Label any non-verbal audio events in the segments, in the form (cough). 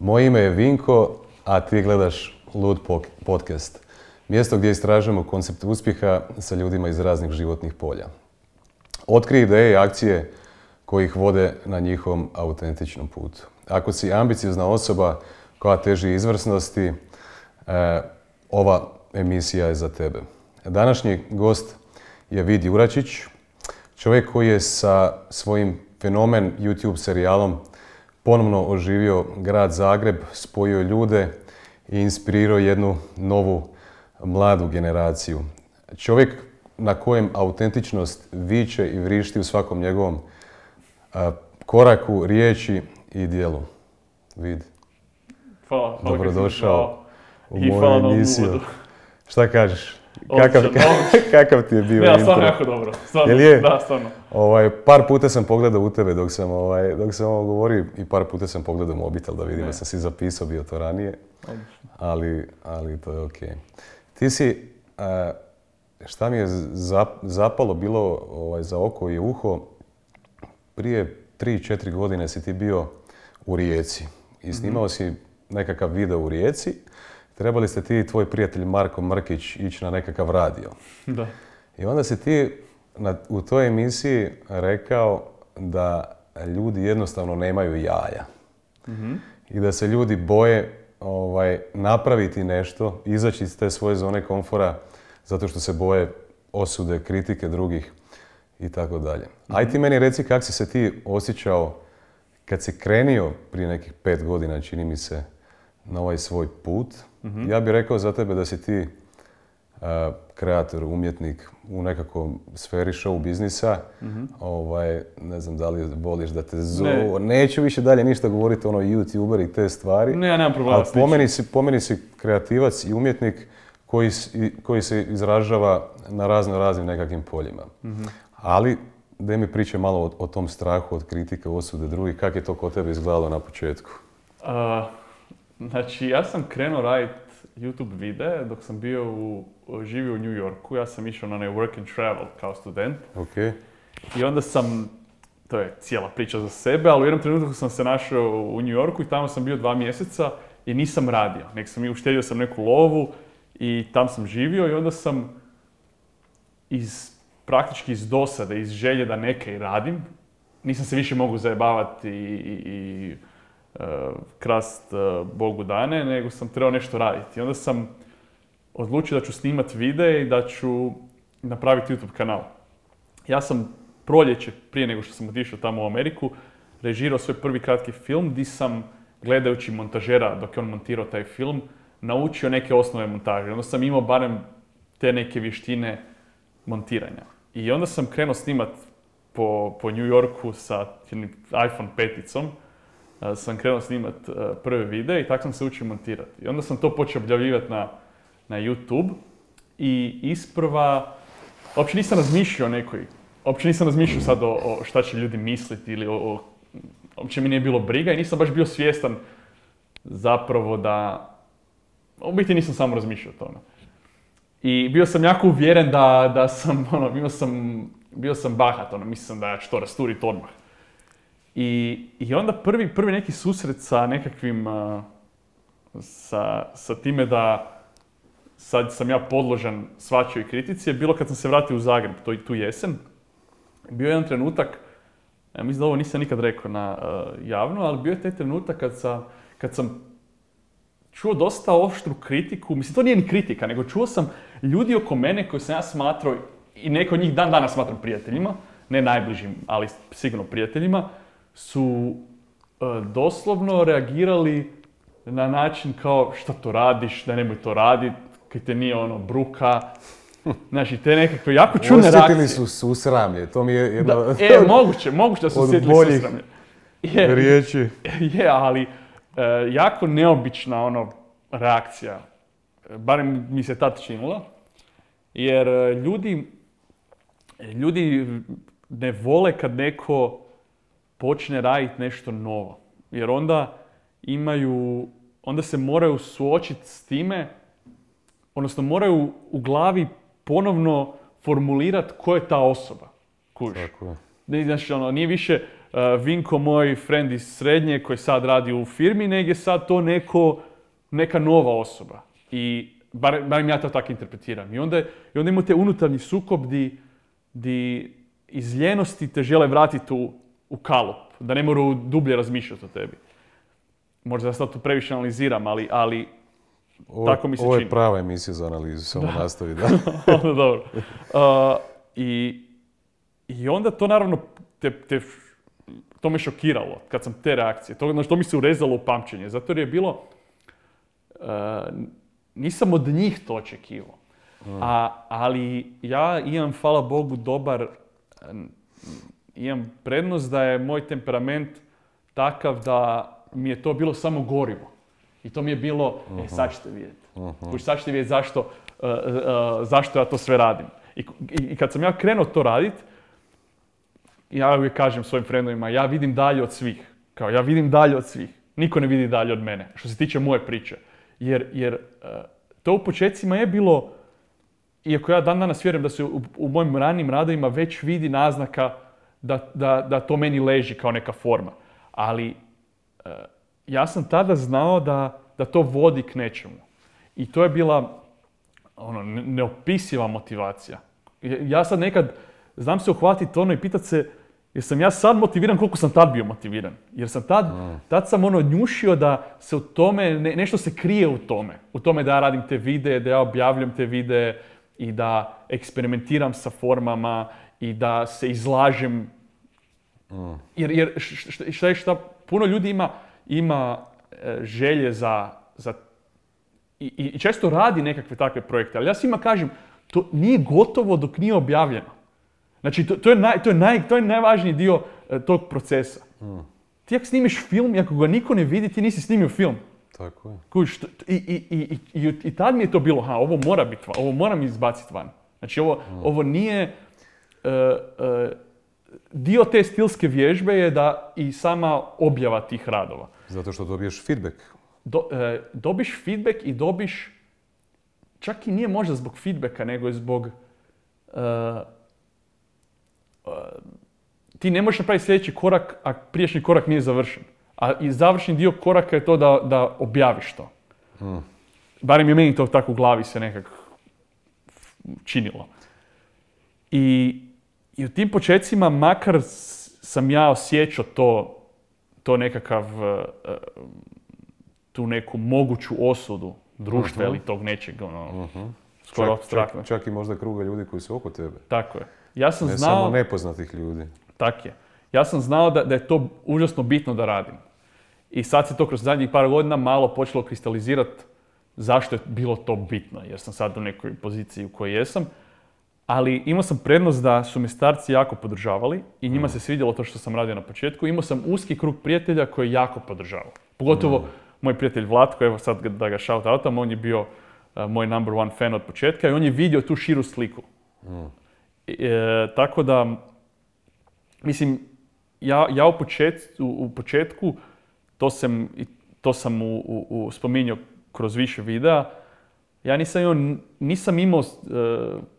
Moje ime je Vinko, a ti gledaš Lud podcast. Mjesto gdje istražujemo koncept uspjeha sa ljudima iz raznih životnih polja. Otkri ideje i akcije koji ih vode na njihovom autentičnom putu. Ako si ambiciozna osoba koja teži izvrsnosti, e, ova emisija je za tebe. Današnji gost je Vid Juračić, čovjek koji je sa svojim fenomen YouTube serijalom ponovno oživio grad Zagreb, spojio ljude i inspirirao jednu novu mladu generaciju. Čovjek na kojem autentičnost viče i vrišti u svakom njegovom koraku, riječi i dijelu. Vid. Hvala. Dobrodošao u moju emisiju. Šta kažeš? Kakav, (laughs) kakav ti je bio Ja, stvarno jako dobro. Stvarno, je? Da, stvarno. Ovaj, par puta sam pogledao u tebe dok sam, ovaj, dok sam ovo govorio i par puta sam pogledao mobitel da vidim da sam si zapisao bio to ranije. Ali, ali to je okej. Ti si, šta mi je zapalo bilo ovaj, za oko i uho, prije 3-4 godine si ti bio u Rijeci i snimao mhm. si nekakav video u Rijeci trebali ste ti i tvoj prijatelj Marko Mrkić ići na nekakav radio. Da. I onda si ti u toj emisiji rekao da ljudi jednostavno nemaju jaja. Mhm. I da se ljudi boje ovaj, napraviti nešto, izaći iz te svoje zone komfora zato što se boje osude, kritike drugih i tako dalje. Aj ti mhm. meni reci kako si se ti osjećao kad si krenio prije nekih pet godina, čini mi se, na ovaj svoj put. Ja bih rekao za tebe da si ti kreator, umjetnik u nekakvom sferi show biznisa. Mhm. Ovaj, ne znam da li voliš da te zovu. Neću više dalje ništa govoriti ono youtuber i te stvari. Ne, ja nemam problema Ali po meni, si, kreativac i umjetnik koji, koji se izražava na razno raznim nekakvim poljima. Mhm. Ali da mi priče malo o, tom strahu od kritike, osude drugih. Kako je to kod tebe izgledalo na početku? Znači, ja sam krenuo raditi YouTube videe dok sam bio u, živio u New Yorku. Ja sam išao na onaj work and travel kao student. Okay. I onda sam, to je cijela priča za sebe, ali u jednom trenutku sam se našao u New Yorku i tamo sam bio dva mjeseca i nisam radio. Nek sam i uštedio sam neku lovu i tam sam živio i onda sam iz, praktički iz dosade, iz želje da neke radim, nisam se više mogu zajebavati i, i E, krast e, Bogu dane, nego sam trebao nešto raditi. I onda sam odlučio da ću snimati videe i da ću napraviti YouTube kanal. Ja sam proljeće, prije nego što sam otišao tamo u Ameriku, režirao svoj prvi kratki film gdje sam, gledajući montažera dok je on montirao taj film, naučio neke osnove montaže. Onda sam imao barem te neke vještine montiranja. I onda sam krenuo snimat po, po New Yorku sa iPhone peticom, sam krenuo snimat prve videe i tako sam se učio montirati. I onda sam to počeo objavljivati na, na YouTube i isprva, uopće nisam razmišljao o nekoj, uopće nisam razmišljao sad o, o šta će ljudi misliti ili o, o, uopće mi nije bilo briga i nisam baš bio svjestan zapravo da, u biti nisam samo razmišljao o tome. I bio sam jako uvjeren da, da sam, (laughs) ono, bio sam, bio sam bahat, ono, mislim da ću to rasturiti odmah. I, I onda prvi, prvi neki susret sa nekakvim, sa, sa time da sad sam ja podložan svačoj kritici je bilo kad sam se vratio u Zagreb, to, tu jesen. Bio je jedan trenutak, ja mislim da ovo nisam nikad rekao na javno, ali bio je taj trenutak kad sam, kad sam čuo dosta oštru kritiku, mislim to nije ni kritika, nego čuo sam ljudi oko mene koji sam ja smatrao i neko od njih dan danas smatram prijateljima, ne najbližim, ali sigurno prijateljima, su e, doslovno reagirali na način kao šta to radiš, da nemoj to radit, kaj te nije ono bruka. (laughs) Znači, te nekakve jako čudne reakcije. Osjetili su susramlje, to mi je jedno... Da, e, (laughs) moguće, moguće da su osjetili susramlje. Je, riječi. (laughs) Je, ali e, jako neobična ono reakcija. Barem mi se tad činilo. Jer e, ljudi, ljudi ne vole kad neko počne raditi nešto novo. Jer onda imaju, onda se moraju suočiti s time, odnosno moraju u glavi ponovno formulirati ko je ta osoba. Kuš. Tako Znači, ono, nije više Vinko, moj friend iz srednje koji sad radi u firmi, nego je sad to neko, neka nova osoba. I bar, barem ja to tako interpretiram. I onda, i onda imamo te unutarnji sukob di, di iz ljenosti te žele vratiti u, u kalup, da ne moraju dublje razmišljati o tebi. Možda ja sad to previše analiziram, ali, ali Ovo, Tako mi se ovo je čini. prava emisija za analizu, samo nastavi da. (laughs) Dobro. Uh, i, I onda to naravno, te, te, to me šokiralo kad sam te reakcije. To, znači, to mi se urezalo u pamćenje. Zato jer je bilo, uh, nisam od njih to očekivao. A, ali ja imam, hvala Bogu, dobar, imam prednost da je moj temperament takav da mi je to bilo samo gorivo. I to mi je bilo, e, sad ćete vidjeti. Kužiš, sad ćete vidjeti zašto, uh, uh, zašto ja to sve radim. I, i, i kad sam ja krenuo to radit, ja uvijek kažem svojim frendovima, ja vidim dalje od svih. Kao, ja vidim dalje od svih. Niko ne vidi dalje od mene, što se tiče moje priče. Jer, jer uh, to u početcima je bilo, iako ja dan danas vjerujem da se u, u mojim ranim radovima već vidi naznaka da, da, da to meni leži kao neka forma. Ali uh, ja sam tada znao da, da to vodi k nečemu. I to je bila ono, ne- neopisiva motivacija. Ja- sad nekad znam se uhvatiti ono i pitat se jesam ja sad motiviran koliko sam tad bio motiviran. Jer sam tad, tad sam ono njušio da se u tome, ne- nešto se krije u tome. U tome da ja radim te videe, da ja objavljam te videe i da eksperimentiram sa formama i da se izlažem jer, jer š- šta je šta, puno ljudi ima, ima e, želje za, za i, i- često radi nekakve takve projekte, ali ja svima kažem, to nije gotovo dok nije objavljeno. Znači, to, to, je, naj, to, je, naj, to je najvažniji dio e, tog procesa. Ti ako snimiš film i ako ga niko ne vidi, ti nisi snimio film. Tako je. To- i, i, i, i, i, i tad mi je to bilo, ha, ovo mora biti ovo moram izbaciti van. Znači, ovo, ovo nije... e, e, dio te stilske vježbe je da i sama objava tih radova. Zato što dobiješ feedback. Do, e, dobiš feedback i dobiš, čak i nije možda zbog feedbacka, nego je zbog, e, e, ti ne možeš napraviti sljedeći korak, a prijašnji korak nije završen. A i završni dio koraka je to da, da objaviš to. Barem je meni to tako u glavi se nekak činilo. I, I u tim počecima, makar sam ja osjećao to, to nekakav, e, e, tu neku moguću osudu društva ili tog nečeg, ono, skoro Čak, apstraktno. čak, čak i možda kruga ljudi koji su oko tebe. Tako je. Ja sam Ne znao, samo nepoznatih ljudi. tak je. Ja sam znao da, da je to užasno bitno da radim. I sad se to kroz zadnjih par godina malo počelo kristalizirati zašto je bilo to bitno, jer sam sad u nekoj poziciji u kojoj jesam. Ali imao sam prednost da su me starci jako podržavali i njima se svidjelo to što sam radio na početku. Imao sam uski krug prijatelja koji je jako podržavao. Pogotovo moj prijatelj Vlatko, evo sad da ga shout outam, on je bio uh, moj number one fan od početka i on je vidio tu širu sliku. E, tako da, mislim, ja, ja u, počet, u, u početku, to sam, to sam u, u, spominjao kroz više videa, ja nisam imao, nisam imao, e,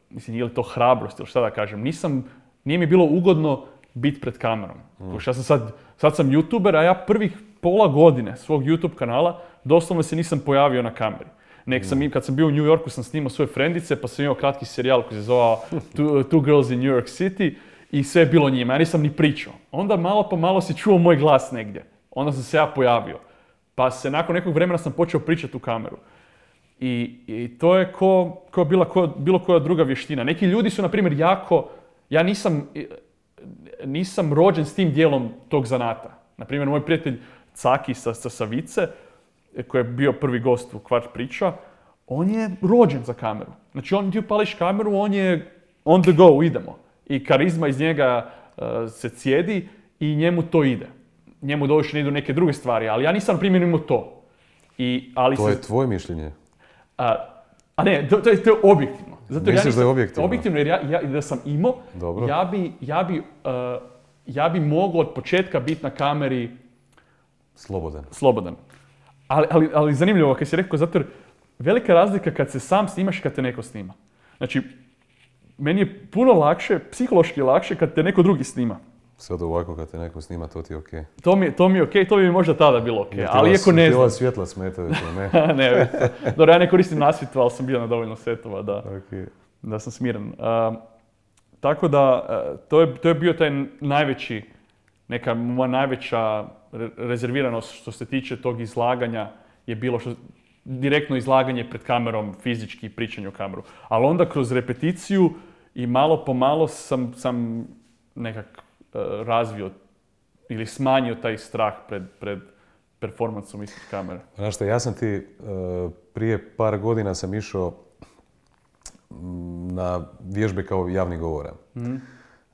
mislim, je li to hrabrost ili šta da kažem, nisam, nije mi bilo ugodno biti pred kamerom. Pošto Ja sam sad, sad sam youtuber, a ja prvih pola godine svog YouTube kanala doslovno se nisam pojavio na kameri. Nek sam, im- kad sam bio u New Yorku sam snimao svoje frendice, pa sam imao kratki serijal koji se zvao Two, Two Girls in New York City i sve je bilo njima, ja nisam ni pričao. Onda malo po malo si čuo moj glas negdje. Onda sam se ja pojavio. Pa se nakon nekog vremena sam počeo pričati u kameru. I, i to je ko, ko bila ko, bilo koja druga vještina. Neki ljudi su, na primjer, jako... Ja nisam, nisam rođen s tim dijelom tog zanata. Na primjer, moj prijatelj Caki sa, sa Savice, koji je bio prvi gost u Kvart priča, on je rođen za kameru. Znači, on ti upališ kameru, on je on the go, idemo. I karizma iz njega e, se cijedi i njemu to ide. Njemu doduše ne idu neke druge stvari, ali ja nisam, primjer, imao to. I, ali To se- je tvoje mišljenje. A, a ne, to, to je, to je objektivno. Zato Misliš da je nisam- objektivno? Objektivno jer ja, ja, da sam imao, Dobro. ja bi, ja bi, uh, ja bi mogao od početka biti na kameri Slobodan. slobodan. Ali, ali, ali zanimljivo kad si rekao, zato jer velika razlika kad se sam snimaš i kad te neko snima. Znači, meni je puno lakše, psihološki lakše kad te neko drugi snima. Sad ovako kad te neko snima, to ti je okej. To mi, to mi je okej, to bi mi možda tada bilo okej, ti ali iako ne znam. svjetla smetaju to, ne? (laughs) ne, već. Dobro, ja ne koristim nasvitu, ali sam bio na dovoljno setova da, Okej. da sam smiren. Um, tako da, uh, to, je, to je bio taj najveći, neka moja najveća re- rezerviranost što se tiče tog izlaganja je bilo što, direktno izlaganje pred kamerom, fizički pričanje u kameru. Ali onda kroz repeticiju i malo po malo sam, sam nekak uh, razvio ili smanjio taj strah pred, pred performansom ispred kamere. Znaš šta, ja sam ti, e, prije par godina sam išao mm, na vježbe kao javni govora. Mhm.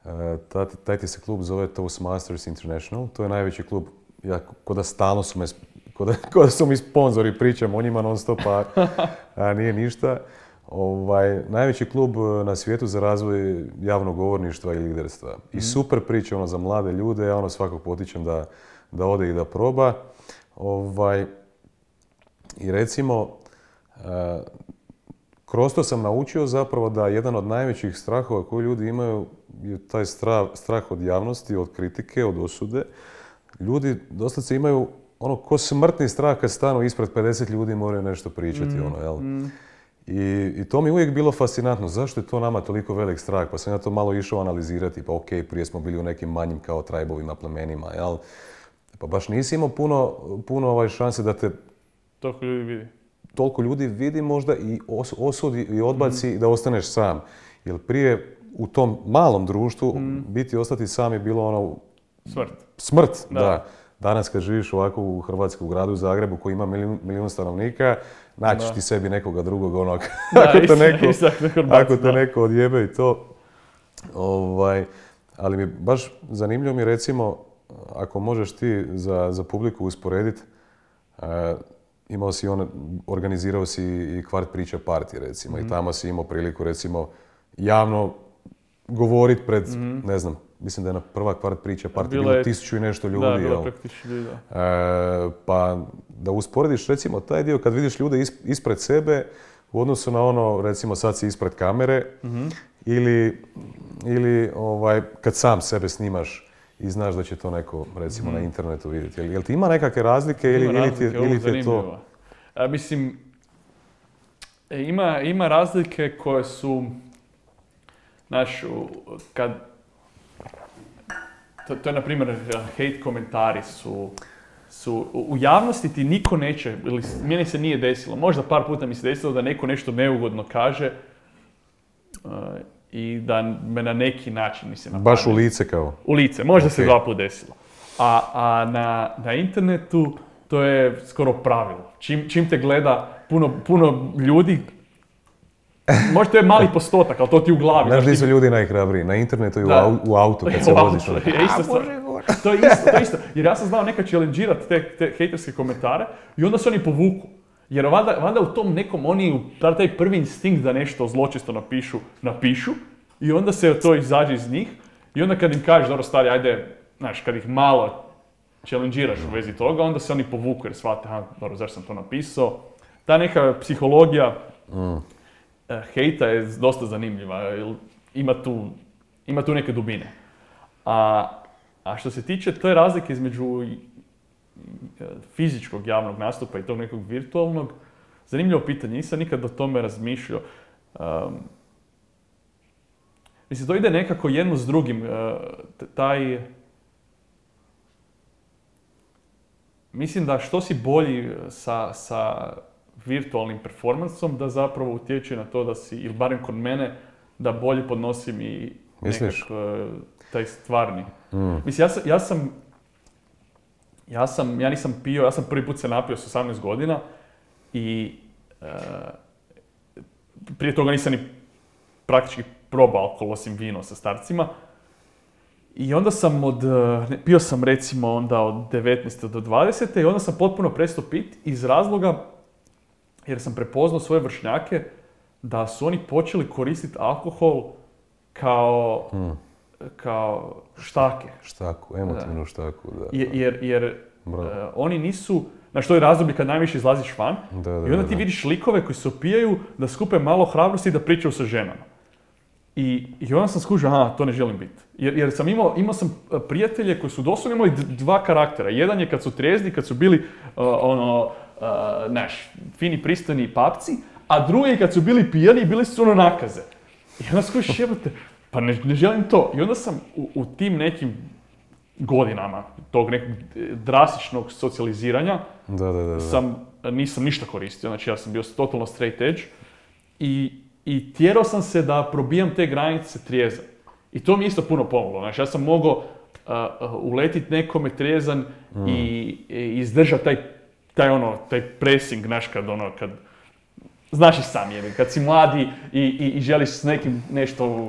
E, taj, taj ti se klub zove Toastmasters International, to je najveći klub, ja, ko da stalno su me, ko da, (laughs) ko da su mi sponzori, pričam o njima non stop, a, a nije ništa. Ovaj, najveći klub e, na svijetu za razvoj javnog govorništva i liderstva. I super priča ono, za mlade ljude, ja ono svakog potičem da, da ode i da proba. Ovaj, I recimo, e, kroz to sam naučio zapravo da jedan od najvećih strahova koji ljudi imaju je taj strah, strah od javnosti, od kritike, od osude. Ljudi doslovce imaju ono ko smrtni strah kad stanu ispred 50 ljudi moraju nešto pričati. Ono, jel? I, I to mi je uvijek bilo fascinantno. Zašto je to nama toliko velik strah? Pa sam ja to malo išao analizirati. Pa ok, prije smo bili u nekim manjim kao trajbovima, plemenima, jel? Pa baš nisi imao puno, puno ovaj šanse da te To ljudi vidi. toliko ljudi vidi možda i os- osudi i odbaci i da ostaneš sam. Jer prije u tom malom društvu biti i ostati sam je bilo ono Smrt. smrt. Da. Da. Danas kad živiš ovako u Hrvatskoj, u gradu Zagrebu koji ima milijun, milijun stanovnika, naćiš ti sebi nekoga drugog onog, (laughs) ako, te neko, ako te neko odjebe i to. Ovaj, ali mi baš zanimljivo mi recimo, ako možeš ti za, za publiku usporediti, imao si on, organizirao si i kvart priča parti recimo Mhm. i tamo si imao priliku recimo javno govoriti pred, ne znam, mislim da je na prva kvart priča parti Bila bilo je- tisuću i nešto ljudi. da, bilo preko tisuću ljudi, da. E, pa da usporediš recimo taj dio kad vidiš ljude is- ispred sebe u odnosu na ono recimo sad si ispred kamere Mhm. ili, ili ovaj, kad sam sebe snimaš i znaš da će to neko recimo na internetu vidjeti. Jel, jel ti ima nekakve razlike ili, Mhm. Ima ili, razlike, ovo ili ti je zanimljivo. to... A, mislim, e, ima, ima razlike koje su, znaš, kad, to, to je na primjer hate komentari su, su, u javnosti ti niko neće, ili meni se nije desilo, možda par puta mi se desilo da neko nešto neugodno kaže uh, i da me na neki način, mislim, Baš u napadne. lice kao. U lice, možda se Ok. dva puta desilo. A, a na, na internetu to je skoro pravilo. Čim, čim te gleda puno, puno ljudi, možda to je mali postotak, ali to ti u glavi. Znaš gdje su ljudi najhrabriji? Na internetu i u, au- u autu kad se voziš. ono. je isto. To je isto, to je isto. Jer ja sam znao nekad challengeirati te, te hejterske komentare i onda se oni povuku. Jer valjda, valjda u tom nekom oni, taj taj prvi instinkt da nešto zločesto napišu, napišu i onda se to izađe iz njih i onda kad im kažeš, dobro stari, ajde, znaš, kad ih malo challengeiraš u vezi toga, onda se oni povuku jer shvate, aha, dobro, zašto sam to napisao. Ta neka psihologija eh, hejta je dosta zanimljiva, ima tu, ima tu neke dubine. A, a što se tiče te razlike između e, fizičkog javnog nastupa i tog nekog virtualnog, zanimljivo pitanje, nisam nikad o tome razmišljao. Um, mislim, to ide nekako jedno s drugim. e, taj... Mislim da što si bolji sa, sa virtualnim performansom, da zapravo utječe na to da si, ili barem kod mene, da bolje podnosim i Misliš? nekak, e, taj stvarni. Mm. Mislim, ja sam, ja sam, ja sam, ja nisam pio, ja sam prvi put se napio s 18 godina i e, prije toga nisam ni praktički probao alkohol osim vino sa starcima. I onda sam od, e, ne, pio sam recimo onda od 19. do 20. i onda sam potpuno prestao pit iz razloga jer sam prepoznao svoje vršnjake da su oni počeli koristiti alkohol kao, kao štake. Štaku, emotivnu štaku, da. Je- Jer, jer e, oni nisu, na što je razdoblje kad najviše izlaziš van, Da, da, i onda da, ti da. vidiš likove koji se opijaju da skupe malo hrabrosti i da pričaju sa ženama. I, I onda sam skužio, aha, to ne želim biti. Jer, jer sam imao, imao sam e, prijatelje koji su doslovno imali dva karaktera. Jedan je kad su trijezni, kad su bili, uh, ono, uh, naš, fini, pristojni papci, a drugi kad su bili pijani bili su ono nakaze. I onda skužiš, jebote, pa ne, ne želim to. I onda sam u, u tim nekim godinama tog nekog drastičnog socijaliziranja Da, da, da. da. sam, nisam ništa koristio, znači ja sam bio totalno straight edge i, i tjerao sam se da probijam te granice trijezan. I to mi je isto puno pomoglo, znači ja sam mogao uh, uletit nekome trijezan i, i izdržati taj, taj ono, taj pressing, znaš kad ono, kad, znaš i sam je, kad si mladi i, i, i želiš s nekim nešto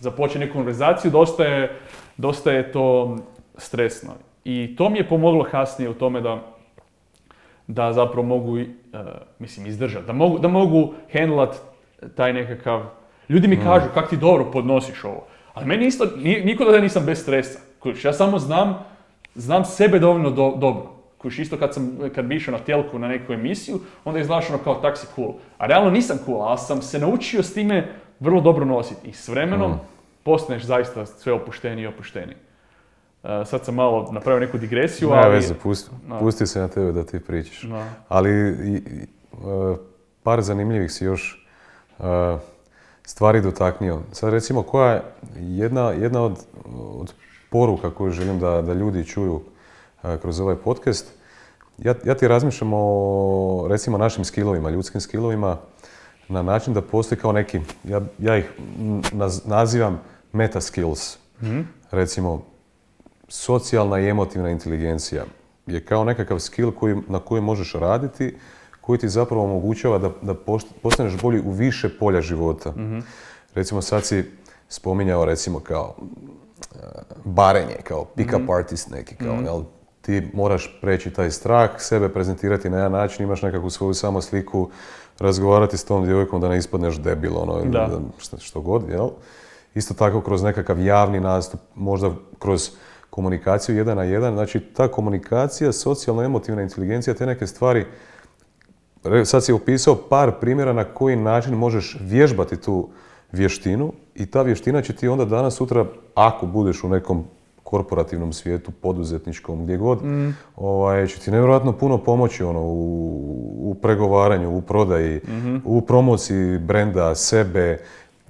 započeti neku konverzaciju, dosta je, dosta je to stresno. I to mi je pomoglo kasnije u tome da, da zapravo mogu, e, mislim, izdržati, da mogu, da mogu handlat taj nekakav... Ljudi mi kažu kak ti dobro podnosiš ovo, ali meni isto, ni- niko da nisam bez stresa. Ja samo znam, znam sebe dovoljno do- dobro. Kužiš, isto kad sam, kad bi išao na telku na neku emisiju, onda izgledaš ono kao taksi cool. A realno nisam cool, ali sam se naučio s time vrlo dobro nositi. I s vremenom postaneš zaista sve opušteniji i opušteniji. E, sad sam malo napravio neku digresiju, Nema ali... veze, pusti, pusti se na tebe da ti pričaš. Ali i- i, e, par zanimljivih si još e, stvari dotaknio. Sad recimo koja je jedna, jedna od, od poruka koju želim da, da ljudi čuju kroz ovaj podcast. Ja, ja ti razmišljam o recimo našim skillovima, ljudskim skillovima na način da postoji kao neki, ja, ja ih naz- nazivam meta skills. Recimo, socijalna i emotivna inteligencija je kao nekakav skill koji, na kojem možeš raditi, koji ti zapravo omogućava da, da post- postaneš bolji u više polja života. Recimo sad si spominjao recimo kao e, barenje, kao pick-up artist neki, kao, jel, ti moraš preći taj strah, sebe prezentirati na jedan način, imaš nekakvu svoju samo sliku, razgovarati s tom djevojkom da ne ispadneš debil, ono, Da. što, što god, jel? Isto tako kroz nekakav javni nastup, možda kroz komunikaciju jedan na jedan. Znači, ta komunikacija, socijalno-emotivna inteligencija, te neke stvari, sad si opisao par primjera na koji način možeš vježbati tu vještinu i ta vještina će ti onda danas sutra, ako budeš u nekom korporativnom svijetu, poduzetničkom, gdje god, ovaj, će ti nevjerojatno puno pomoći ono, u, u pregovaranju, u prodaji, u promociji brenda, sebe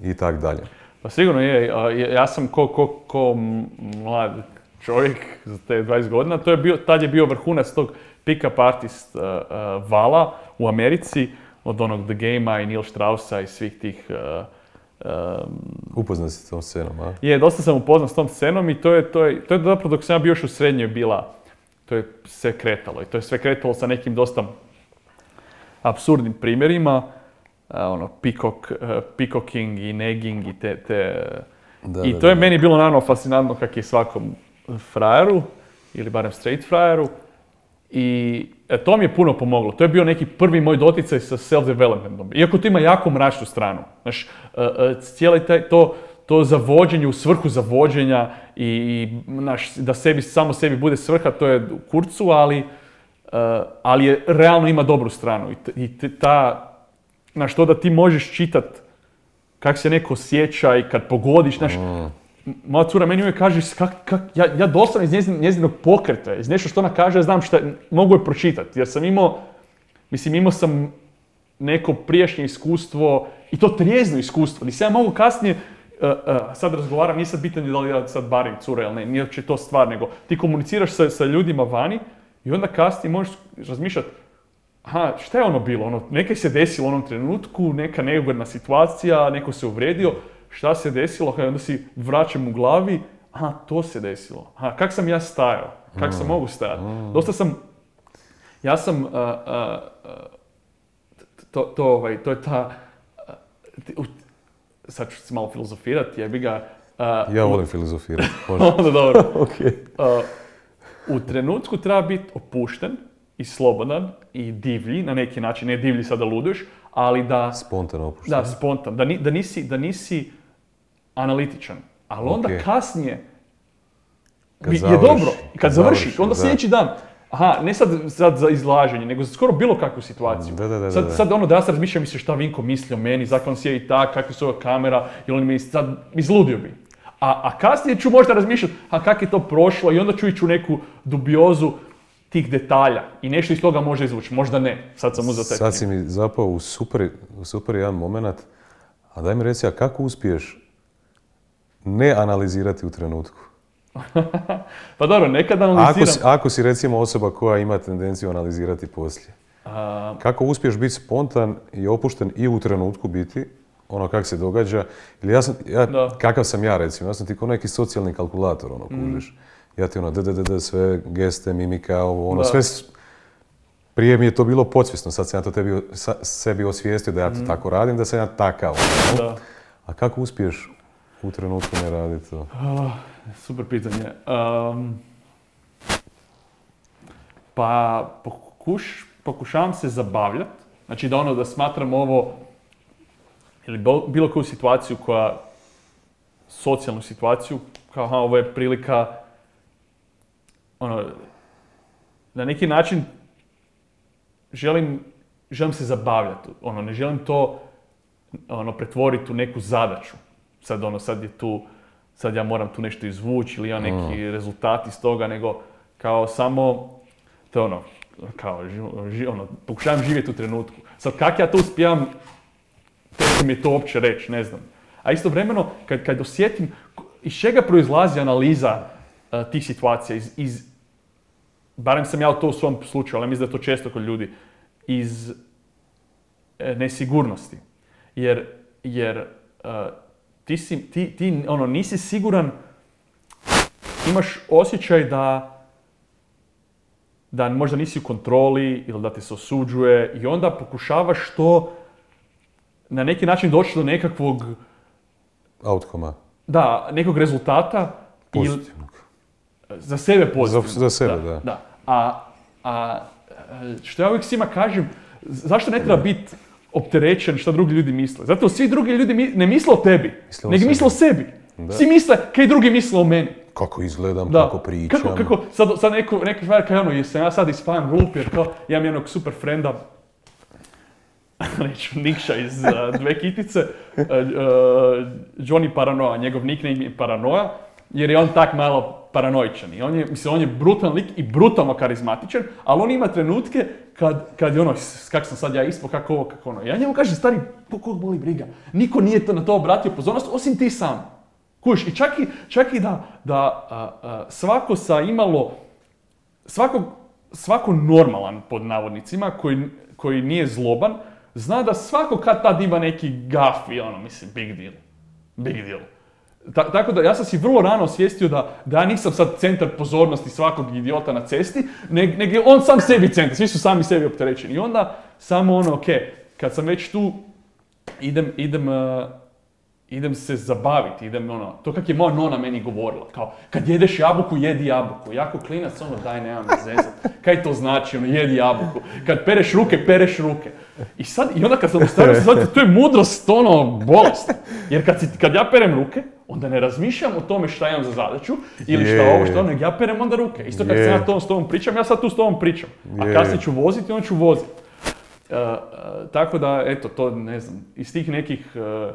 i tak dalje. Pa sigurno je, ja sam ko, ko, ko mlad čovjek za te 20 godina, to je bio, tad je bio vrhunac tog pick-up artist uh, uh, vala u Americi, od onog The Game-a i Neil Straussa i svih tih uh, um, Upoznat si s tom scenom, a? je, dosta sam upoznat s tom scenom i to je, to je, to je zapravo dok sam ja bio još u srednjoj bila, to je sve kretalo i to je sve kretalo sa nekim dosta apsurdnim primjerima, a, ono, peacock, eh, peacocking i nagging i te, te Da, i da, to je da. meni bilo naravno fascinantno kak je svakom frajeru, ili barem straight frajeru, i e, to mi je puno pomoglo. To je bio neki prvi moj doticaj sa self-developmentom. Iako to ima jako mračnu stranu. Znaš, e, e, cijeli taj, to, to zavođenje u svrhu zavođenja i, i znaš, da sebi, samo sebi bude svrha, to je u kurcu, ali, ali je, realno ima dobru stranu. I, i ta, znaš, to da ti možeš čitat kak se neko osjeća i kad pogodiš, znaš, moja cura meni uvijek kaže, kak, kak, ja, ja doslovno iz njezin, njezinog pokreta, iz nešto što ona kaže, ja znam šta, mogu je pročitati, jer sam imao, mislim, imao sam neko prijašnje iskustvo, i to trijezno iskustvo, gdje se ja mogu kasnije, uh, uh, sad razgovaram, nije sad pitanje da li ja sad barim cura ili ne, nije uopće to stvar, nego ti komuniciraš sa, sa ljudima vani i onda kasnije možeš razmišljati, aha, šta je ono bilo? Ono, nekaj se desilo u onom trenutku, neka neugodna situacija, neko se uvrijedio, šta se desilo, onda si vraćam u glavi, aha, to se desilo. Aha, kak sam ja stajao? Kak sam mogu stajati? Dosta sam, ja sam, a, a, a, to, to, ovaj, to je ta, a, sad ću se malo filozofirati, jebi ga, a, Ja volim filozofirati. (laughs) onda dobro. (laughs) ok. Uh, u trenutku treba biti opušten i slobodan i divlji, na neki način, ne divlji sada luduješ, ali da, Spontano opušten. da, spontan, da, ni- da, nisi, da nisi analitičan. Ali onda Ok. kasnije Kad je završi, dobro, kad kad završi, završi, onda da. sljedeći dan, Aha, ne sad, sad za izlaženje, nego za skoro bilo kakvu situaciju. Da, da, da, sad, da. sad ono da ja sad razmišljam se šta Vinko misli o meni, zakon on sjedi tak, kakva su ova kamera, ili on mi sad izludio bi. A, a kasnije ću možda razmišljati, a kak je to prošlo i onda ću ići u neku dubiozu tih detalja i nešto iz toga može izvući, možda ne. Sad sam uzeo taj Sad si mi zapao u super, u super jedan moment, a daj mi reci, a kako uspiješ ne analizirati u trenutku? (laughs) Pa dobro, nekad Ako analiziram. si, ako si recimo osoba koja ima tendenciju analizirati poslije, A, kako uspiješ biti spontan i opušten i u trenutku biti, ono kak se događa, ili ja sam, ja, Da. kakav sam ja recimo, ja sam ti ko neki socijalni kalkulator, ono, Mm. kužiš. Ja ti ono, d, d, d, d, sve geste, mimika, ovo, ono, Da. sve, prije mi je to bilo podsvjesno, sad sam ja to tebi, sa- sebi osvijestio da ja to tako radim, da sam ja takav. ono. Mm. da. A kako uspiješ u trenutku ne raditi to? Ah, super pitanje. Um, pa pokuš, pokušavam se zabavljati. Znači da ono da smatram ovo ili bilo koju situaciju koja socijalnu situaciju kao aha, ovo je prilika ono na neki način želim, želim se zabavljati. Ono, ne želim to ono, pretvoriti u neku zadaću. Sad ono, sad je tu, sad ja moram tu nešto izvući ili ja neki rezultat iz toga, nego kao samo, to je ono, kao, ži- ono, pokušavam živjeti u trenutku. Sad kak ja to uspijevam, teško mi je to uopće reći, ne znam. A istovremeno, kad, kad osjetim iz čega proizlazi analiza eh, tih situacija, iz, iz, barem sam ja to u svom slučaju, ali mislim da je to često kod ljudi, iz e, nesigurnosti. Jer, jer e, ti, si, ti, ti ono, nisi siguran, imaš osjećaj da da možda nisi u kontroli ili da te se osuđuje i onda pokušavaš to na neki način doći do nekakvog, Outcoma, da, nekog rezultata ili, pozitivnog. za sebe pozitivno. Za- za sebe, da. A, a e, što ja uvijek svima kažem, zašto ne treba biti opterećen što drugi ljudi misle? Zato svi drugi ljudi mi- ne misle o tebi, Misle o nego misle o sebi. Da. Svi misle kaj drugi misle o meni. Kako izgledam, Da. kako pričam. Kako, kako, sad, sad neko, neki frajer kaže ono, jesam ja sad ispajam rup jer kao, ja imam jednog super frenda, (laughs) neću, Nikša iz uh, Dve kitice, uh, uh, Johnny Paranoja, njegov nickname je Paranoja, jer je on tak malo paranoičan. I on je, mislim, on je brutalan lik i brutalno karizmatičan, ali on ima trenutke kad, kad je ono, "S- kak sam sad ja ispao, kako ovo, kako ono. Ja njemu kažem, stari, po kog boli briga. Niko nije to na to obratio pozornost, osim ti sam. Kuš, i čak i, čak i da, da a, a, svako sa imalo, svako, svako normalan, pod navodnicima, koji, koji nije zloban, zna da svako kad tad ima neki gaf i ono, mislim, big deal. Big deal. Ta- tako da ja sam si vrlo rano osvijestio da, da ja nisam sad centar pozornosti svakog idiota na cesti, nego neg je on sam sebi centar, svi su sami sebi opterećeni. I onda samo ono, ok, kad sam već tu, idem, idem, uh, idem se zabaviti, idem ono, to kak je moja nona meni govorila, kao, kad jedeš jabuku, jedi jabuku. Jako klinac, ono, daj, nemam zezat. Kaj to znači, ono, jedi jabuku. Kad pereš ruke, pereš ruke. I sad, i onda kad sam ostavio (laughs) shvatio, to je mudrost, ono, bolest. Jer kad, si, kad ja perem ruke, onda ne razmišljam o tome šta imam za zadaću, ili šta ovo, šta ono, ja perem onda ruke. Isto kad Je. sam ja to s tobom pričam, ja sad tu s tobom pričam. A Je. kasnije ću voziti, onda ću voziti. Uh, uh, tako da, eto, to ne znam, iz tih nekih, uh,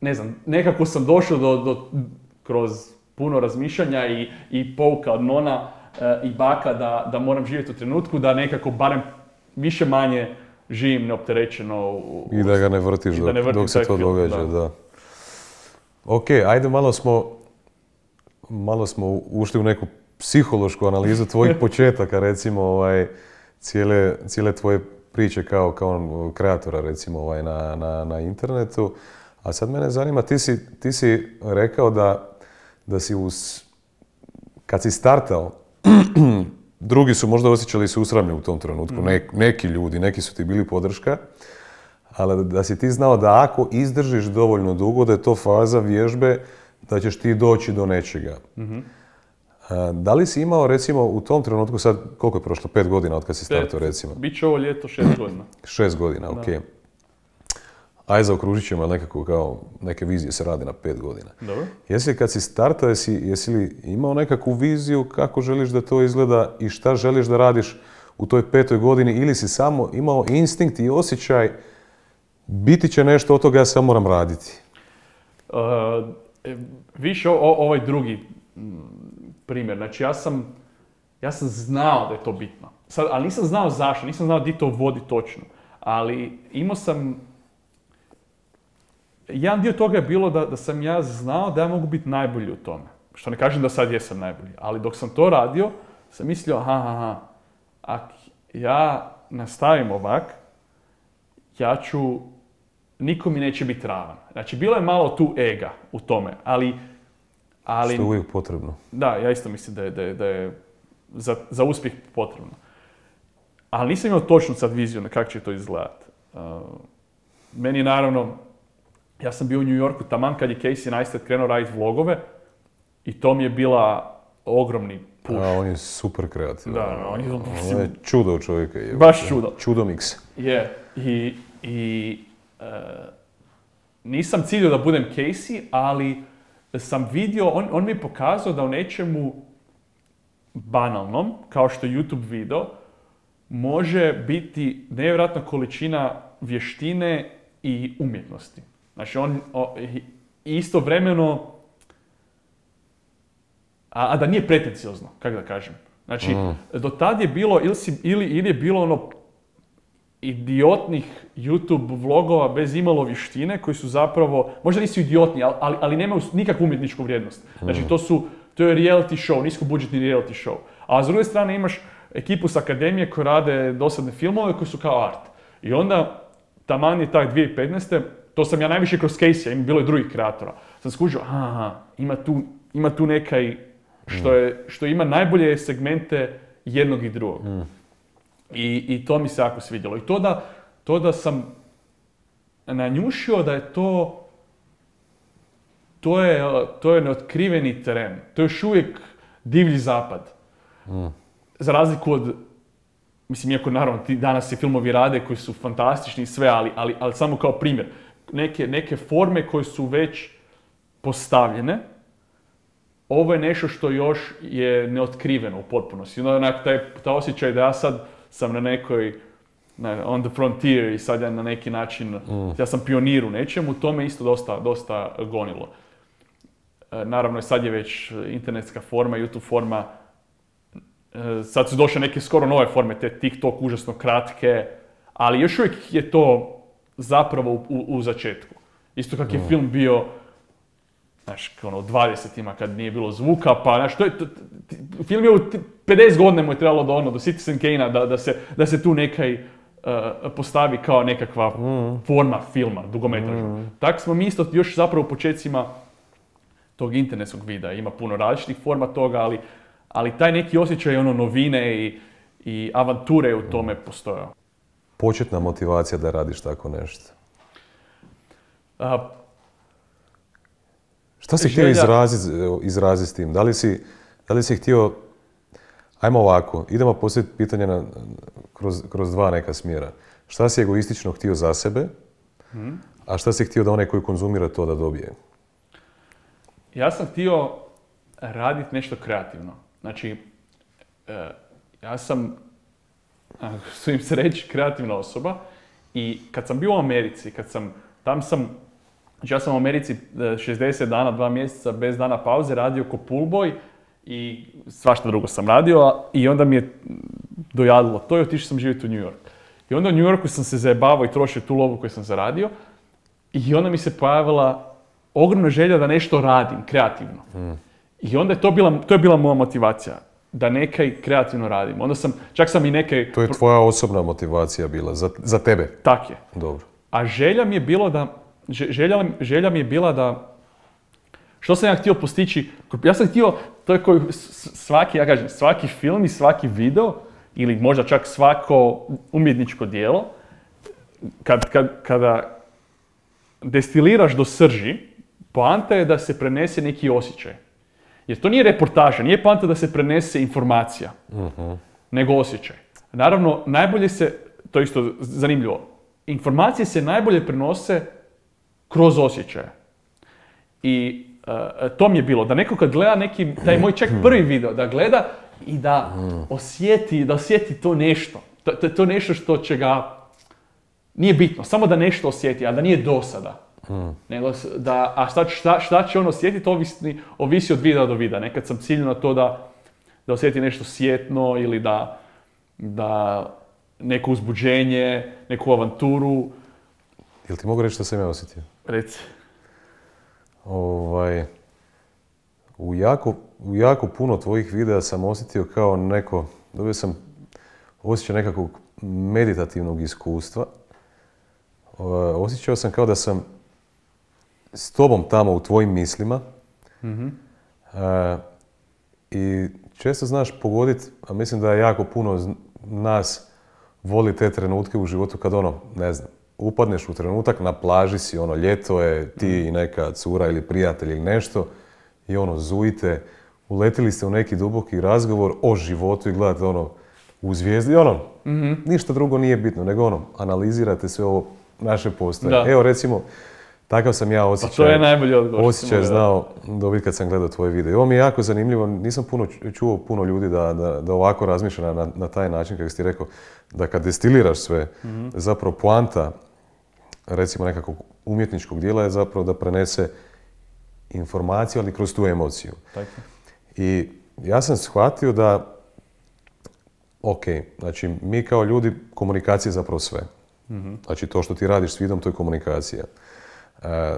ne znam, nekako sam došao do, do kroz puno razmišljanja i, i pouka od nona i baka da, da moram živjeti u trenutku, da nekako barem više manje živim neopterećeno u, I da ga ne vrtiš dok, ne vrtim dok se to događa, da. da. Ok, ajde malo smo, malo smo ušli u neku psihološku analizu tvojih (laughs) početaka, recimo, ovaj, cijele, cijele tvoje priče kao, kao kreatora, recimo, ovaj, na, na, na internetu. A sad mene zanima, ti si, ti si rekao da, da si uz, kad si startao, (clears throat) drugi su možda osjećali se usramlje u tom trenutku, Nek- neki ljudi, neki su ti bili podrška, ali da, da si ti znao da ako izdržiš dovoljno dugo, da je to faza vježbe, da ćeš ti doći do nečega. A, da li si imao, recimo, u tom trenutku, sad, koliko je prošlo, pet godina od kad si startao, recimo? Biće ovo ljeto šest godina. (clears throat) Šest godina, ok. aj zaokružit ćemo nekako kao neke vizije se radi na pet godina. Dobro. Jesi li kad si startao, jesi, jesi li imao nekakvu viziju kako želiš da to izgleda i šta želiš da radiš u toj petoj godini ili si samo imao instinkt i osjećaj biti će nešto od toga, ja samo moram raditi? Uh, više o- ovaj drugi primjer. Znači ja sam, ja sam znao da je to bitno. Sad, ali nisam znao zašto, nisam znao di to vodi točno. Ali imao sam... Jedan dio toga je bilo da, da sam ja znao da ja mogu biti najbolji u tome. Što ne kažem da sad jesam najbolji. Ali dok sam to radio, sam mislio, aha, aha, aha, ak ja nastavim ovak, ja ću, niko mi neće biti ravan. Znači, bilo je malo tu ega u tome, ali... ali Što je uvijek potrebno. da, ja isto mislim da je, da je, da je za, za uspjeh potrebno. Ali nisam imao točnu sad viziju na kako će to izgledati. Uh, meni je naravno, ja sam bio u New Yorku taman kad je Casey Neistat krenuo raditi vlogove i to mi je bila ogromni push. A, on je super kreativan. Da, da, on je- On je čudo čovjeka. je. Baš čudo. Čudo miks. Je, i, i e, nisam ciljio da budem Casey, ali sam vidio, on, on mi je pokazao da u nečemu banalnom, kao što je YouTube video, može biti nevjerojatna količina vještine i umjetnosti. Znači, on o, istovremeno, a, a da nije pretenciozno, kako da kažem. Znači, do tad je bilo, ili, si, ili, ili je bilo ono idiotnih YouTube vlogova bez imalo vještine koji su zapravo, možda nisu idiotni, ali, ali, nemaju nikakvu umjetničku vrijednost. Znači to su, to je reality show, niskobudžetni reality show. A s druge strane imaš ekipu s akademije koji rade dosadne filmove koji su kao art. I onda, taman je tak 2015. To sam ja najviše kroz Casey, ima bilo i drugih kreatora. Sam skužio, aha, ima tu, ima tu nekaj što, je, što ima najbolje segmente jednog i drugog. I, I to mi se jako svidjelo. I to da, to da sam nanjušio da je to to je, to je neotkriveni teren. To je još uvijek divlji zapad. Za razliku od, mislim, iako naravno ti danas se filmovi rade koji su fantastični i sve, ali, ali, ali samo kao primjer. Neke, neke forme koje su već postavljene, ovo je nešto što još je neotkriveno u potpunosti. Onda onak taj, taj osjećaj da ja sad sam na nekoj, na, on the frontier i sad ja na neki način, ja sam pionir u nečemu, to me isto dosta, dosta gonilo. E, Naravno, sad je već internetska forma, YouTube forma, e, sad su došle neke skoro nove forme, te TikTok užasno kratke, ali još uvijek je to zapravo u, u, u začetku. Isto kak je film bio, znaš, ono, u 20-ima kad nije bilo zvuka, pa, znaš, to je, to- t- film je u t- 50 godina mu je trebalo do ono, do Citizen Kane-a, da, da, se, da se tu nekaj uh, postavi kao nekakva forma filma, dugometražnog. Tako smo mi isto još zapravo u početcima tog internetskog videa. Ima puno različitih forma toga, ali, ali taj neki osjećaj ono novine i, i avanture u tome postojao. Početna motivacija da radiš tako nešto. A, Šta si htio Želja- izraziti izrazit s tim? Da li si, da li si htio... Ajmo ovako, idemo postaviti pitanje na, kroz, kroz dva neka smjera. Šta si egoistično htio za sebe, a šta si htio da onaj koji konzumira to da dobije? Ja sam htio raditi nešto kreativno. Znači, e, ja sam, a, (laughs) sudim se reći, kreativna osoba i kad sam bio u Americi, kad sam, tam sam, znači ja sam u Americi e, 60 dana, dva mjeseca bez dana pauze radio ko poolboy i svašta drugo sam radio a- i onda mi je dojadilo to i otišao sam živjeti u New York. I onda u New Yorku sam se zajebavao i trošio tu lovu koju sam zaradio i onda mi se pojavila ogromna želja da nešto radim, kreativno. I onda je to bila, to je bila moja motivacija, da nekaj kreativno radim. Onda sam, čak sam i neke... To je tvoja osobna motivacija bila, za, za tebe. Tak je. Dobro. A želja mi je bilo da, želja, želja mi je bila da, što sam ja htio postići, ja sam htio, to je koji svaki, ja kažem, svaki film i svaki video, ili možda čak svako umjetničko djelo, kad, kad, kada destiliraš do srži, poanta je da se prenese neki osjećaj. Jer to nije reportaža, nije poanta da se prenese informacija, nego osjećaj. Naravno, najbolje se, to je isto zanimljivo, informacije se najbolje prenose kroz osjećaje. I e, to mi je bilo, da neko kad gleda neki, taj moj čak (clears throat) prvi video, da gleda i da osjeti, da osjeti to nešto. To, to to nešto što će ga, nije bitno, samo da nešto osjeti, a da nije dosada. Nego s- da, a šta, šta, šta će on osjetiti, ovisi, ovisi od videa do videa. Nekad sam ciljio na to da, da osjeti nešto sjetno ili da, da neko uzbuđenje, neku avanturu. Jel ti mogu reći što sam ja osjetio? Reci. Ovaj, u, jako, u jako puno tvojih videa sam osjetio kao neko, dobio sam osjećaj nekakvog meditativnog iskustva. O, Osjećao sam kao da sam s tobom tamo u tvojim mislima. E, I često znaš pogoditi, a mislim da je jako puno nas voli te trenutke u životu kad ono, ne znam, upadneš u trenutak, na plaži si, ono, ljeto je, ti i neka cura ili prijatelj ili nešto i ono, zujite, uletili ste u neki duboki razgovor o životu i gledate ono, u zvijezdi ono, ništa drugo nije bitno, nego ono, analizirate sve ovo naše postoje. Evo recimo, takav sam ja Pa osjećaj. to je najbolji odgovor. Osjećaj znao dobiti kad sam gledao tvoje video. I ovo mi je jako zanimljivo, nisam puno ču- čuo puno ljudi da, da, da ovako razmišlja na, na taj način, kako si ti rekao, da kad destiliraš sve, zapravo poanta, recimo nekakvog umjetničkog dijela je zapravo da prenese informaciju, ali kroz tu emociju. Tako. I ja sam shvatio da, ok, znači mi kao ljudi, komunikacija je zapravo sve. Znači to što ti radiš s vidom, to je komunikacija. E,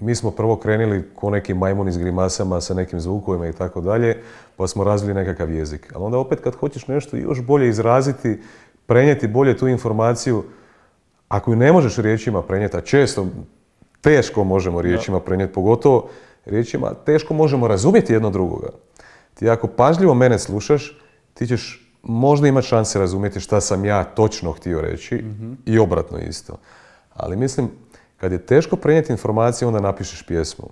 mi smo prvo krenuli ko neki majmuni s grimasama, sa nekim zvukovima i tako dalje, pa smo razvili nekakav jezik. Ali onda opet kad hoćeš nešto još bolje izraziti, prenijeti bolje tu informaciju, ako ju ne možeš riječima prenijeti, a često teško možemo riječima prenijeti, pogotovo riječima teško možemo razumjeti jedno drugoga. Ti ako pažljivo mene slušaš, ti ćeš možda imati šanse razumjeti šta sam ja točno htio reći i obratno isto. Ali mislim, kad je teško prenijeti informacije, onda napišeš pjesmu.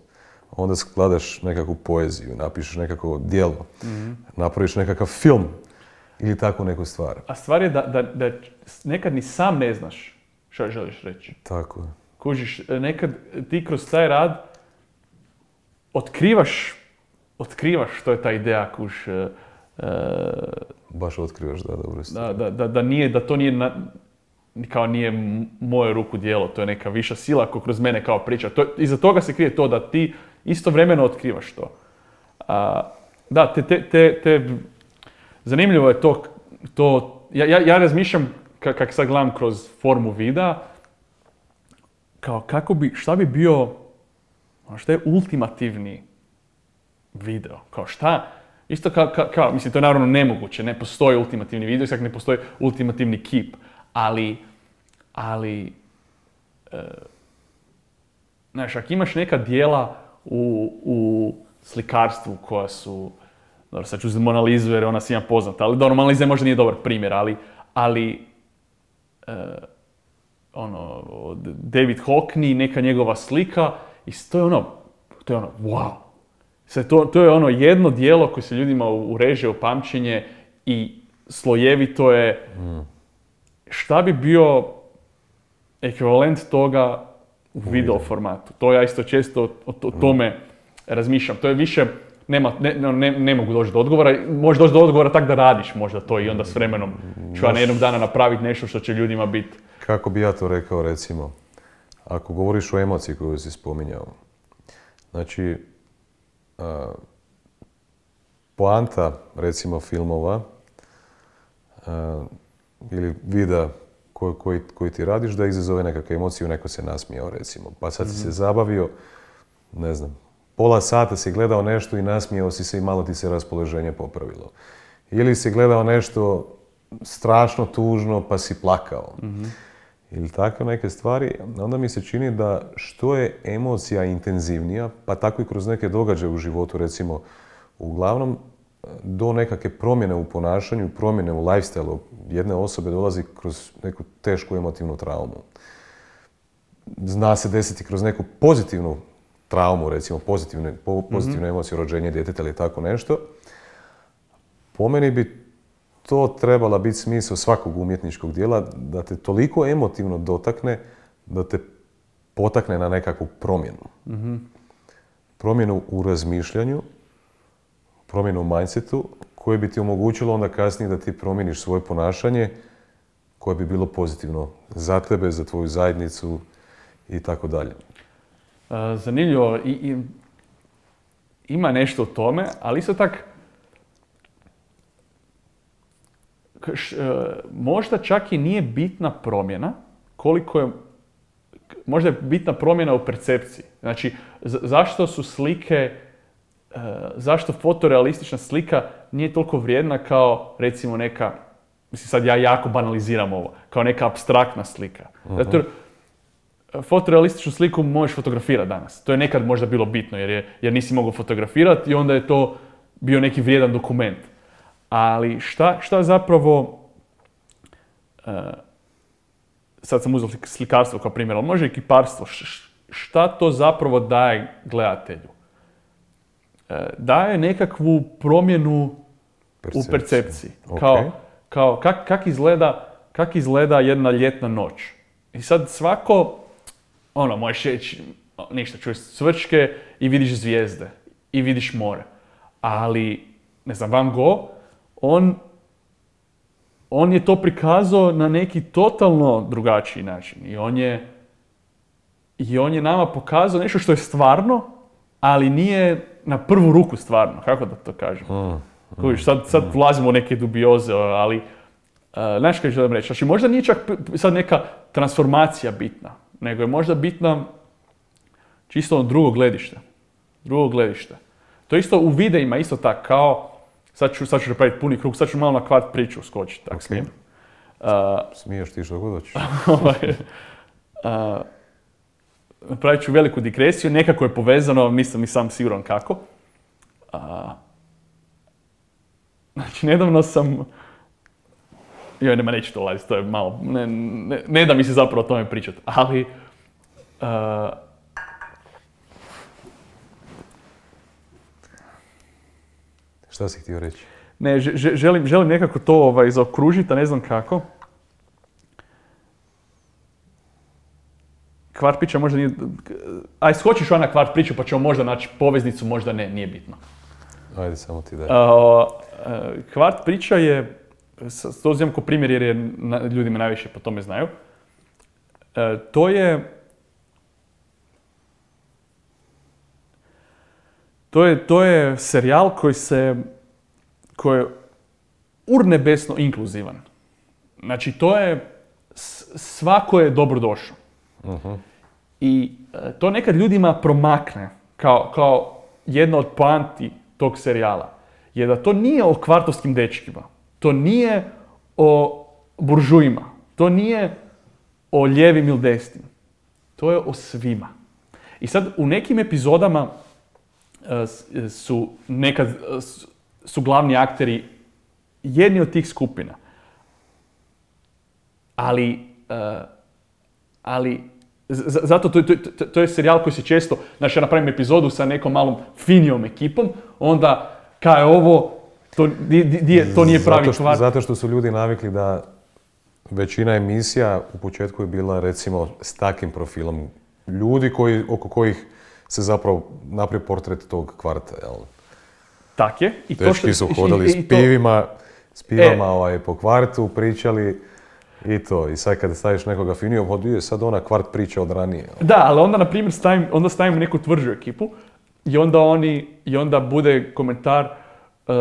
Onda skladaš nekakvu poeziju, napišeš nekakvo djelo, napraviš nekakav film ili tako neku stvar. A stvar je da, da, da nekad ni sam ne znaš što želiš reći. Tako je. Kužiš, nekad ti kroz taj rad otkrivaš, otkrivaš što je ta ideja, kuš, e, e, Baš otkrivaš, da, dobro da, da, da, da nije, da to nije, na, kao nije moje ruku djelo, to je neka viša sila koja kroz mene kao priča. To, iza toga se krije to da ti istovremeno otkrivaš to. A, da, te, te, te, te, zanimljivo je to, to ja, ja, ja razmišljam ka- kak sad gledam kroz formu videa, kao kako bi, šta bi bio, šta je ultimativni video, kao šta, isto kao, kao, kao, mislim to je naravno nemoguće, ne postoji ultimativni video, sad ne postoji ultimativni kip, ali, ali, e, znaš, ako imaš neka dijela u, u slikarstvu koja su, dobro, sad ću uzeti Mona Lizu jer je ona svima poznata, ali dobro, Mona Lisa možda nije dobar primjer, ali, ali ono, David Hockney, neka njegova slika i to je ono, to je ono, wow. Sad, to, to je ono jedno dijelo koje se ljudima ureže u pamćenje i slojevito je. Šta bi bio ekvivalent toga u video formatu? To ja isto često o, o tome razmišljam. To je više, nema, ne, ne, ne- mogu doći do odgovora. Možeš doći do odgovora tak da radiš možda to i onda s vremenom ću ja na jednog dana napraviti nešto što će ljudima biti Kako bi ja to rekao, recimo, ako govoriš o emociji koju si spominjao, znači, a, poanta, recimo, filmova a, ili videa koji, koji, koji ti radiš da izazove nekakve emocije, neko se nasmijao, recimo. Pa sad si se zabavio, ne znam, pola sata si gledao nešto i nasmijao si se i malo ti se raspoloženje popravilo. Ili si gledao nešto strašno tužno pa si plakao. Ili takve neke stvari, onda mi se čini da što je emocija intenzivnija, pa tako i kroz neke događaje u životu, recimo, uglavnom do nekakve promjene u ponašanju, promjene u lifestyle jedne osobe dolazi kroz neku tešku emotivnu traumu. Zna se desiti kroz neku pozitivnu traumu, recimo po- pozitivnu emociju rođenja djeteta ili tako nešto. Po meni bi to trebala biti smisao svakog umjetničkog dijela, da te toliko emotivno dotakne, da te potakne na nekakvu promjenu. Promjenu u razmišljanju, promjenu u mindsetu, koje bi ti omogućilo onda kasnije da ti promijeniš svoje ponašanje koje bi bilo pozitivno za tebe, za tvoju zajednicu i tako dalje. E, Zanimljivo. I, i, ima nešto u tome, ali isto tak k- š- e, možda čak i nije bitna promjena koliko je možda je bitna promjena u percepciji. Znači, zašto su slike, e, zašto fotorealistična slika nije toliko vrijedna kao recimo neka, mislim sad ja jako banaliziram ovo, kao neka abstraktna slika. Zato jer fotorealističnu sliku možeš fotografirati danas. To je nekad možda bilo bitno jer, je, jer nisi mogao fotografirati i onda je to bio neki vrijedan dokument. Ali šta, šta zapravo, e, sad sam uzeo slik- slikarstvo kao primjer, ali može i kiparstvo, šta to zapravo daje gledatelju? E, daje nekakvu promjenu u Percepciju. percepciji. Ok. Kao, kao kak, kak, izgleda, kak izgleda jedna ljetna noć. I sad svako, ono, možeš reći, ništa, čuješ cvrčke i vidiš zvijezde i vidiš more. Ali, ne znam, Van Gogh, on, on je to prikazao na neki totalno drugačiji način. I on je, i on je nama pokazao nešto što je stvarno, ali nije na prvu ruku stvarno, kako da to kažem. Kužiš, sad, sad ulazimo u neke dubioze, ali uh, znaš kaj želim reći? Znači, možda nije čak sad neka transformacija bitna, nego je možda bitna čisto ono drugo gledište. Drugo gledište. To isto u videima, isto tako, kao, sad ću, sad ću napraviti puni krug, sad ću malo na kvart priču skočiti, tak Ok. smijem. Uh, Smiješ ti što god hoćeš. (laughs) ovaj, a, napravit ću veliku digresiju, nekako je povezano, nisam i sam siguran kako. A, znači, nedavno sam, joj, nema, neću to ulaziti, to je malo, ne, ne, ne da mi se zapravo o tome pričati, ali a, Šta si htio reći? Ne, že- že- želim, želim nekako to ovaj, zaokružiti, a ne znam kako. Kvart priča možda nije... Aj, skočiš ona kvart priču pa ćemo možda naći poveznicu, možda ne, nije bitno. Ajde, samo ti daj. A, a, kvart priča je, to uzimam kao primjer jer je na- ljudi me najviše po tome znaju. E, to je... To je, to je serijal koji se, koji je urnebesno inkluzivan. Znači, to je, svako je dobrodošao. I e, to nekad ljudima promakne kao, kao jedna od poanti tog serijala. Je da to nije o kvartovskim dečkima. To nije o buržujima. To nije o lijevim ili desnim. To je o svima. I sad u nekim epizodama e, s- su nekad e, su glavni akteri jedni od tih skupina. Ali, e, ali zato to, to, je serijal koji se često, znači ja napravim epizodu sa nekom malom finijom ekipom, onda kaj je ovo, to, di- di- je- to nije pravi zato što, kvart. zato što su ljudi navikli da većina emisija u početku je bila recimo s takim profilom ljudi koji, oko kojih se zapravo napravi portret tog kvarta. Jel? Tak je. I Dečki su i- hodali i- s i to- pivima, s pivama E. ovaj, po kvartu, pričali i to. I sad kad staviš nekoga finijom, hoduje sad ona kvart priča od ranije. Da, ali onda, na primjer, stavim, onda stavim neku tvrđu ekipu i onda oni, i onda bude komentar uh,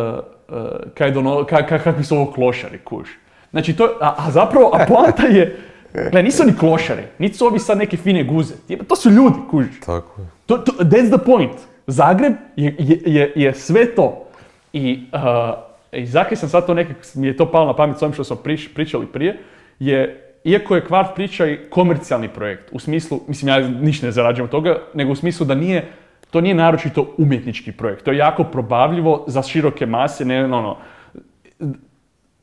kaj dono, ka, ka- kakvi su ovo klošari, kuš. Znači, to, a, a zapravo, a poanta je, gle, nisu ni klošari, niti su ovi sad neke fine guze, to su ljudi, kuš. Tako je. To, to, that's the point. Zagreb je, je, je, je sve to. I, uh, i zakaj sam sad to nekak, mi je to palo na pamet s ovim što smo prič- pričali prije, je, iako je kvart priča i komercijalni projekt, u smislu, mislim ja ništa ne zarađujem od toga, nego u smislu da nije, to nije naročito umjetnički projekt. To je jako probavljivo za široke mase, ne ono,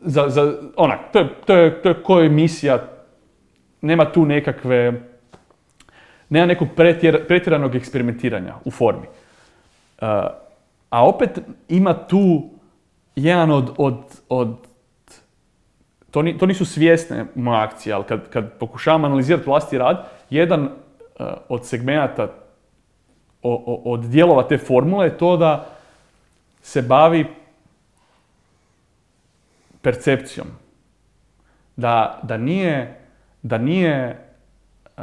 za, za, onak, to je, to je, to je ko emisija, nema tu nekakve, nema nekog pretjer, pretjeranog eksperimentiranja u formi. Uh, a opet ima tu jedan od, od, od to, ni- to nisu svjesne moje akcije, ali kad, kad pokušavam analizirati vlastiti rad, jedan od segmenata, od dijelova te formule je to da se bavi percepcijom. Da, da nije, da nije, uh,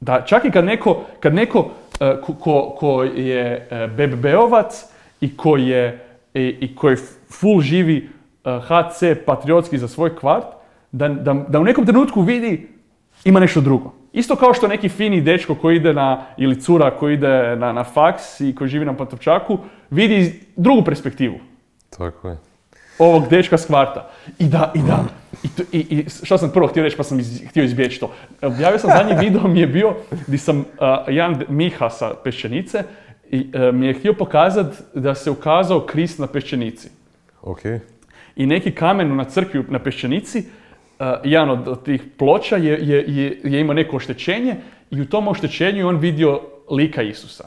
da čak i kad neko, kad neko uh, ko, ko, je uh, BBB-ovac i ko je, i, i koji full živi HC patriotski za svoj kvart, da, da, da u nekom trenutku vidi ima nešto drugo. Isto kao što neki fini dečko koji ide na, ili cura koji ide na, na faks i koji živi na Pantovčaku, vidi drugu perspektivu Tako je. ovog dečka s kvarta. I da, i da, i, to- i, i što sam prvo htio reći pa sam iz- htio izbjeći to. Objavio sam zadnji video mi je bio gdje sam, a, jedan Miha sa Pešćenice i, a, mi je htio pokazati da se ukazao Krist na Pešćenici. Ok. I neki kamen na crkvi na Pešćenici, a, jedan od, tih ploča je, je, je, je imao neko oštećenje i u tom oštećenju je on vidio lika Isusa.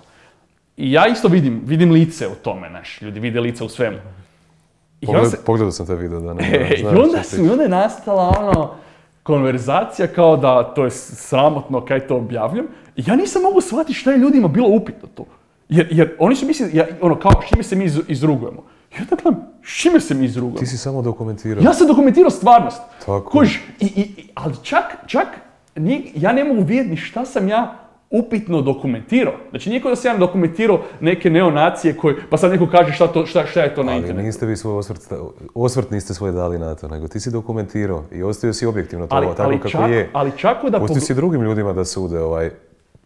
I ja isto vidim, vidim lice u tome, znaš, ljudi vide lice u svemu. I Pogled, se- pogledao sam te video da ne E, (laughs) I onda, što su, i onda je nastala ono konverzacija kao da to je sramotno kaj to objavljam. I ja nisam mogu shvatiti šta je ljudima bilo upitno to. Jer, jer oni su mislili, ja, ono kao, čime se mi iz- izrugujemo? I onda gledam, s čime se mi izrugujemo? Ti si samo dokumentirao. Ja sam dokumentirao stvarnost. Tako. Kužiš, i, i, ali čak, čak, nije- ja ne mogu vidjeti ni šta sam ja upitno dokumentirao. Znači nije da sam ja dokumentirao neke neonacije koji, pa sad neko kaže šta, to, šta, šta je to na Ali internetu. niste vi svoj osvrt, osvrt niste svoj dali na to, nego ti si dokumentirao i ostavio si objektivno to Ali, tako ali, kako čak, je. ali čako da... Pustio pogl- si drugim ljudima da sude ovaj.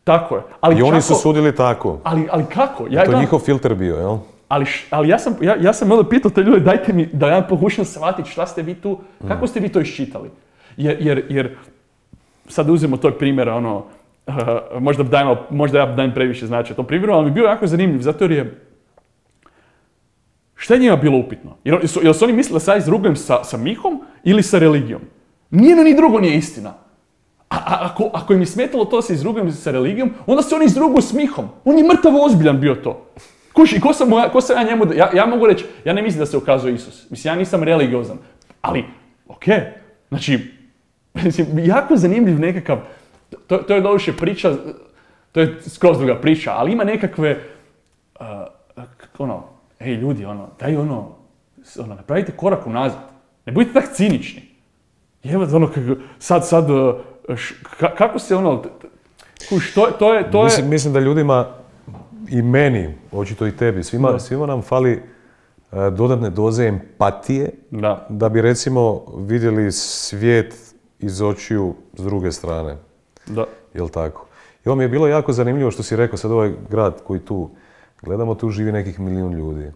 Tako je. Ali I oni su čako- sudili tako. Ali, ali kako? Ja To je njihov filter bio, jel? Ali, š- ali ja sam, ja, ja sam onda pitao te ljude, dajte mi da ja pokušam shvatiti šta ste vi tu, kako ste vi to iščitali. Jer, jer, jer sad uzmemo tog primjera, ono, eh, možda, dajmo, možda ja dajem previše značaja tom primjeru, ali mi je bio jako zanimljiv, zato jer je, šta je njima bilo upitno? Jer, jel su, jel su oni mislili da se ja izrugujem sa, sa Mihom ili sa religijom? Nijedno ni drugo nije istina. A, a ako, ako im je smetalo to da se izrugujem sa religijom, onda se oni izruguju s Mihom. On je mrtavo ozbiljan bio to. Kuš, i ko sam, mu ja, ko sam ja njemu, ja, ja mogu reći, ja ne mislim da se ukazuje Isus. Mislim, ja nisam religiozan. Ali, ok, znači, (laughs) mislim, jako zanimljiv nekakav, to, to je doduše priča, to je skroz druga priča, ali ima nekakve, uh, ono, ej ljudi, ono, daj ono, ono, napravite korak unazad. Ne budite tak cinični. Evo, ono, kako- sad, sad, uh, š- ka- kako se ono, kuš, to, to je, to je, Mislim, mislim da ljudima i meni, očito i tebi, svima, Da. svima nam fali e, dodatne doze empatije da, da bi recimo vidjeli svijet iz očiju s druge strane. da, Jel tako? I ovo mi je bilo jako zanimljivo što si rekao, sad ovaj grad koji tu gledamo, tu živi nekih milijun ljudi.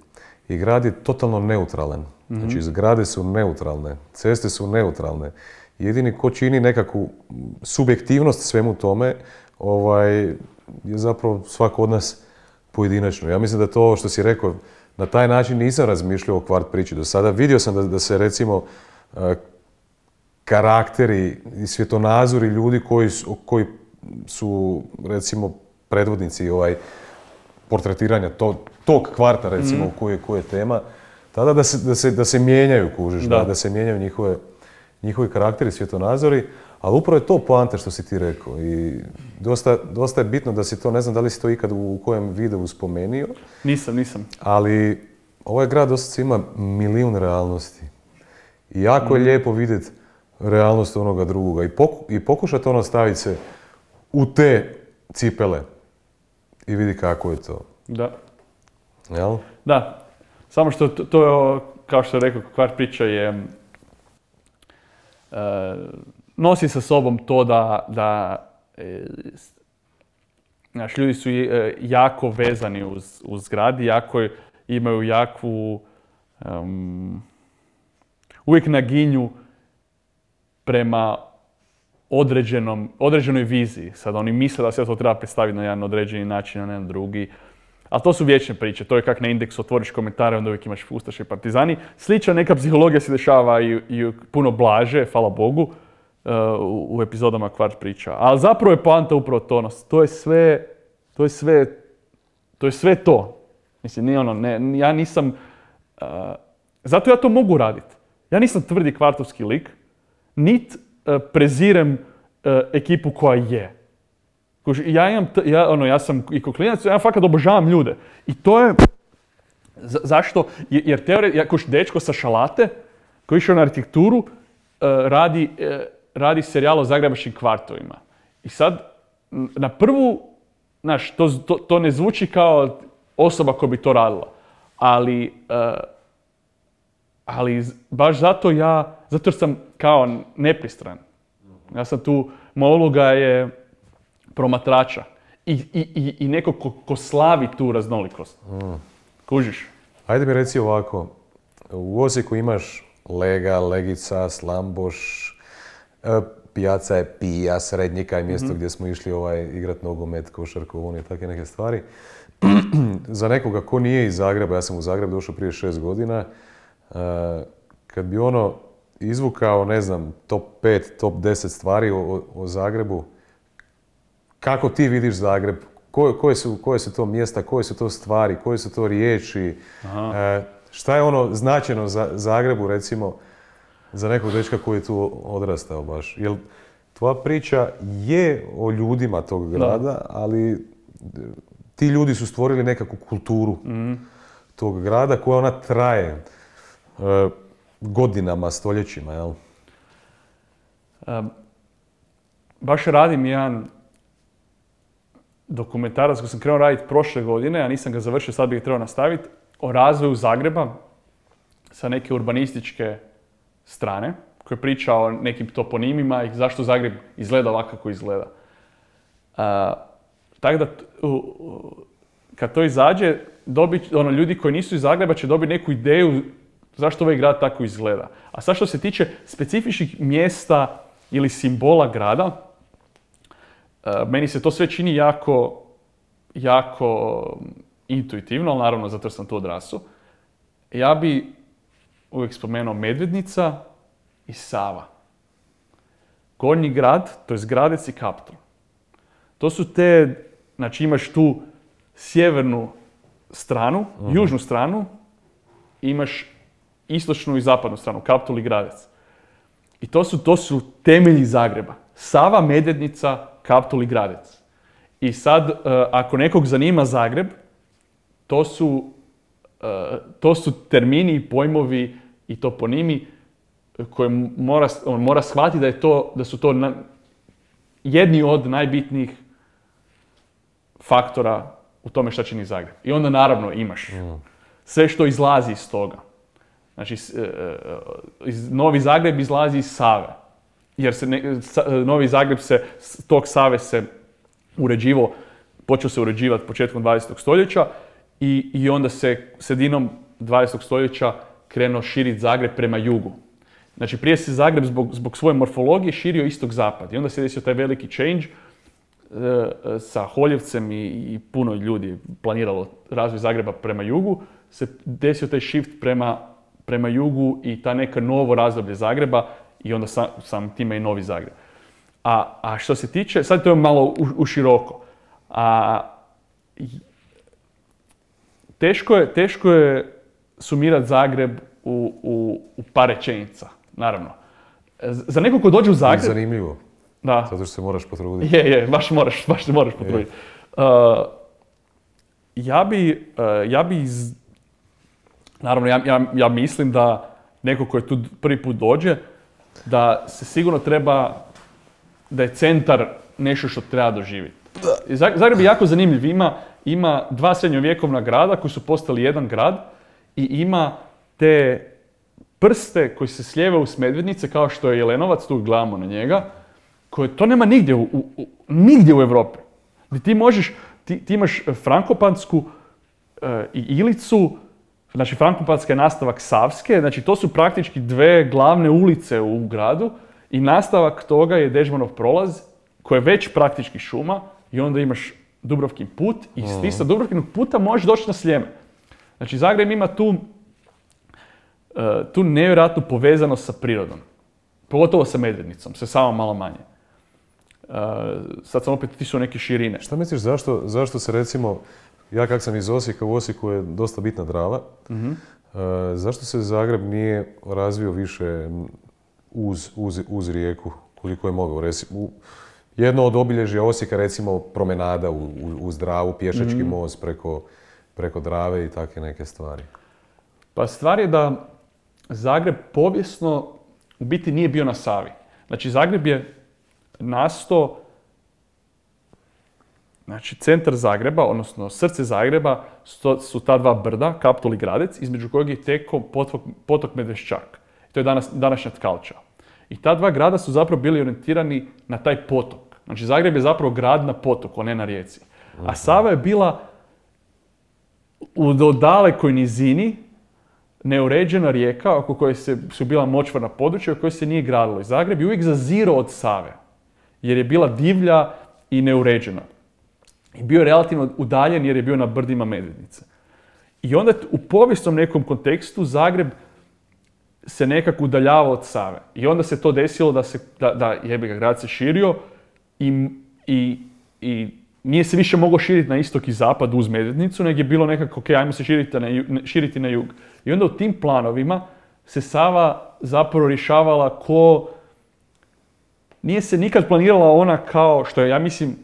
I grad je totalno neutralan. Znači, zgrade su neutralne, ceste su neutralne. Jedini ko čini nekakvu subjektivnost svemu tome, ovaj, je zapravo svako od nas pojedinačno. Ja mislim da to što si rekao, na taj način nisam razmišljao o kvart priči do sada. Vidio sam da, da se recimo eh, karakteri i svjetonazori ljudi koji su, koji su recimo predvodnici ovaj portretiranja to, tog kvarta recimo Mhm. koji, je- tema, tada da se, da se, da se mijenjaju, kužiš, da. Da. da se mijenjaju njihove, njihovi karakteri, svjetonazori, ali upravo je to poanta što si ti rekao i dosta, dosta je bitno da si to, ne znam da li si to ikad u kojem videu spomenio, nisam, nisam. ali ovaj grad dosta ima milijun realnosti. I jako je lijepo vidjeti realnost onoga drugoga i, poku, i pokušati ono staviti se u te cipele i vidi kako je to. Da. Jel? Da, samo što to, to je, kao što je rekao, kvart priča je, e, nosi sa sobom to da, da e, znaš, ljudi su e, jako vezani uz, uz zgradi, jako imaju jakvu, em, uvijek naginju prema određenom, određenoj viziji. Sad oni misle da se to treba predstaviti na jedan određeni način, a ne na drugi. Ali to su vječne priče. To je kak na indeksu otvoriš komentare, onda uvijek imaš Ustaše i Partizani. Slična neka psihologija se dešava i, i puno blaže, hvala Bogu, u, epizodama Kvart priča. Ali zapravo je poanta upravo to. To je sve, to je sve, to je sve to. Mislim, nije ono, ne, ja nisam, uh, zato ja to mogu raditi. Ja nisam tvrdi kvartovski lik, nit uh, prezirem uh, ekipu koja je. Ja imam, t- ja, ono, ja sam i ko klinac, ja fakat obožavam ljude. I to je, za- zašto? Je- Jer teore, ja kuš dečko sa šalate, koji išao na arhitekturu, radi, radi serijal o zagrebačkim kvartovima. I sad, na prvu, znaš, to, to, to ne zvuči kao osoba koja bi to radila. Ali, e, ali baš zato ja, zato jer sam kao nepristran. Ja sam tu, moja uloga je promatrača. I, i, i, i neko ko, ko slavi tu raznolikost. Kužiš? Ajde mi reci ovako, u Osijeku imaš Lega, Legica, Slamboš, pijaca je Pija, Srednjika i mjesto gdje smo išli ovaj, igrat nogomet, košarku, unije, takve neke stvari. (clears throat) Za nekoga ko nije iz Zagreba, ja sam u Zagreb došao prije šest godina, e, kad bi ono izvukao, ne znam, top 5, top 10 stvari o, o- Zagrebu, kako ti vidiš Zagreb? Koje, koje, su, koje su to mjesta, koje su to stvari, koje su to riječi? E, šta je ono značajno za Zagrebu, recimo, za nekog dečka koji je tu odrastao baš? Jel tvoja priča je o ljudima tog grada, ali ti ljudi su stvorili nekakvu kulturu tog grada koja ona traje e, godinama, stoljećima, jel? Baš radim jedan dokumentarac koji sam krenuo raditi prošle godine, a nisam ga završio, sad bih ga trebao nastaviti, o razvoju Zagreba sa neke urbanističke strane, koji priča o nekim toponimima i zašto Zagreb izgleda ovako kako izgleda. Uh, tako da, kad to izađe, dobit, ono, ljudi koji nisu iz Zagreba će dobiti neku ideju zašto ovaj grad tako izgleda. A sad što se tiče specifičnih mjesta ili simbola grada, e, meni se to sve čini jako, jako intuitivno, ali naravno zato sam tu odrasao. Ja bi uvijek spomenuo Medvednica i Sava. Gornji grad, to je Gradec i Kaptol. To su te, znači imaš tu sjevernu stranu, južnu stranu, imaš istočnu i zapadnu stranu, Kaptol i Gradec. I to su, to su temelji Zagreba. Sava, Medvednica, Kaptol i Gradec. I sad, e, ako nekog zanima Zagreb, to su, to su termini i pojmovi i toponimi koje mora, on mora shvatiti da, je to, da su to na- jedni od najbitnijih faktora u tome šta čini Zagreb. I onda naravno imaš sve što izlazi iz toga. Znači, s- e, e, iz, Novi Zagreb izlazi iz Save. Jer se ne- Sa- Novi Zagreb se, tog Save se uređivo, počeo se uređivati početkom 20. stoljeća i, i onda se sredinom 20. stoljeća krenuo širiti Zagreb prema jugu. Znači prije se Zagreb zbog, zbog svoje morfologije širio istog-zapad i onda se desio taj veliki change e, sa Holjevcem i, i puno ljudi planiralo razvoj Zagreba prema jugu, se desio taj shift prema, prema jugu i ta neka novo razdoblje Zagreba i onda sam, sam time i novi Zagreb. A, a što se tiče, sad to je malo u, u široko, a teško je, teško je sumirati Zagreb u, u, u par rečenica, naravno. Za nekog ko dođe u Zagreb, Zanimljivo, da, zato što se moraš potruditi. je, je, baš moraš, baš se moraš potruditi. Uh, ja bi, uh, ja bi iz... Naravno, ja, ja, ja mislim da neko ko je tu prvi put dođe, da se sigurno treba, da je centar nešto što treba doživjeti. I Zag- Zagreb je jako zanimljiv. Ima, ima dva srednjovjekovna grada koji su postali jedan grad i ima te prste koji se slijeve uz Medvednice, kao što je Jelenovac, tu gledamo na njega, koje to nema nigdje u, u- u- nigdje u Europi. Gdje ti možeš, ti, ti imaš Frankopansku e, i Ilicu, znači Frankopanska je nastavak Savske, znači to su praktički dve glavne ulice u gradu i nastavak toga je Dežmanov prolaz koji je već praktički šuma i onda imaš Dubrovkin put i ti sa Dubrovkinog puta možeš doći na Sljeme. Znači Zagreb ima tu, e, tu nevjerojatnu povezanost sa prirodom. Pogotovo sa Medvednicom, sve samo malo manje. E, sad sam opet otišao u neke širine. Šta misliš zašto, zašto se recimo, ja kak sam iz Osijeka, u Osijeku je dosta bitna Drava, Mhm. e, zašto se Zagreb nije razvio više uz, uz, uz rijeku koliko je mogao? Reci, u- jedno od obilježja Osijeka, recimo promenada u, u, uz Dravu, pješački most preko, preko Drave i takve neke stvari. Pa stvar je da Zagreb povijesno u biti nije bio na Savi. Znači Zagreb je nasto, znači centar Zagreba, odnosno srce Zagreba su, ta dva brda, Kaptol i Gradec, između kojeg je tekao potok, potok Medveščak. To je danas, današnja Tkalča. I ta dva grada su zapravo bili orijentirani na taj potok. Znači Zagreb je zapravo grad na potoku, ne na rijeci. A Sava je bila u dalekoj nizini, neuređena rijeka oko koje se, su bila močvarna područja oko koje se nije gradilo. I Zagreb je uvijek zazirao od Save, jer je bila divlja i neuređena. I bio je relativno udaljen jer je bio na brdima Medvednice. I onda u povijesnom nekom kontekstu Zagreb se nekako udaljavao od Save. I onda se to desilo da se, da, da jebi ga, grad se širio i, i, i nije se više mogao širiti na istok i zapad uz Medvednicu, nego je bilo nekako, ok, ajmo se širiti na, ju- širiti na jug. I onda u tim planovima se Sava zapravo rješavala ko... Nije se nikad planirala ona kao, što je, ja mislim,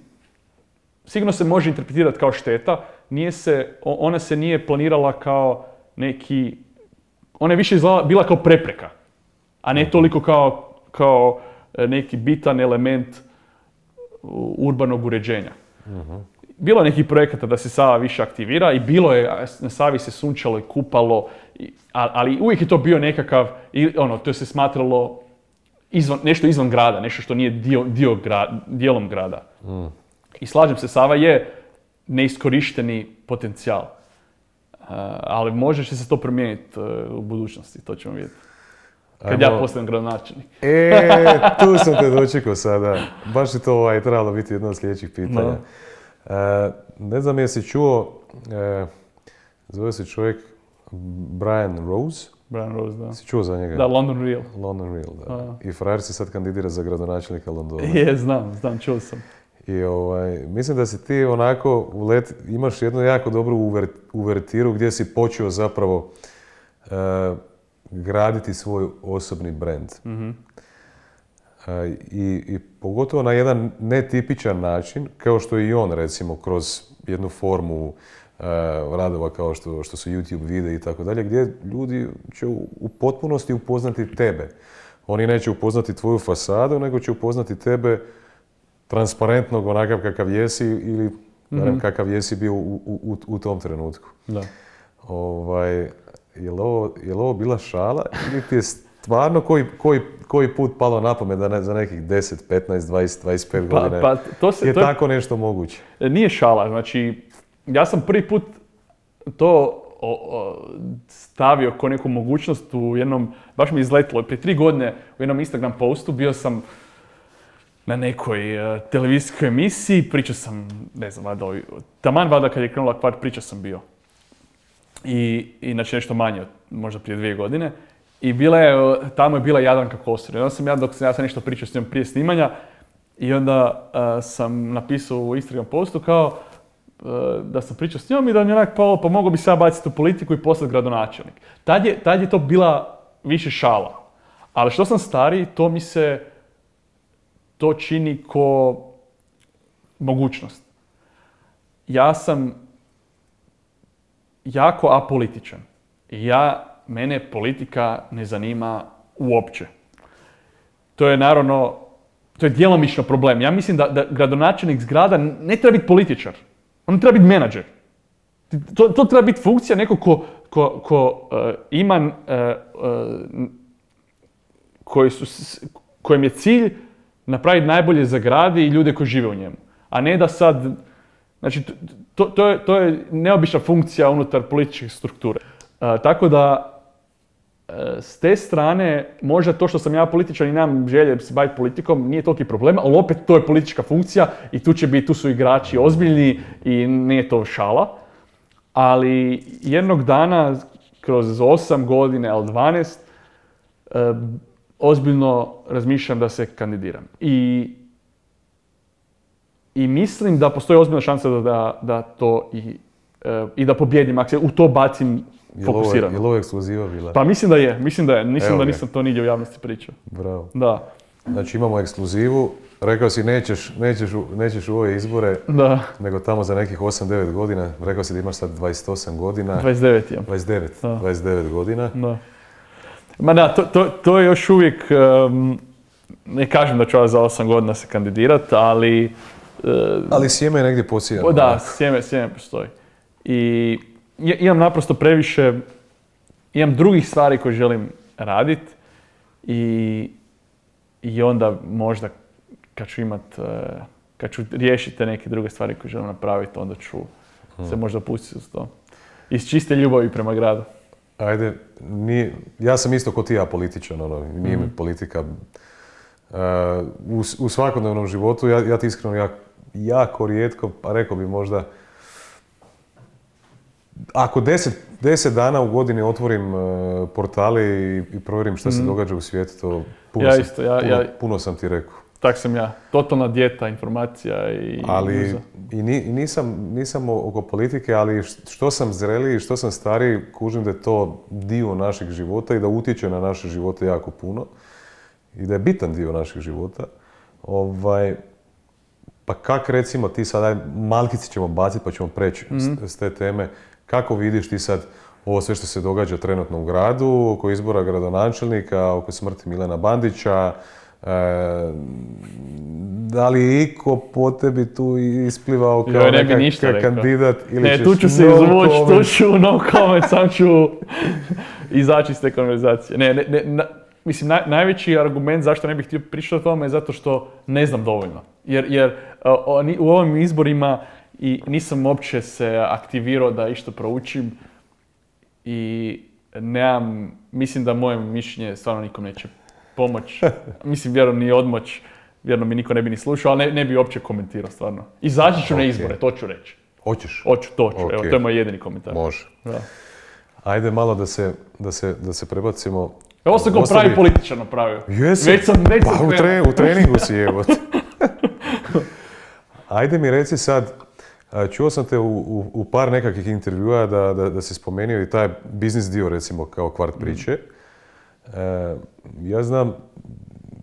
sigurno se može interpretirati kao šteta, nije se, ona se nije planirala kao neki, ona je više izgledala, bila kao prepreka, a ne toliko kao, kao e, neki bitan element urbanog uređenja. Bilo je nekih projekata da se Sava više aktivira i bilo je, na Savi se sunčalo i kupalo, ali uvijek je to bio nekakav, ono, to se smatralo izvan, nešto izvan grada, nešto što nije dio, dio gra- dijelom grada. I slažem se, Sava je neiskorišteni potencijal. Ali može se to promijeniti uh, u budućnosti, to ćemo vidjeti. Kad ja Ajmo- postanem gradonačelnik. E, tu sam te dočekao sada. Baš je to ovaj, trebalo biti jedno od sljedećih pitanja. E, ne znam jesi čuo, e, zove se čovjek Brian Rose. Brian Rose, da. Si čuo za njega? Da, London Real. London Real, da. A. I frajer se sad kandidira za gradonačelnika Londona. Je, znam, znam, čuo sam. I ovaj, mislim da si ti onako ulet, imaš jednu jako dobru uver, uvertiru gdje si počeo zapravo e, graditi svoj osobni brand. E, i, I pogotovo na jedan netipičan način, kao što je i on recimo kroz jednu formu e, radova kao što, što su YouTube videi i tako dalje, gdje ljudi će u, u potpunosti upoznati tebe. Oni neće upoznati tvoju fasadu, nego će upoznati tebe transparentnog onakav kakav jesi ili barem kakav jesi bio u, u, u- u tom trenutku. Da. Ovaj, je li ovo, je li ovo bila šala ili ti je stvarno koji, koji, koji put palo na pamet da ne, za nekih 10, 15, 20, 25 Pa, godina pa to se, je to je- tako nešto moguće? E, Nije šala, znači, ja sam prvi put to o- o, stavio kao neku mogućnost u jednom, baš mi je izletilo, prije tri godine u jednom Instagram postu bio sam na nekoj e, televizijskoj emisiji, pričao sam, ne znam, ovi- taman valjda kad je krenula kvart, pričao sam bio. I, i znači nešto manje, od- možda prije dvije godine. I bila je, tamo je bila Jadranka Kosor. I onda sam ja, dok sam ja sam nešto pričao s njom prije snimanja, i onda e, sam napisao u Instagram postu kao e, da sam pričao s njom i da mi je onak palo, pa mogu bi se baciti u politiku i postati gradonačelnik. Tad je, tad je to bila više šala. Ali što sam stariji, to mi se, to čini ko mogućnost. Ja sam jako apolitičan. Ja, mene politika ne zanima uopće. To je naravno, to je djelomično problem. Ja mislim da, da gradonačelnik zgrada ne treba biti političar. On treba biti menadžer. To, to treba biti funkcija nekog ko, ko, ko eh, ima, s- kojem je cilj napraviti najbolje za grad i ljude koji žive u njemu. A ne da sad, znači to, to, je, to je neobična funkcija unutar političke strukture. Eh, tako da E, s te strane, možda to što sam ja političar i nemam želje se baviti politikom, nije toliki problem, ali opet to je politička funkcija i tu će biti, tu su igrači ozbiljni i nije to šala. Ali jednog dana, kroz 8 godina ili 12, e, ozbiljno razmišljam da se kandidiram. I, i mislim da postoji ozbiljna šansa da, da, da to i, e, i da pobjedim, ako se u to bacim fokusirano. je li ovo ekskluziva bila? Pa mislim da je, mislim da je. Mislim da nisam to nigdje u javnosti pričao. Bravo. Da. Znači imamo ekskluzivu. Rekao si nećeš, nećeš, nećeš u ove izbore, Da, nego tamo za nekih 8-9 godina. Rekao si da imaš sad 28 godina. 29 imam. 29, Da. 29 godina. Da. Ma da, to, to, to je još uvijek, ne kažem da ću ja za 8 godina se kandidirat, ali Ali sjeme je negdje posijano. Da, sjeme, sjeme postoji. I imam naprosto previše, imam drugih stvari koje želim radit i, i onda možda kad ću imat, e, kad ću riješiti te neke druge stvari koje želim napraviti, onda ću se možda pustiti uz to. Iz čiste ljubavi prema gradu. Ajde, nije, ja sam isto ko ti ja političan, ono, nije mi politika. Uh, u, s- u svakodnevnom životu, ja, ja ti iskreno jak- jako rijetko, pa rekao bi možda, ako deset, deset dana u godini otvorim uh, portale i, i provjerim šta se događa u svijetu, to puno, Mhm. Ja sam, isto, ja- puno, ja- puno sam ti rekao. Tak sam ja. Totalna dijeta informacija i Ali uza. i ni- i nisam, nisam oko politike, ali što sam zreliji, što sam stariji, kužim da je to dio našeg života i da utječe na naše živote jako puno i da je bitan dio našeg života. Ovaj, pa kak recimo ti sad, aj, malkice ćemo baciti pa ćemo preći s- s te teme, kako vidiš ti sad ovo sve što se događa trenutno u gradu, oko izbora gradonačelnika, oko smrti Milana Bandića, e, da li je iko po tebi tu isplivao kao Joj, ne bi ništa kandidat ili Ne, ćeš tu ću se no izvući, tu ću no comment, sam ću (laughs) izaći iz te konverzacije. Ne, ne, ne, na- mislim, naj- najveći argument zašto ne bih htio pričati o tome je zato što ne znam dovoljno. Jer, jer oni- u ovim izborima i nisam uopće se aktivirao da išta proučim i nemam, mislim da moje mišljenje stvarno nikom neće pomoć. (laughs) mislim, vjerujem ni odmoć, vjerujem mi niko ne bi ni slušao, ali ne, ne bi uopće komentirao stvarno. Izaći ću na Ok. izbore, to ću reći. Hoćeš? Hoću, to ću. Evo, Ok. to je moj jedini komentar. Može. Da. Ajde malo da se, da se, da se prebacimo. Ovo sam kao Ostavi- pravi političar napravio. Jesi? Već sam, već sam Pa u, krenuo. tre, u treningu si evo. (laughs) Ajde mi reci sad, čuo sam te u, u, u par nekakvih intervjua da, da, da si spomenuo i taj biznis dio recimo kao kvart priče. E, ja znam,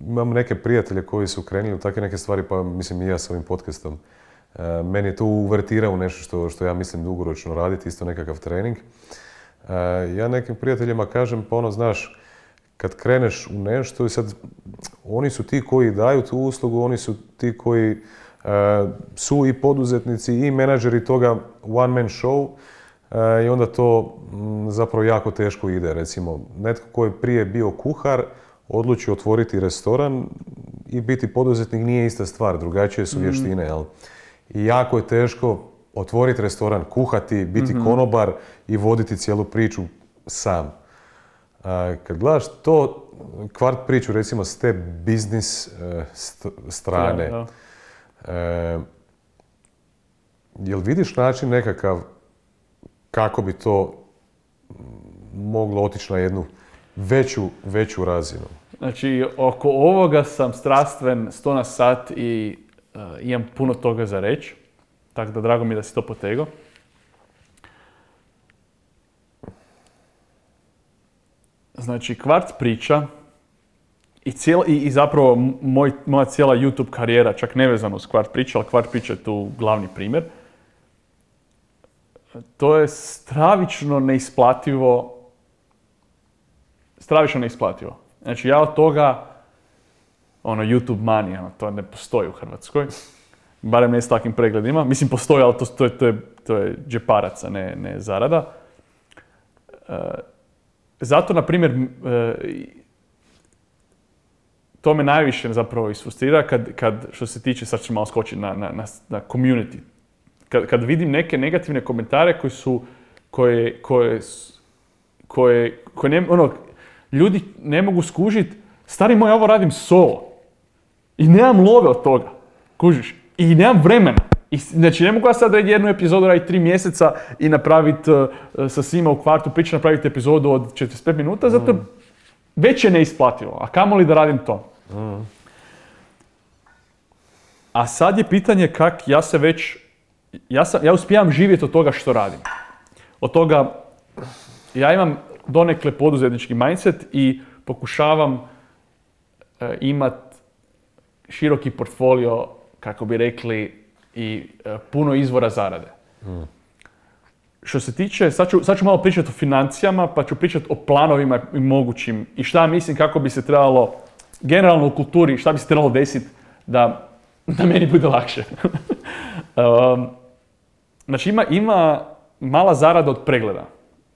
imam neke prijatelje koji su krenuli u takve neke stvari, pa mislim i ja s ovim podcastom. E, meni je to uvertira u nešto što, što ja mislim dugoročno raditi, isto nekakav trening. E, ja nekim prijateljima kažem, pa ono, znaš, kad kreneš u nešto i sad oni su ti koji daju tu uslugu, oni su ti koji e, su i poduzetnici i menadžeri toga one man show e, i onda to mm, zapravo jako teško ide. Recimo, netko koji je prije bio kuhar, odluči otvoriti restoran i biti poduzetnik nije ista stvar, drugačije su vještine, jel? I jako je teško otvoriti restoran, kuhati, biti konobar i voditi cijelu priču sam. Kad gledaš to, kvart priču recimo s te biznis e, st- strane, Da, e, jel vidiš način nekakav kako bi to moglo otići na jednu veću, veću razinu? Znači, oko ovoga sam strastven sto na sat i e, imam puno toga za reći. Tako da drago mi je da si to potegao. Znači, kvart priča i, cijela, i, i zapravo moj, moja cijela YouTube karijera, čak nevezano s kvart priča, ali kvart priča je tu glavni primjer. To je stravično neisplativo stravično neisplativo. Znači ja od toga, ono, YouTube money, ono, to ne postoji u Hrvatskoj. Barem ne s takvim pregledima. Mislim, postoji, ali to, to, je, to, je, to je džeparaca, ne, ne zarada. E, zato, na primjer, e, to me najviše zapravo isfrustrira kad, kad što se tiče, sad ću malo skočiti na, na, na, community. Kad, kad vidim neke negativne komentare koji su, koje, koje, koje, koje ono, ljudi ne mogu skužiti, stari moj, ovo radim solo. I nemam love od toga, kužiš. I nemam vremena. I, znači, ne mogu ja sad jednu epizodu raditi tri mjeseca i napraviti uh, sa svima u kvartu priču, napraviti epizodu od 45 minuta, zato već je neisplativo. A kamoli da radim to. A sad je pitanje kak ja se već, ja, sam, ja uspijevam živjeti od toga što radim. Od toga, ja imam donekle poduzetnički mindset i pokušavam e, imat široki portfolio, kako bi rekli, i e, puno izvora zarade. Što se tiče, sad ću, malo pričati o financijama, pa ću pričati o planovima i mogućim i šta mislim kako bi se trebalo, generalno u kulturi, šta bi se trebalo desiti da, da meni bude lakše. Um, (laughs) znači ima, ima mala zarada od pregleda.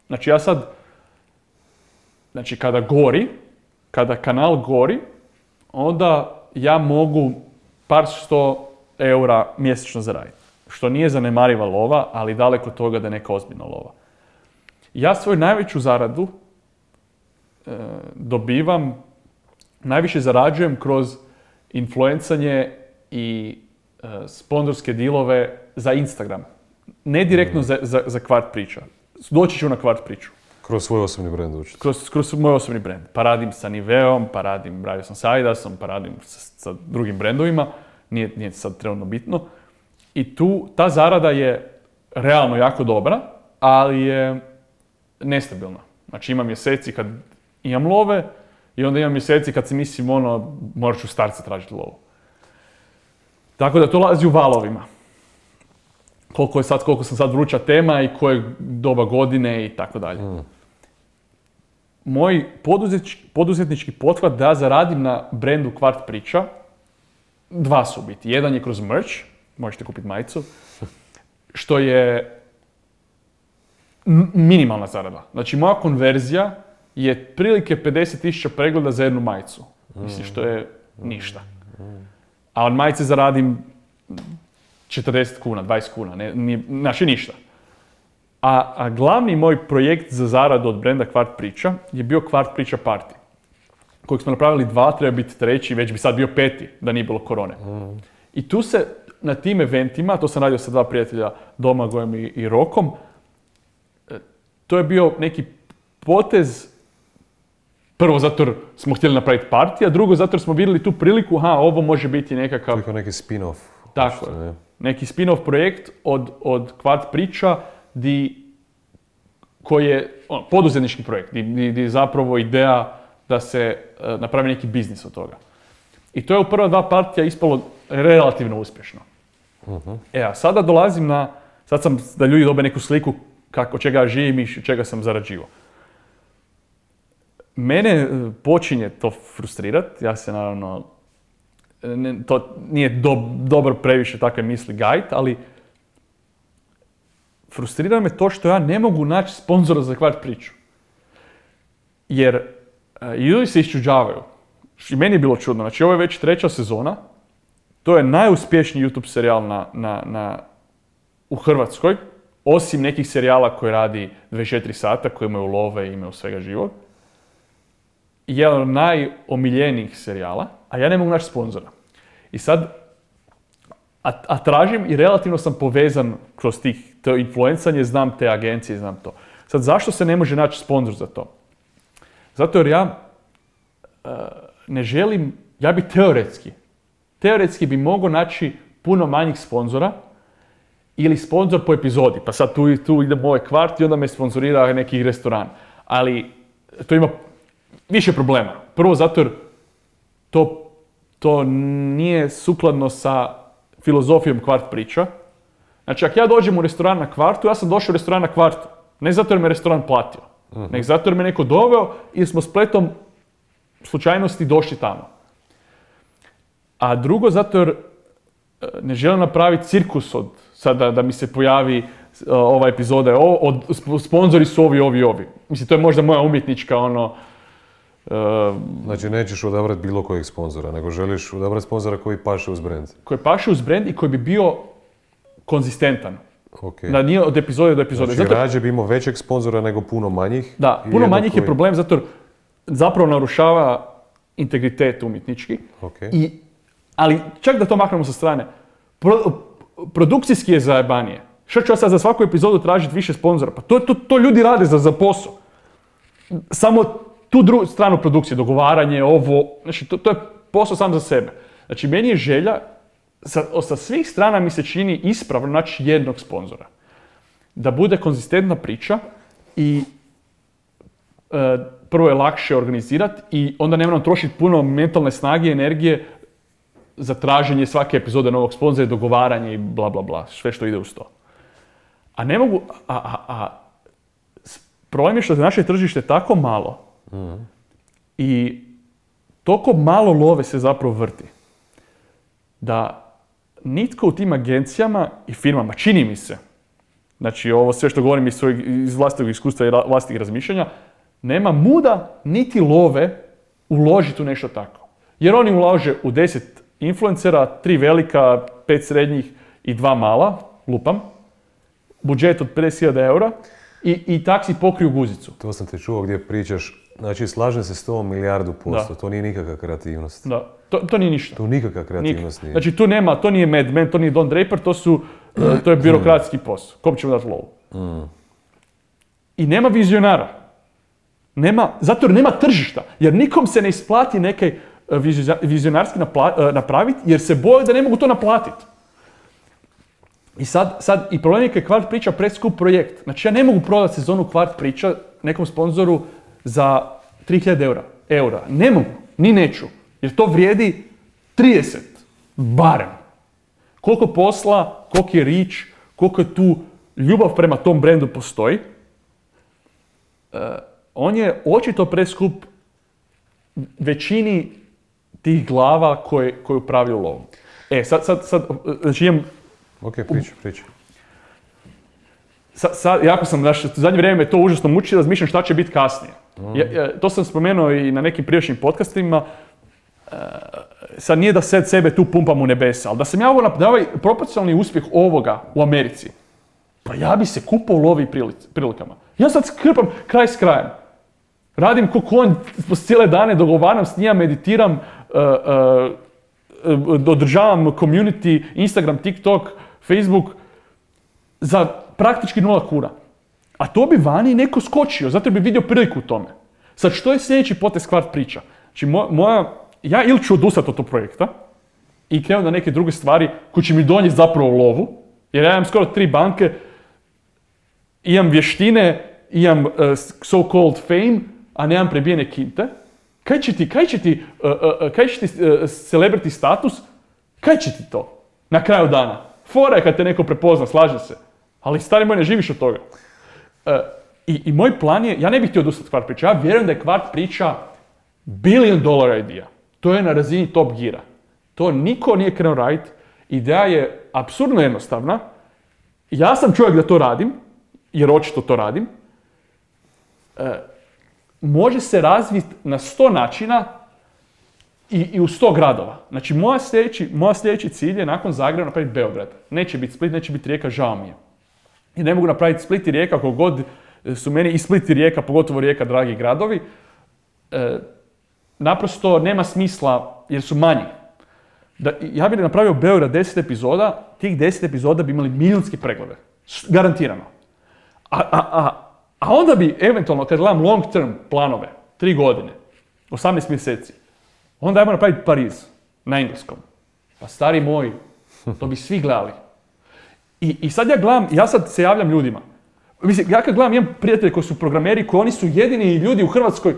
Znači ja sad, znači kada gori, kada kanal gori, onda ja mogu par sto eura mjesečno zaraditi. Što nije zanemariva lova, ali daleko od toga da je neka ozbiljna lova. Ja svoju najveću zaradu e, dobivam, najviše zarađujem kroz influencanje i e, sponzorske dilove za Instagram. Ne direktno za, za, za kvart priča. Doći ću na kvart priču. Kroz svoj osobni brand učiti. Kroz, kroz moj osobni brand. Pa radim sa Niveom, pa radim, radio sam sa Adidasom, pa radim sa, sa drugim brendovima. Nije, nije sad trenutno bitno. I tu, ta zarada je realno jako dobra, ali je nestabilna. Znači ima mjeseci kad imam love i onda imam mjeseci kad si mislim ono, morat ću starca tražiti lovu. Tako da to lazi u valovima. Koliko, je sad, koliko sam sad vruća tema i koje doba godine i tako dalje. Moj poduzetič- poduzetnički pothvat da zaradim na brendu Kvart Priča, dva su biti. Jedan je kroz merch, možete kupiti majicu, (laughs) što je minimalna zarada. Znači moja konverzija je prilike 50.000 pregleda za jednu majicu. Mislim što je ništa. A od majice zaradim 40 kuna, 20 kuna, ne, nije, znači ništa. A, a glavni moj projekt za zaradu od brenda Kvart Priča je bio Kvart Priča Party. Kojeg smo napravili dva, treba biti treći, već bi sad bio peti da nije bilo korone. I tu se na tim eventima, to sam radio sa dva prijatelja, Domagojem i, i Rokom, e, to je bio neki potez, prvo zato jer smo htjeli napraviti partija, drugo zato jer smo vidjeli tu priliku, ha, ovo može biti nekakav Kao neki spin-off. tako je. Neki spin-off projekt od, od Kvart priča di, koji je ono, poduzetnički projekt, di, di, di je zapravo ideja da se e, napravi neki biznis od toga. I to je u prva dva partija ispalo relativno uspješno. E, a sada dolazim na, sad sam, da ljudi dobe neku sliku kako, čega ja živim i čega sam zarađivao. Mene e, počinje to frustrirati, ja se naravno ne, to nije do- dobro previše takve misli gajt, ali frustrira me to što ja ne mogu naći sponzora za kvart priču. Jer e, ljudi se iščuđavaju. I meni je bilo čudno. Znači, ovo je već treća sezona. To je najuspješniji YouTube serijal na, na, na, u Hrvatskoj. Osim nekih serijala koji radi 24 sata, koji imaju love i imaju svega živog. Jedan od najomiljenijih serijala, a ja ne mogu naći sponzora. I sad, a, a tražim i relativno sam povezan kroz tih, to influencanje, znam te agencije, znam to. Sad, zašto se ne može naći sponzor za to? Zato jer ja e, ne želim, ja bi teoretski, teoretski bi mogao naći puno manjih sponzora ili sponzor po epizodi. Pa sad tu, tu idem u kvart i onda me sponzorira neki restoran. Ali to ima više problema. Prvo zato jer to, to nije sukladno sa filozofijom kvart priča. Znači, ako ja dođem u restoran na kvartu, ja sam došao u restoran na kvartu. Ne zato jer me restoran platio, nego zato jer me neko doveo i smo spletom slučajnosti došli tamo. A drugo, zato jer e, ne želim napraviti cirkus od sada da mi se pojavi e, ova epizoda od, sp- sponzori su ovi, ovi, ovi. Mislim, to je možda moja umjetnička ono, e, Znači nećeš odabrati bilo kojeg sponzora, nego želiš odabrati sponzora koji paše uz brand. koji paše uz brand i koji bi bio konzistentan. Ok. Da nije od epizode do epizode. Znači Zato- rađe bi imao većeg sponzora nego puno manjih. Da, puno manjih je koji- problem zato zapravo narušava integritet umjetnički. Ok. I, ali čak da to maknemo sa strane, pro- produkcijski je zajebanije. Što ću ja sad za svaku epizodu tražiti više sponzora? Pa to, to, to ljudi rade za, za posao. Samo tu drugu stranu produkcije, dogovaranje, ovo, znači to, to je posao sam za sebe. Znači meni je želja, sa, sa svih strana mi se čini ispravno naći jednog sponzora. Da bude konzistentna priča i e, prvo je lakše organizirati i onda ne moram trošiti puno mentalne snage i energije za traženje svake epizode novog sponzora, dogovaranje i bla bla bla, sve što ide uz to. A ne mogu, a, a, a problem je što je naše tržište tako malo i toliko malo love se zapravo vrti da nitko u tim agencijama i firmama, čini mi se, znači ovo sve što govorim iz, svojeg, iz vlastitog iskustva i ra- vlastitih razmišljanja, nema muda niti love uložiti u nešto tako. Jer oni ulaže u 10 influencera, tri velika, pet srednjih i dva mala, lupam, budžet od 50.000 eura i, i tak si pokriju guzicu. To sam te čuo gdje pričaš, znači slažem se s tom milijardu posto, Da. to nije nikakva kreativnost. Da, to, to nije ništa. To nikakva Nik- kreativnost nije. Znači tu nema, to nije Mad Men, to nije Don Draper, to su, e, to je birokratski posao. Kom ćemo dati lovu? I nema vizionara. Nema, zato jer nema tržišta. Jer nikom se ne isplati nekaj e, vizio- vizionarski napla- e, napraviti jer se boje da ne mogu to naplatiti. I sad, sad, i problem je kad je kvart priča preskup projekt. Znači ja ne mogu prodati sezonu kvart priča nekom sponzoru za 3000 eura. eura. Ne mogu, ni neću. Jer to vrijedi 30, barem. Koliko posla, koliko je rič, koliko je tu ljubav prema tom brendu postoji. E, on je očito preskup većini tih glava koje, koje upravljaju lovom. E, sad, sad, sad, znači imam Ok, priča, priča. Sa, sa- jako sam, znaš, u zadnje vrijeme me to užasno muči, razmišljam šta će biti kasnije. Ja- ja- to sam spomenuo i na nekim prijašnjim podcastima. Sad nije da sad sebe tu pumpam u nebesa, ali da sam ja ovo je ovaj proporcionalni uspjeh ovoga u Americi, pa ja bi se kupao u lovi prilikama. Ja sad skrpam kraj s krajem. Radim ko konj cijele dane, dogovaram s njima, meditiram, e, e, održavam community, Instagram, TikTok, Facebook, za praktički nula kuna. A to bi vani neko skočio, zato bi vidio priliku u tome. Sad, što je sljedeći potez kvart priča? Znači, mo- moja, ja ili ću odustati od tog projekta i krenuti na neke druge stvari koje će mi donijeti zapravo lovu, jer ja imam skoro tri banke, imam vještine, imam uh, so-called fame, a nemam prebijene kinte. Kaj će ti, kaj će ti, uh, kaj će ti celebrity status, kaj će ti to na kraju dana? Fora je kad te neko prepozna, slažem se. Ali stari moj, ne živiš od toga. E, i, I moj plan je, ja ne bih htio odustati od kvart priča, ja vjerujem da je kvart priča billion dollar idea. To je na razini top gira. To niko nije krenuo raditi. Ideja je apsurdno jednostavna. Ja sam čovjek da to radim, jer očito to radim. E, može se razviti na sto načina i, i u sto gradova. Znači, moja sljedeći, moja sljedeći cilj je nakon Zagreba napraviti Beograd. Neće biti Split, neće biti Rijeka, žao mi je. I ne mogu napraviti Split i Rijeka, koliko god su meni i Split i Rijeka, pogotovo Rijeka, dragi gradovi. E, naprosto nema smisla jer su manji. Da, ja bih napravio Beograd 10 epizoda, tih 10 epizoda bi imali milijunske preglede. Garantirano. A, a, a, a onda bi eventualno, kad gledam long term planove, tri godine, 18 mjeseci, onda ajmo napraviti Pariz na engleskom. Pa stari moj, to bi svi gledali. I, I sad ja gledam, ja sad se javljam ljudima. Mislim, ja kad gledam, imam prijatelje koji su programeri, koji oni su jedini ljudi u Hrvatskoj,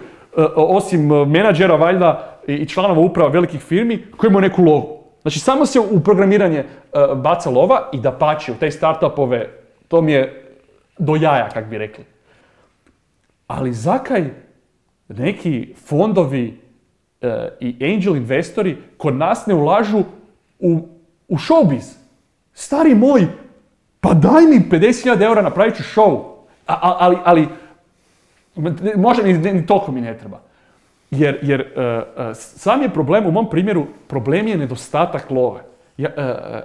osim e, menadžera valjda i članova uprava velikih firmi, koji imaju neku lovu. Znači, samo se u programiranje e, baca lova i da pači u te startupove, to mi je do jaja, kak bi rekli. Ali zakaj neki fondovi e, i angel investori kod nas ne ulažu u, u showbiz? Stari moj, pa daj mi 50.000 eura, napravit ću show. A, ali, ali, možda ni, ni toliko mi ne treba. Jer, jer e, sam je problem, u mom primjeru, problem je nedostatak love. Ja, e,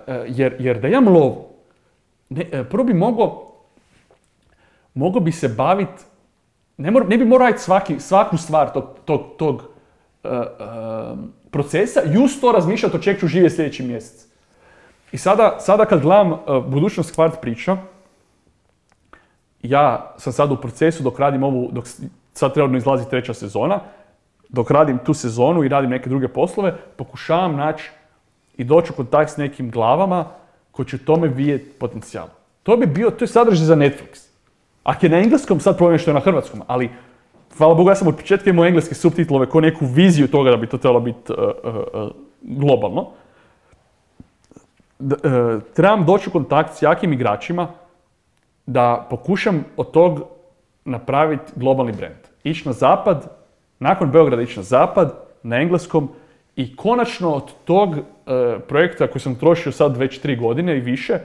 e, jer, jer da imam lovu, ne, prvo bi mogao, mogao bi se baviti, ne, mor- ne bi morao raditi svaki, svaku stvar tog, tog, tog procesa uz to razmišljati o čeg ću živjeti sljedeći mjesec. I sada, sada kad gledam budućnost kvart priča, ja sam sad u procesu dok radim ovu, dok sad trenutno izlazi treća sezona, dok radim tu sezonu i radim neke druge poslove, pokušavam naći i doći u kontakt s nekim glavama koji će u tome vidjeti potencijal. To bi bio, to je sadržaj za Netflix. Ako je na engleskom, sad problem što je na hrvatskom, ali hvala Bogu, ja sam od početka imao engleske subtitlove, ko neku viziju toga da bi to trebalo biti uh, uh, uh, globalno. d- e, trebam doći u kontakt s jakim igračima da pokušam od tog napraviti globalni brand. Ići na zapad, nakon Beograda ići na zapad, na engleskom i konačno od tog e, projekta koji sam trošio sad već tri godine i više,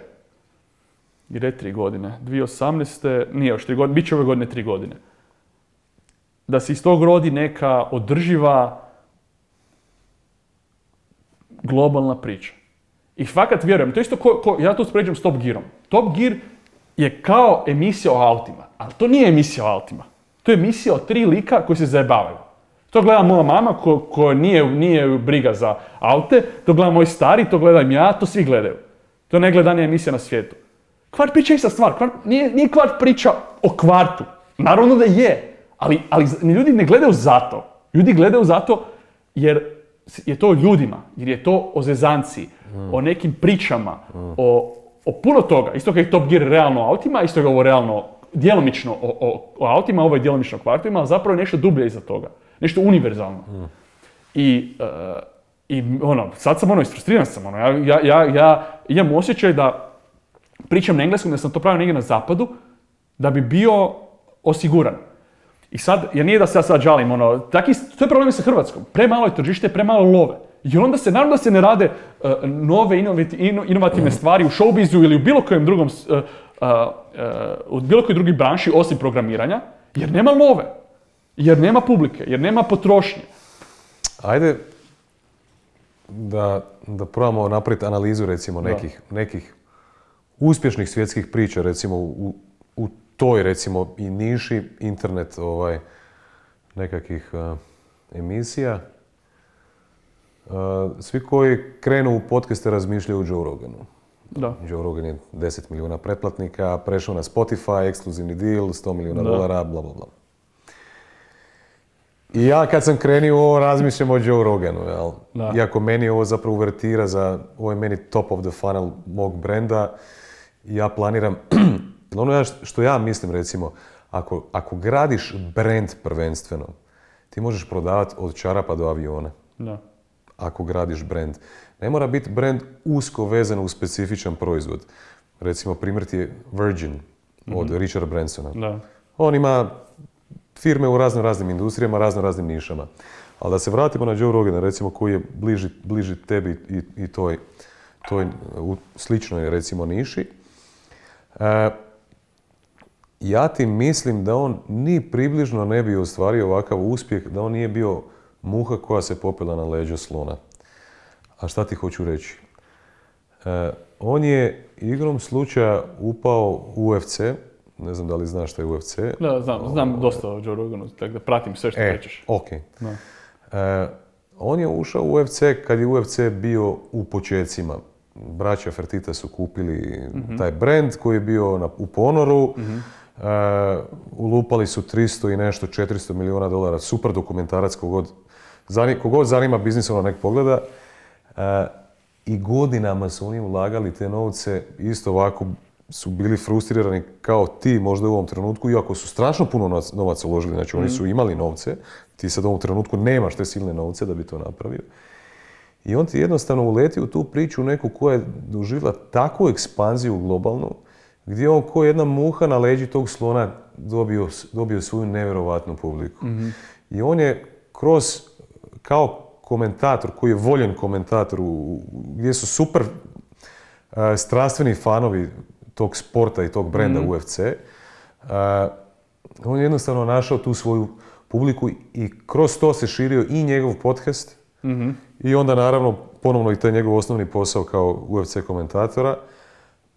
gdje tri godine, 2018. nije još tri godine, bit će ove godine tri godine. Da se iz tog rodi neka održiva globalna priča. I fakat vjerujem, to je isto ko, ja to uspoređujem s Top Gearom. Top Gear je kao emisija o autima, ali to nije emisija o autima. To je emisija o tri lika koji se zajebavaju. To gleda moja mama ko, ko nije, nije briga za aute, to gleda moj stari, to gledam ja, to svi gledaju. To je najgledanija emisija na svijetu. Kvart priča je ista stvar, kvart, nije, nije kvart priča o kvartu. Naravno da je, ali, ali ljudi ne gledaju zato. Ljudi gledaju zato jer je to o ljudima, jer je to o zezanci, o nekim pričama, o, o puno toga. Isto kao je Top Gear realno o autima, isto je ovo realno, djelomično o, o, o autima, ovo je djelomično o kvartovima, ali zapravo je nešto dublje iza toga. Nešto univerzalno. I, e, i ono, sad sam ono, isfrustriran sam, ono, ja, ja, ja, ja imam osjećaj da pričam na engleskom, da sam to pravio negdje na zapadu, da bi bio osiguran. I sad, jer nije da se ja sad žalim, ono, taki, to je problem sa Hrvatskom. Premalo je tržište, premalo love. I onda se, naravno da se ne rade e, nove inovati- ino- inovativne stvari u showbizu ili u bilo kojem drugom, e, u bilo kojoj drugoj branši osim programiranja, jer nema love. Jer nema publike, jer nema potrošnje. Ajde da, da probamo napraviti analizu recimo nekih, nekih uspješnih svjetskih priča recimo u, u toj recimo i niši internet ovaj nekakvih uh, emisija. Uh, svi koji krenu u podcaste razmišljaju o Joe Roganu. Da. Joe Rogan je 10 milijuna pretplatnika, prešao na Spotify, ekskluzivni deal, 100 milijuna Da. dolara, bla bla bla. I ja kad sam ovo razmišljam o Joe Roganu, jel? Da. Iako meni ovo zapravo uvertira za, ovo je meni top of the funnel mog brenda, ja planiram, (clears throat) ono što ja mislim recimo, ako, ako gradiš brand prvenstveno, ti možeš prodavati od čarapa do aviona Da. Ako gradiš brand. Ne mora biti brand usko vezan uz specifičan proizvod. Recimo primjer ti je Virgin od Richarda Bransona. Da. On ima firme u razno raznim industrijama, razno raznim nišama. Ali da se vratimo na Joe Rogana, recimo koji je bliži, bliži tebi i, i toj, toj u sličnoj recimo niši. E, ja ti mislim da on ni približno ne bi ostvario ovakav uspjeh da on nije bio muha koja se popela na leđa slona. A šta ti hoću reći? E, on je igrom slučaja upao u UFC, ne znam da li znaš šta je UFC. Da, znam, znam dosta o Joe Roganu, tako da pratim sve što E, ok. Da. E, on je ušao u UFC kad je UFC bio u počecima. Braća Fertita su kupili taj brand koji je bio na, u ponoru. E, ulupali su 300 i nešto, 400 milijuna dolara. Super dokumentarac kogod, zani, kogod zanima biznis, ono nek pogleda. E, I godinama su oni ulagali te novce, isto ovako su bili frustrirani kao ti možda u ovom trenutku, iako su strašno puno novac- novaca uložili, znači oni su imali novce, ti sad u ovom trenutku nemaš te silne novce da bi to napravio. I on ti jednostavno uleti u tu priču neku koja je doživjela takvu ekspanziju globalnu, gdje je on ko jedna muha na leđi tog slona dobio, dobio svoju nevjerovatnu publiku. I on je kroz, kao komentator, koji je voljen komentator, u- gdje su super e, strastveni fanovi tog sporta i tog brenda UFC, e, on je jednostavno našao tu svoju publiku i kroz to se širio i njegov podcast i onda naravno ponovno i taj njegov osnovni posao kao UFC komentatora,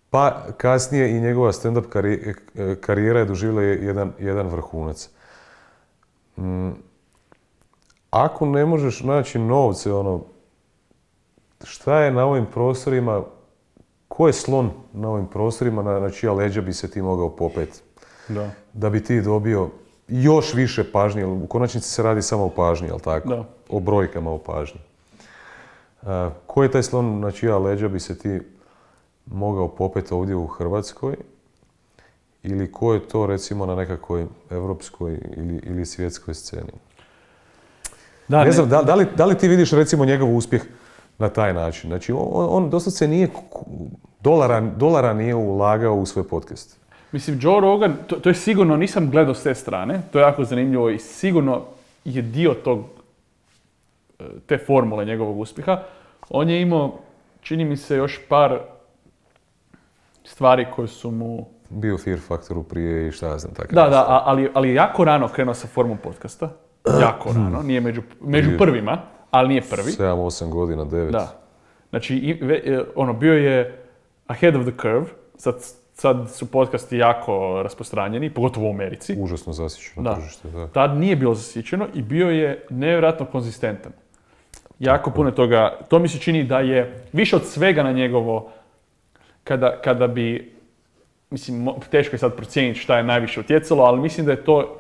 pa kasnije i njegova stand-up e, karijera je doživjela jedan, jedan vrhunac. Mm, Ako ne možeš naći novce, ono, šta je na ovim prostorima, ko je slon na ovim prostorima na, na čija leđa bi se ti mogao popet? Da. Da bi ti dobio još više pažnje, u konačnici se radi samo o pažnji, jel tako? Da. O brojkama o pažnji. A, ko je taj slon na čija leđa bi se ti mogao popet ovdje u Hrvatskoj? Ili ko je to recimo na nekakvoj evropskoj ili, ili svjetskoj sceni? Da, ne znam, da, da li, da li ti vidiš recimo njegov uspjeh na taj način. Znači, on, on doslovce nije, ku- dolara, dolara nije ulagao u svoj podcast. Mislim, Joe Rogan, to, to je sigurno, nisam gledao s te strane, to je jako zanimljivo i sigurno je dio tog, e, te formule njegovog uspjeha. On je imao, čini mi se, još par stvari koje su mu... Bio Fear Factoru prije i šta ja znam, tako Da, da, ali, ali je jako rano krenuo sa formom podcasta. Jako rano, nije među, među prvima, ali nije prvi. 7-8 godina, 9. Da. Znači, i- ve- e, ono, bio je ahead of the curve, sad, sad su podcasti jako rasprostranjeni, pogotovo u Americi. Užasno zasićeno Da. tržište, da. Tad nije bilo zasićeno i bio je nevjerojatno konzistentan. Jako puno toga, to mi se čini da je više od svega na njegovo, kada, kada bi, mislim, teško je sad procijeniti šta je najviše utjecalo, ali mislim da je to,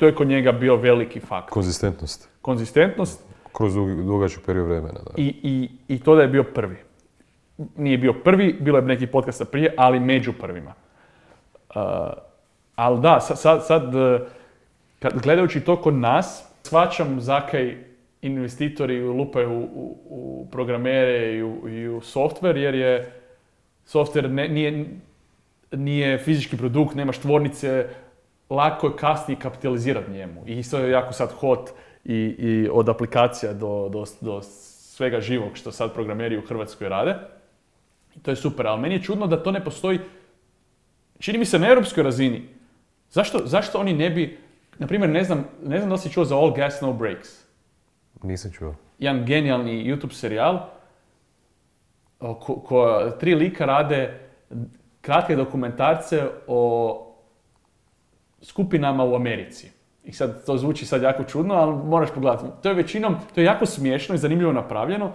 to je kod njega bio veliki faktor. Konzistentnost. Konzistentnost Kroz dug- dugački period vremena, da. i, i, i to da je bio prvi. Nije bio prvi, bilo je nekih podcasta prije, ali među prvima. Uh, ali da, sad, kad gledajući to kod nas, shvaćam zakaj investitori lupaju u, u, u programere i u, i u software, jer je software ne- nije, nije fizički produkt, nemaš tvornice, lako je kasnije kapitalizirati njemu. I isto je jako sad hot i, i od aplikacija do, do, do svega živog što sad programeri u Hrvatskoj rade. I to je super, ali meni je čudno da to ne postoji, čini mi se na europskoj razini. Zašto, zašto oni ne bi, na primjer, ne znam, ne znam da li si čuo za All Gas No Breaks Nisam čuo. jedan genijalni YouTube serijal ko, ko- tri lika rade kratke dokumentarce o skupinama u Americi. I sad to zvuči sad jako čudno, ali moraš pogledati. To je većinom, to je jako smiješno i zanimljivo napravljeno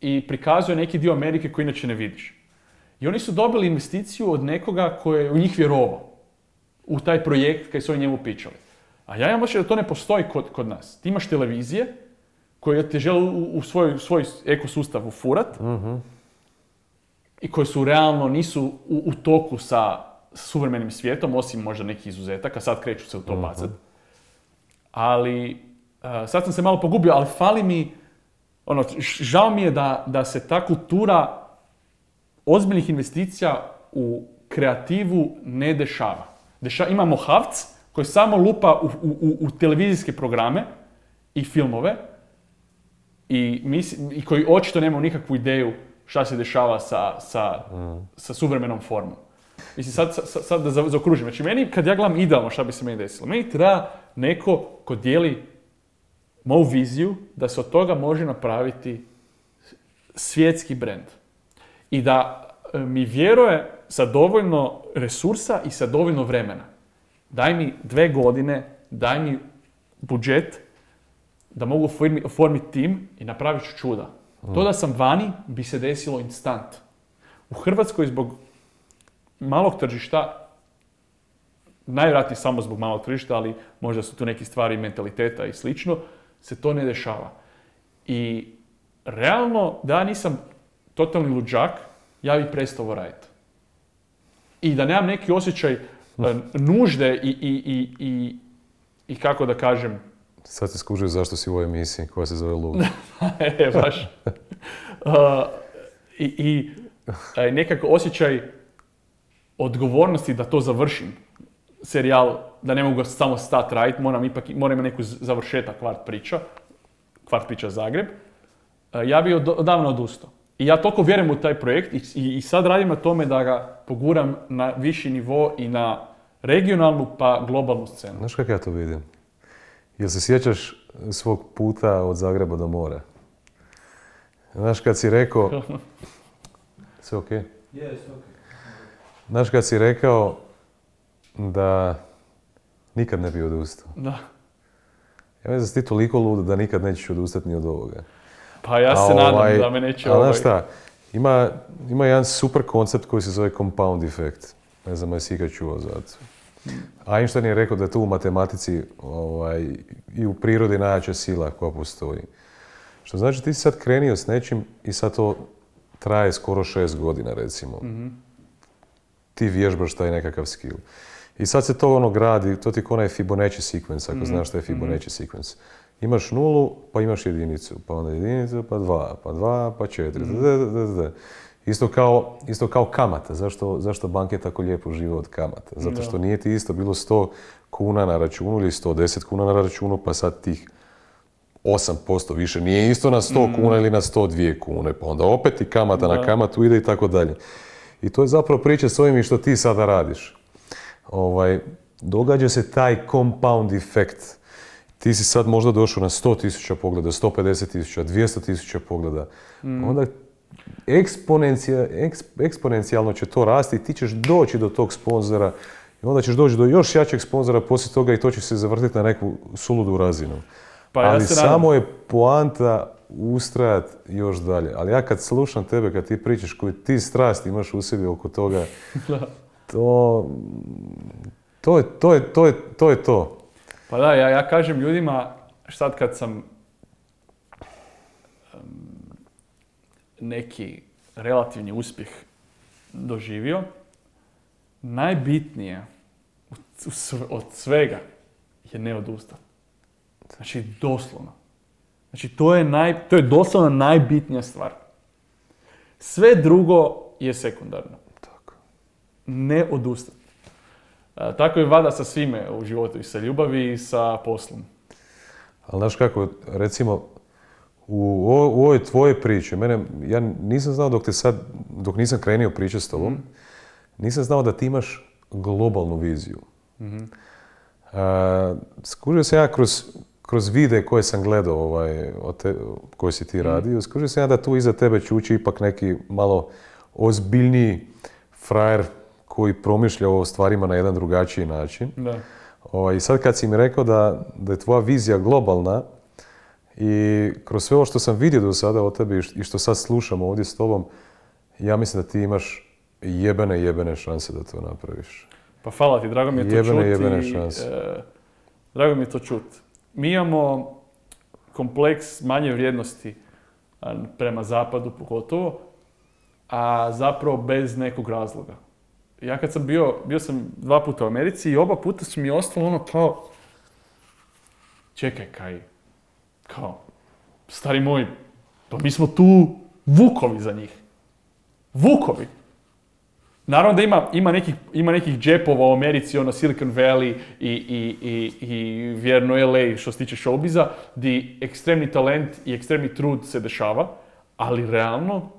i prikazuje neki dio Amerike koji inače ne vidiš. I oni su dobili investiciju od nekoga koji je u njih vjerovao. U taj projekt kad su oni njemu pičali. A ja imam osjećaj da to ne postoji kod, kod nas. Ti imaš televizije koje te žele u, u svoj, svoj ekosustav ufurat i koje su realno nisu u, u toku sa suvremenim svijetom, osim možda nekih izuzetaka, sad kreću se u to bacat. Ali, sad sam se malo pogubio, ali fali mi, ono, žao mi je da, da se ta kultura ozbiljnih investicija u kreativu ne dešava. Deša, imamo Havc koji samo lupa u, u- u- televizijske programe i filmove i, mis- i koji očito nema nikakvu ideju šta se dešava sa, sa, sa suvremenom formom. Mislim, sad, sad, sad da za- zaokružim. Znači, meni, kad ja gledam idealno šta bi se meni desilo, meni treba neko ko dijeli moju viziju da se od toga može napraviti svjetski brand. I da e, mi vjeruje sa dovoljno resursa i sa dovoljno vremena. Daj mi dve godine, daj mi budžet da mogu formi- oformiti tim i napravit ću čuda. To da sam vani bi se desilo instant. U Hrvatskoj zbog malog tržišta, najvjerojatnije samo zbog malog tržišta, ali možda su tu neke stvari mentaliteta i slično, se to ne dešava. I realno, da ja nisam totalni luđak, ja bi prestao raditi. I da nemam neki osjećaj e, nužde i, i, i, i, i kako da kažem, Sad se skužio zašto si u ovoj emisiji koja se zove Lud. (laughs) e, baš. Uh, (laughs) I i e, nekako osjećaj odgovornosti da to završim. Serijal, da ne mogu ga samo stat radit, moram ipak, moram imati neku završetak kvart priča, kvart priča Zagreb. E, ja bi od, odavno odustao. I ja toliko vjerujem u taj projekt i, i, i sad radim na tome da ga poguram na viši nivo i na regionalnu pa globalnu scenu. Znaš kako ja to vidim? Jel se sjećaš svog puta od Zagreba do mora? Znaš kad si rekao... (laughs) Sve okej? Znaš kad si rekao da nikad ne bi odustao. Da. Ja mislim da si ti toliko lud da nikad nećeš odustati ni od ovoga. Pa ja se nadam ovaj- da me neće a ovaj... znaš šta, ima, ima jedan super koncept koji se zove compound effect. Ne znam jesi ikad čuo za to. Einstein je rekao da je tu u matematici ovaj, i u prirodi najjača sila koja postoji. Što znači ti si sad krenio s nečim i sad to traje skoro šest godina recimo. Ti vježbaš taj nekakav skill. I sad se to ono gradi, to ti je onaj Fibonacci sequence, ako znaš šta je Fibonacci sequence. Imaš nulu, pa imaš jedinicu, pa onda jedinicu, pa dva, pa dva, pa četiri. Mhm. d, d, d, d. Isto kao, isto kao kamata. Zašto, zašto banke tako lijepo žive od kamata? Zato što Da. nije ti isto bilo 100 kuna na računu ili 110 kuna na računu, pa sad tih 8% više nije isto na 100 kuna ili na 102 kune, pa onda opet i kamata na Da. kamatu ide i tako dalje. I to je zapravo priča s ovim što ti sada radiš. Ovaj, događa se taj compound efekt. Ti si sad možda došao na 100.000 pogleda, 150.000, 200.000 pogleda. Onda eksponencija, eks- eksponencijalno će to rasti i ti ćeš doći do tog sponzora i onda ćeš doći do još jačeg sponzora poslije toga i to će se zavrtiti na neku suludu razinu. Pa ja Ali se samo je poanta ustrajat još dalje. Ali ja kad slušam tebe, kad ti pričaš koji ti strast imaš u sebi oko toga, (laughs) to, to, je, to, je, to, je, to je to. Pa da, ja, ja kažem ljudima, sad kad sam neki relativni uspjeh doživio, najbitnije od svega je ne odustati. Znači, doslovno. Znači, to je, naj, to je doslovno najbitnija stvar. Sve drugo je sekundarno. Tako. Ne odustati. E, tako je vada sa svime u životu, i sa ljubavi i sa poslom. Ali znaš kako, recimo, u, o- u ovoj tvojoj priči, mene, ja nisam znao dok te sad, dok nisam krenio pričati s tobom, nisam znao da ti imaš globalnu viziju. A, skužio sam ja kroz, kroz vide koje sam gledao, ovaj, te, koje si ti radio, skužio sam ja da tu iza tebe čuči ipak neki malo ozbiljniji frajer koji promišlja o stvarima na jedan drugačiji način. Da. Ovaj, I sad kad si mi rekao da, da je tvoja vizija globalna i kroz sve ovo što sam vidio do sada o tebi i što sad slušam ovdje s tobom, ja mislim da ti imaš jebene, jebene šanse da to napraviš. Pa hvala ti, drago mi je to Jebene, čuti. jebene šanse. e, drago mi je to čut. Mi imamo kompleks manje vrijednosti prema zapadu pogotovo, a zapravo bez nekog razloga. Ja kad sam bio, bio sam dva puta u Americi i oba puta su mi ostalo ono kao, čekaj kaj, kao, stari moj, pa mi smo tu vukovi za njih. Vukovi. Naravno da ima, ima, nekih, ima nekih džepova u Americi, ono Silicon Valley i, i, i, i vjerno LA što se tiče showbiza, di ekstremni talent i ekstremni trud se dešava, ali realno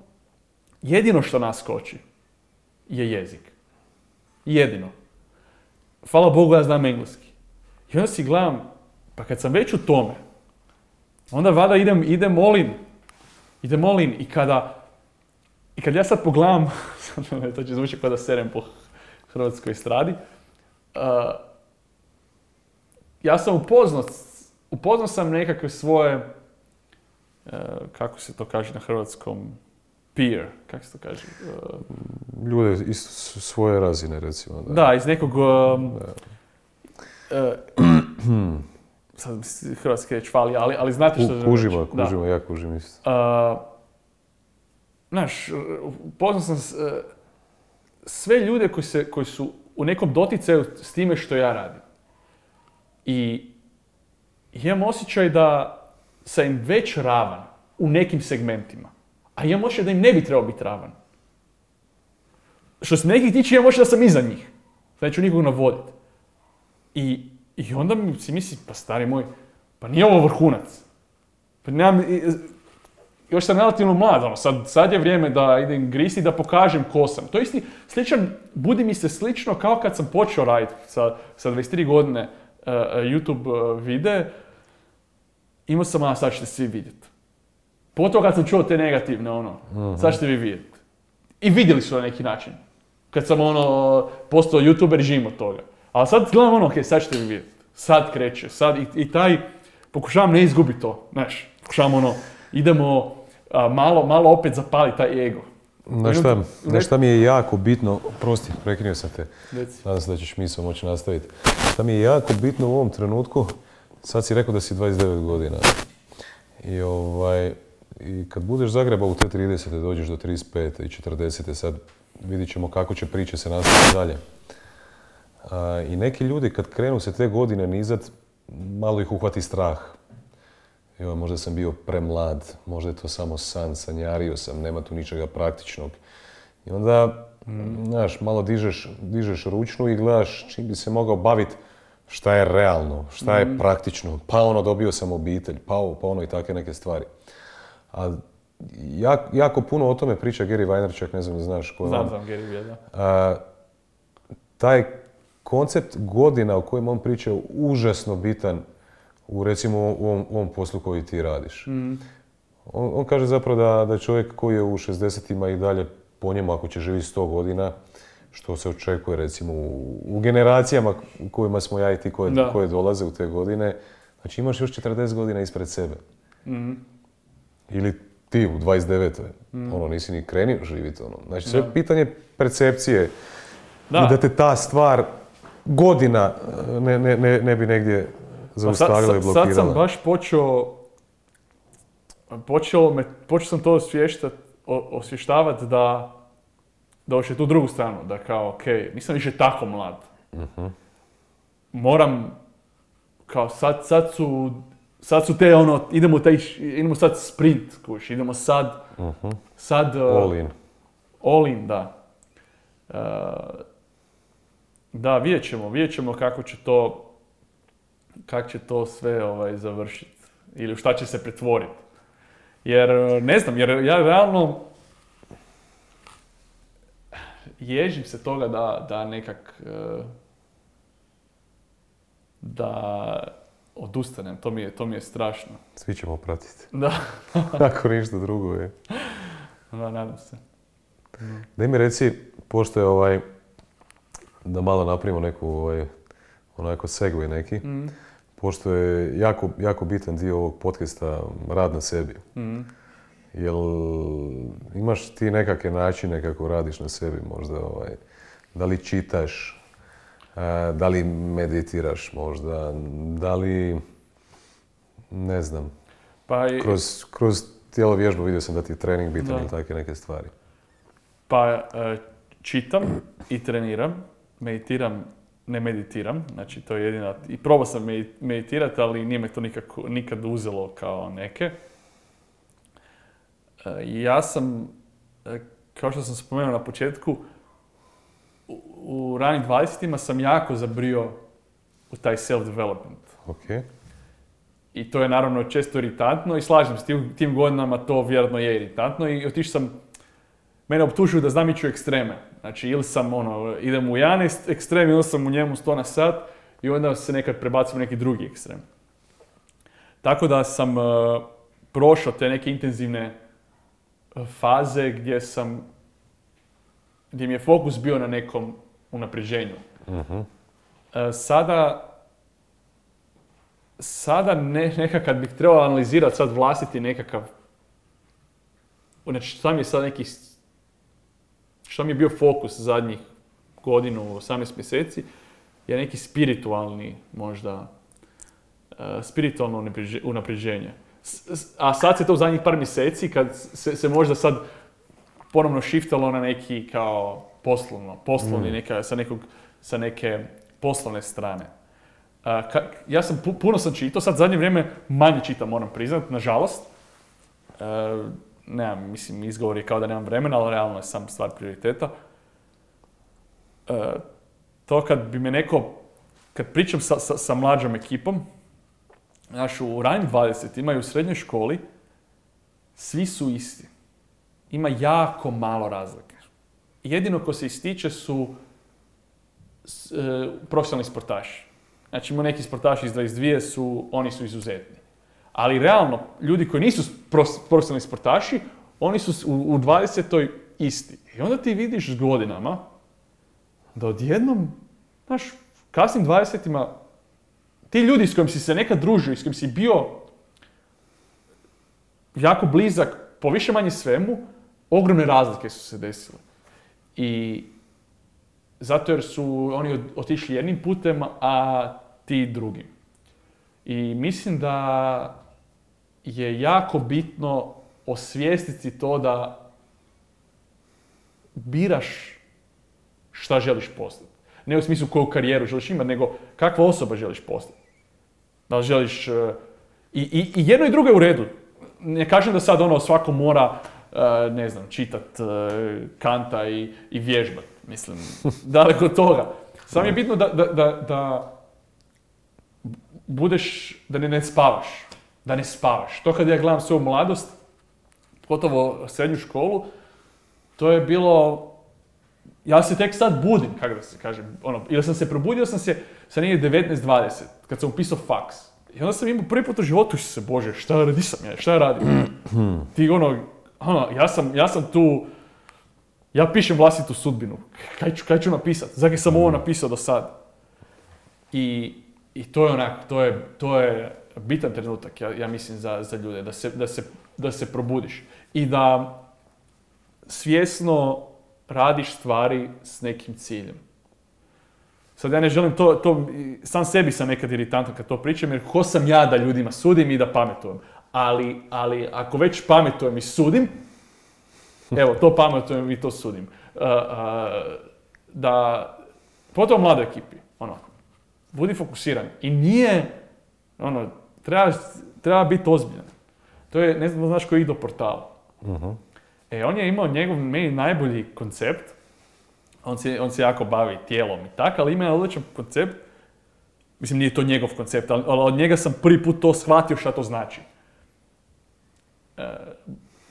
jedino što nas koči je jezik. Jedino. Hvala Bogu ja znam engleski. I onda si gledam, pa kad sam već u tome, onda vada idem, idem all in. Idem all in i kada, i kad ja sad pogledam, (laughs) to će zvučiti kao da serem po hrvatskoj estradi, uh, ja sam upoznao, upoznao sam nekakve svoje, uh, kako se to kaže na hrvatskom, peer, kako se to kaže? Uh, Ljude iz svoje razine, recimo. Da. da, iz nekog... um, (clears throat) sad hrvatski reč fali, ali, ali znate što kužimo. Da. kužimo, ja kužim isto. Znaš, upoznao sam uh, sve ljude koji, se, koji su u nekom doticaju s time što ja radim. I imam osjećaj da sam im već ravan u nekim segmentima. A imam osjećaj da im ne bi trebao biti ravan. Što se nekih tiče, imam osjećaj da sam iza njih. Neću nikog navoditi. I, I onda mi si misli, pa stari moj, pa nije ovo vrhunac. Pa nemam, još sam relativno mlad, ono, sad, sad je vrijeme da idem gristi da pokažem ko sam. To je isti, sličan, budi mi se slično kao kad sam počeo raditi sa, sa 23 godine uh, YouTube uh, vide, imao sam, a sad ćete svi vidjeti. Pogotovo kad sam čuo te negativne, ono, sad ćete vi vidjeti. I vidjeli su na neki način. Kad sam, ono, postao YouTuber živim od toga. Ali sad gledam ono, ok, sad ćete vi vidjeti. Sad kreće, sad i, i taj, pokušavam ne izgubiti to, znaš, pokušavam ono, idemo a, malo, malo opet zapaliti taj ego. Znaš šta, znaš šta mi je jako bitno, prosti, prekinuo sam te, Reci. nadam se da ćeš misao moći nastaviti. Šta mi je jako bitno u ovom trenutku, sad si rekao da si 29 godina. I ovaj, i kad budeš Zagreba u te 30. dođeš do 35. i 40. sad vidit ćemo kako će priče se nastaviti dalje. A, I neki ljudi kad krenu se te godine nizad, malo ih uhvati strah. Joj, možda sam bio premlad, možda je to samo san, sanjario sam, nema tu ničega praktičnog. I onda, znaš, malo dižeš, dižeš ručnu i gledaš čim bi se mogao baviti šta je realno, šta je praktično. Pa ono, dobio sam obitelj, pa ovo, pa ono i takve neke stvari. A jak- jako puno o tome priča Gary Vaynerchuk, ne znam da znaš ko je Znam, on. znam, Gary da. A, taj koncept godina o kojem on priča je užasno bitan u recimo u ovom, u ovom poslu koji ti radiš. On, on kaže zapravo da, da čovjek koji je u 60-ima i dalje po njemu ako će živjeti 100 godina, što se očekuje recimo u, u generacijama u kojima smo ja i ti koje, Da. koje dolaze u te godine, znači imaš još 40 godina ispred sebe. Mhm. Ili ti u 29. Ono, nisi ni krenio živjeti. Ono. Znači, sve je pitanje percepcije. Da. I da te ta stvar godina e, ne, ne, ne, ne bi negdje zaustavila i sad, blokirala. sad sam baš počeo, počeo, me, počeo sam to osvještat, osvještavati da, da hoće tu drugu stranu, da kao, ok, nisam više tako mlad. Moram, kao sad, sad su, sad su te ono, idemo, taj, idemo sad sprint, kuš, idemo sad, sad, uh, All in. All in, da. Uh, da, vidjet ćemo, vidjet ćemo kako će to, kako će to sve ovaj, završiti. Ili u šta će se pretvoriti. Jer, uh, ne znam, jer ja realno ježim se toga da, da nekak, uh, da odustanem, to mi je, to mi je strašno. Svi ćemo pratiti. (laughs) Da, (laughs) Ako ništa drugo je. da, nadam se. Daj mi reci, pošto je ovaj, da malo napravimo neku, ovaj, onako segway neki, Mm. Pošto je jako, jako bitan dio ovog podcasta rad na sebi. Mm. Jel imaš ti nekakve načine kako radiš na sebi možda? Ovaj, da li čitaš? a, da li meditiraš možda? Da li, ne znam, Pa i- kroz, kroz tijelo vježbu vidio sam da ti je trening bitan ili takve neke stvari. Pa e, čitam i treniram, meditiram, ne meditiram, znači to je jedina, i probao sam medi- meditirati, ali nije me to nikako, nikad uzelo kao neke. E, ja sam, e, kao što sam spomenuo na početku, u, ranim 20 sam jako zabrio u taj self-development. Ok, I to je naravno često iritantno i slažem se, tim, tim godinama to vjerojatno je iritantno i otišao sam, mene optužuju da znam ići u ekstreme. Znači ili sam ono, idem u jedan ekstrem ili sam u njemu 100 na sat i onda se nekad prebacim u neki drugi ekstrem. Tako da sam uh, prošao te neke intenzivne uh, faze gdje sam, gdje mi je fokus bio na nekom unapređenju. Mhm. Uh, sada sada ne, nekak kad bih trebao analizirati sad vlastiti nekakav, znači šta mi je sad neki, šta mi je bio fokus zadnjih godinu, 18 mjeseci, je neki spiritualni možda, e, spiritualno unapređe- unapređenje. A sad se to u zadnjih par mjeseci, kad se, se možda sad ponovno shiftalo na neki kao poslovno, poslovni, neka, sa, nekog, sa neke poslovne strane. Ka- ja sam, pu- puno sam čitao, sad zadnje vrijeme manje čitam, moram priznat, nažalost. E, nemam, mislim, izgovor je kao da nemam vremena, ali realno je sam stvar prioriteta. E, to kad bi me neko, kad pričam sa, sa, sa mlađom ekipom, znaš, u ranim 20 imaju u srednjoj školi, svi su isti. Ima jako malo razlike. Jedino ko se ističe su e, profesionalni sportaši. Znači neki sportaši iz 22 su, oni su izuzetni. Ali realno, ljudi koji nisu profesionalni sportaši, oni su u, u 20. isti. I onda ti vidiš s godinama da odjednom, znaš, kasnim 20 ti ljudi s kojim si se nekad družio i s kojim si bio jako blizak po više manje svemu, ogromne razlike su se desile. I zato jer su oni otišli jednim putem, a ti drugim. I mislim da je jako bitno osvijestiti to da biraš šta želiš postati. Ne u smislu koju karijeru želiš imati, nego kakva osoba želiš postati. Da li želiš e, I, i, i jedno i drugo je u redu. Ne kažem da sad ono svako mora, e, ne znam, čitat e, kanta i, i vježbat. Mislim, (laughs) daleko od toga. Samo je bitno da, da, da, da budeš, da ne, ne spavaš. Da ne spavaš. To kad ja gledam svoju mladost, gotovo srednju školu, to je bilo, ja se tek sad budim, kako da se kaže, ono, ili sam se probudio sam se sa negdje 19-20, kad sam upisao faks. I onda sam imao prvi put u životu se, bože, šta radi sam ja, šta radim? (clears throat) Ti ono, ono, ja sam, ja sam tu, ja pišem vlastitu sudbinu. Kaj ću, kaj ću napisat? Zakaj sam ovo napisao do sad? I, i to je onak, to je, to je bitan trenutak, ja, ja mislim, za, za ljude, da se, da, se, da se probudiš. I da svjesno radiš stvari s nekim ciljem. Sad ja ne želim to, to, sam sebi sam nekad iritantan kad to pričam, jer ko sam ja da ljudima sudim i da pametujem. Ali, ali ako već pametujem i sudim, evo, to pametujem i to sudim. Uh, uh, da, potom mladoj ekipi, ono, budi fokusiran. I nije, ono, treba, treba biti ozbiljan. To je, ne znam znaš koji do portala. E, on je imao njegov, meni najbolji koncept. On se, on se jako bavi tijelom i tako, ali ima je odličan koncept. Mislim, nije to njegov koncept, ali, ali od njega sam prvi put to shvatio šta to znači. E,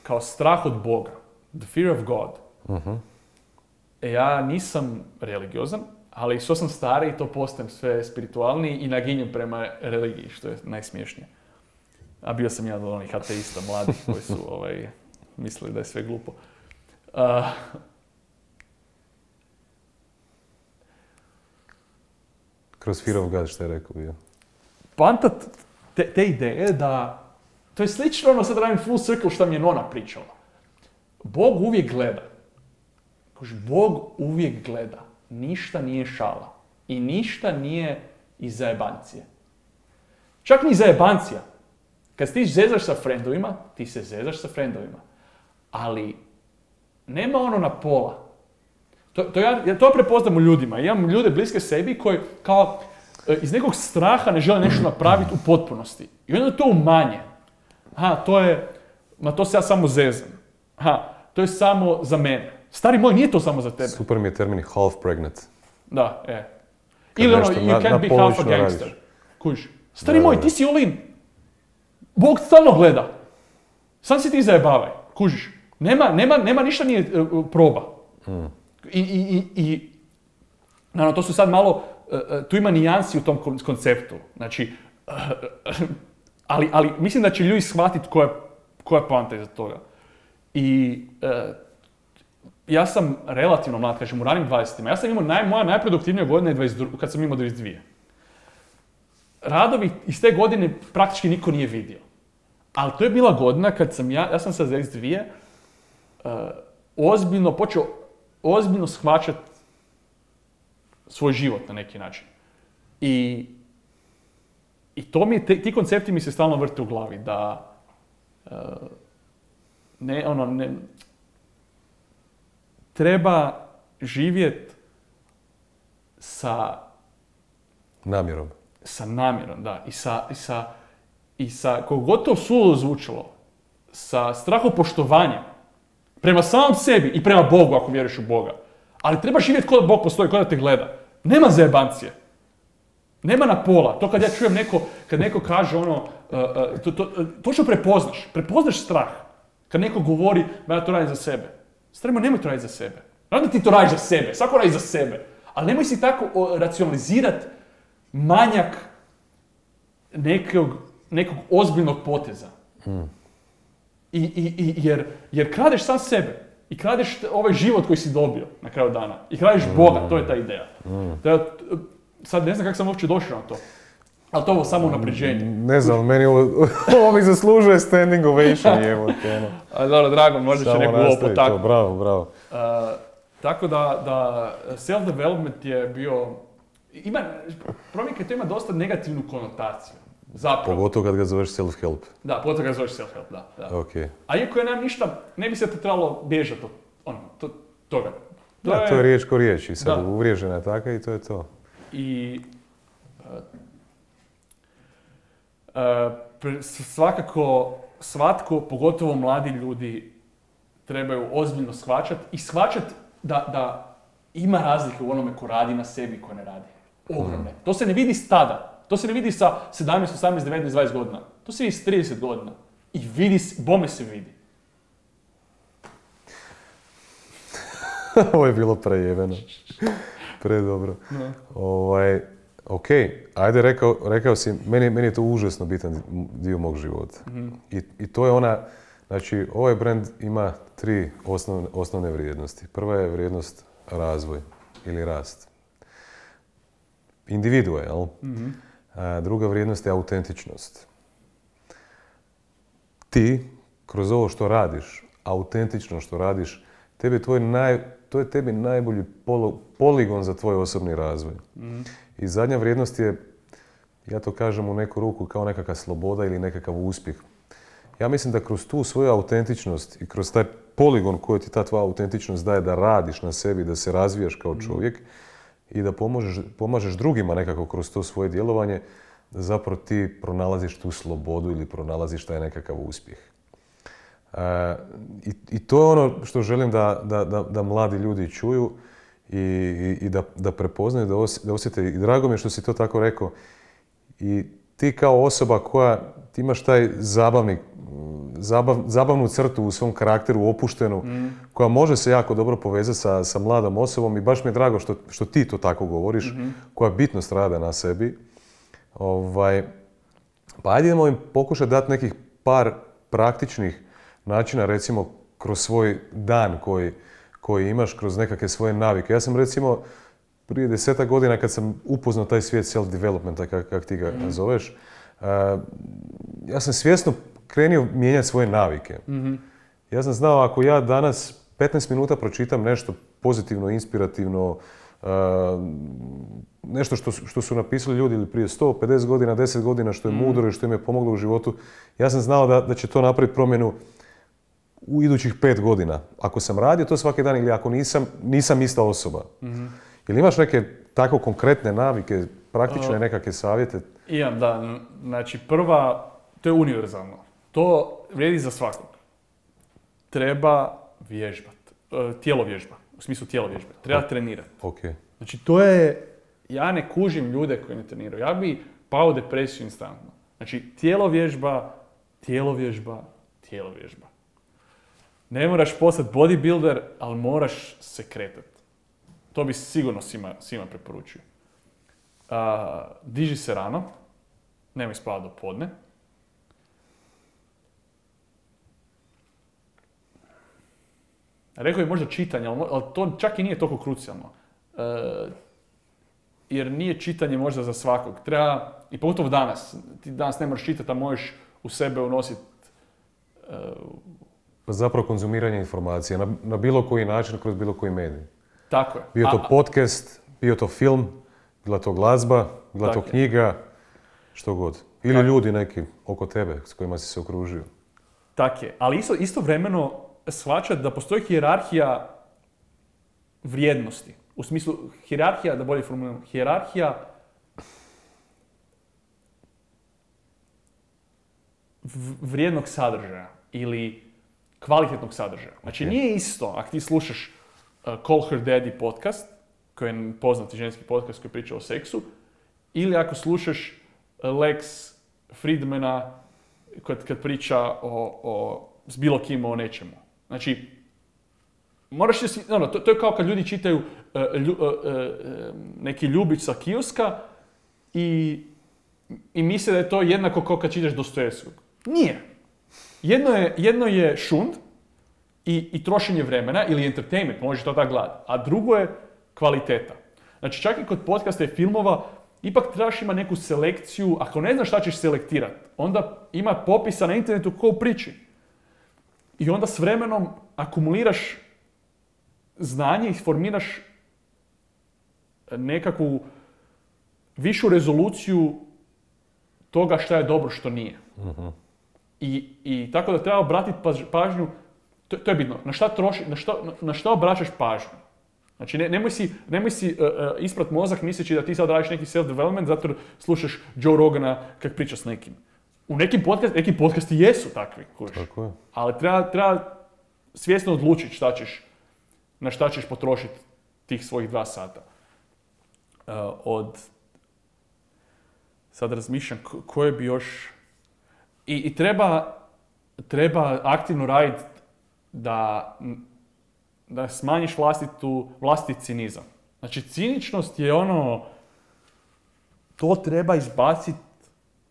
kao strah od Boga. The fear of God. E, ja nisam religiozan, ali što sam stariji, to postajem sve spiritualniji i naginjem prema religiji, što je najsmiješnije. A bio sam jedan od onih ateista mladih koji su (laughs) ovaj, mislili da je sve glupo. Uh, Kroz Fear of God što je rekao bio. Poanta te, te ideje da, to je slično ono sad radim full circle što mi je Nona pričala. Bog uvijek gleda. Bog uvijek gleda. Ništa nije šala. I ništa nije iz zajebancije. Čak ni zajebancija. Kad ti zezaš sa frendovima, ti se zezaš sa frendovima. Ali nema ono na pola. To, to ja, ja to prepoznam u ljudima. Imam ljude bliske sebi koji kao e, iz nekog straha ne žele nešto napraviti u potpunosti. I onda to umanje. Ha, to je, ma to se ja samo zezam. Ha, to je samo za mene. Stari moj, nije to samo za tebe. Super mi je termin half pregnant. Da, e. Kad Ili ono, you can't be half a gangster. Kužiš. Stari Da, moj, da. ti si all in. Bog stalno gleda. Sam si ti zajebavaj. Kužiš. Nema, nema, nema ništa nije e, proba. I, i, i, i naravno, to su sad malo, e, e, tu ima nijansi u tom kon- konceptu. Znači, ali, ali mislim da će ljudi shvatiti koja, koja je poanta iza toga. I ja sam relativno mlad, kažem, u ranim 20 Ja sam imao, naj, moja najproduktivnija godina je 22, kad sam imao 22. Radovi iz te godine praktički niko nije vidio. Ali to je bila godina kad sam ja, ja sam sa 22 uh, ozbiljno počeo ozbiljno shvaćat svoj život na neki način. I, i to mi, te- ti koncepti mi se stalno vrte u glavi, da uh, ne, ono, ne, treba živjet sa Namjerom. sa namjerom, da, i sa, i sa, i sa to suludo zvučalo, sa strahopoštovanjem prema samom sebi i prema Bogu, ako vjeruješ u Boga. Ali treba živjeti kod Bog postoji, kod da te gleda. Nema zajebancije. Nema na pola. To kad ja čujem neko, kad neko kaže ono, uh, uh, to, to, uh, točno prepoznaš, prepoznaš strah. Kad neko govori, ja to radim za sebe. Stremo, nemoj to raditi za sebe. Naravno da ti to radiš za sebe, svako radi za sebe. Ali nemoj si tako racionalizirati manjak nekog, nekog ozbiljnog poteza. I, i, i, jer, jer kradeš sam sebe. I kradeš ovaj život koji si dobio na kraju dana. I kradeš Boga, to je ta ideja. Da, t- sad ne znam kako sam uopće došao na to. Ali to je ovo samo unapređenje. Ne znam, meni ovo, (laughs) ovo mi zaslužuje standing ovation, (laughs) evo te, ono. Dobro, drago, možda će neko ovo potaknuti. bravo, bravo. Uh, tako da, da self-development je bio... Ima, problem je kad to ima dosta negativnu konotaciju. Zapravo. Pogotovo kad ga zoveš self-help. Da, pogotovo kad zoveš self-help, da. da. Ok. A iako je nam ništa, ne bi se to trebalo bježati od ono, to, toga. To Da, to je riječ ko riječ i sad uvriježena je taka i to je to. I... uh, svakako svatko, pogotovo mladi ljudi, trebaju ozbiljno shvaćati i shvaćati da, da ima razlike u onome ko radi na sebi i ko ne radi. Ogromne. To se ne vidi s tada. To se ne vidi sa 17, 18, 19, 20 godina. To se vidi s 30 godina. I vidi, bome se vidi. (laughs) Ovo je bilo prejeveno. Predobro. Ovaj, ok, ajde rekao, rekao si, meni, meni je to užasno bitan dio mog života. I, I to je ona, znači ovaj brand ima tri osnovne, osnovne vrijednosti. Prva je vrijednost razvoj ili rast. Individua, jel? A, druga vrijednost je autentičnost. Ti, kroz ovo što radiš, autentično što radiš, tebi tvoj naj, to je tebi najbolji polo- poligon za tvoj osobni razvoj. I zadnja vrijednost je, ja to kažem u neku ruku, kao nekakva sloboda ili nekakav uspjeh. Ja mislim da kroz tu svoju autentičnost i kroz taj poligon koji ti ta tvoja autentičnost daje da radiš na sebi, da se razvijaš kao čovjek i da pomažeš, pomažeš drugima nekako kroz to svoje djelovanje, da zapravo ti pronalaziš tu slobodu ili pronalaziš taj nekakav uspjeh. E, i, I to je ono što želim da, da, da, da mladi ljudi čuju i, i, da, da prepoznaju, da, os- da osjete. I drago mi je što si to tako rekao. I ti kao osoba koja, ti imaš taj zabavni, mm, zabav- zabavnu crtu u svom karakteru, opuštenu, koja može se jako dobro povezati sa, sa mladom osobom i baš mi je drago što, što ti to tako govoriš, koja bitnost rada na sebi. Ovaj, pa ajde idemo im pokušati dati nekih par praktičnih načina, recimo kroz svoj dan koji, koji imaš, kroz nekakve svoje navike. Ja sam recimo prije desetak godina kad sam upoznao taj svijet self-developmenta, kak, kak ti ga zoveš, uh, ja sam svjesno krenio mijenjati svoje navike. Ja sam znao ako ja danas 15 minuta pročitam nešto pozitivno, inspirativno, uh, nešto što, su- što su napisali ljudi ili prije 100, 50 godina, 10 godina, što je mudro i što im je pomoglo u životu, ja sam znao da, da će to napraviti promjenu u idućih pet godina. Ako sam radio to svaki dan ili ako nisam, nisam ista osoba. Jel imaš neke tako konkretne navike, praktične nekakve savjete? Imam, da. Znači, prva, to je univerzalno. To vrijedi za svakog. Treba vježbat. E, tijelo vježba. U smislu tijelo vježbe. Treba trenirati. Ok. Znači, to je... Ja ne kužim ljude koji ne treniraju. Ja bi pao u depresiju instantno. Znači, tijelo vježba, tijelo vježba, tijelo vježba. Ne moraš postati bodybuilder, ali moraš se kretati. To bi sigurno svima, svima preporučio. Diži se rano, nemoj spavati do podne. Rekao je možda čitanje, ali, to čak i nije toliko krucijalno. E, jer nije čitanje možda za svakog. Treba, i pogotovo danas, ti danas ne moraš čitati, a možeš u sebe unositi Pa Zapravo konzumiranje informacija na, na bilo koji način, kroz bilo koji medij. tako je. Bio to A- podcast, bio to film, bila to glazba, bila to knjiga, što god. Ili ljudi neki oko tebe s kojima si se okružio. Tak je, ali isto, istovremeno shvaćati da postoji hijerarhija vrijednosti. U smislu, hijerarhija, da bolje formuliram, hijerarhija vrijednog sadržaja ili kvalitetnog sadržaja. Znači Ok. nije isto ako ti slušaš uh, Call Her Daddy podcast, koji je poznati ženski podcast koji priča o seksu, ili ako slušaš uh, Lex Friedmana kad, kad priča o, o, s bilo kim o nečemu. Znači, moraš se, ono, to, to je kao kad ljudi čitaju uh, lju- uh, uh, neki ljubić sa kioska i, i misle da je to jednako kao kad čitaš Dostojevskog. Nije. Jedno je, jedno je šund i, i trošenje vremena ili entertainment, možeš to tako gledati. A drugo je kvaliteta. Znači čak i kod podcasta i filmova ipak trebaš ima neku selekciju. Ako ne znaš šta ćeš selektirati, onda ima popisa na internetu ko u priči. I onda s vremenom akumuliraš znanje i formiraš nekakvu višu rezoluciju toga šta je dobro, što nije. I, I tako da treba obratiti paž- pažnju, to, to je bitno, na šta, troši, na, šta, na, šta obraćaš pažnju. Znači, ne, nemoj si, nemoj si uh, uh, isprat mozak misleći da ti sad radiš neki self-development zato slušaš Joe Rogana kak priča s nekim. u nekim, podcast, neki podcasti jesu takvi. Tako je. Ali treba, treba svjesno odlučiti šta ćeš, na šta ćeš potrošiti tih svojih dva sata. Uh, od, sad razmišljam ko- koje bi još, i, i treba, treba aktivno raditi da, da smanjiš vlastitu, vlastiti cinizam. Znači, ciničnost je ono, to treba izbaciti,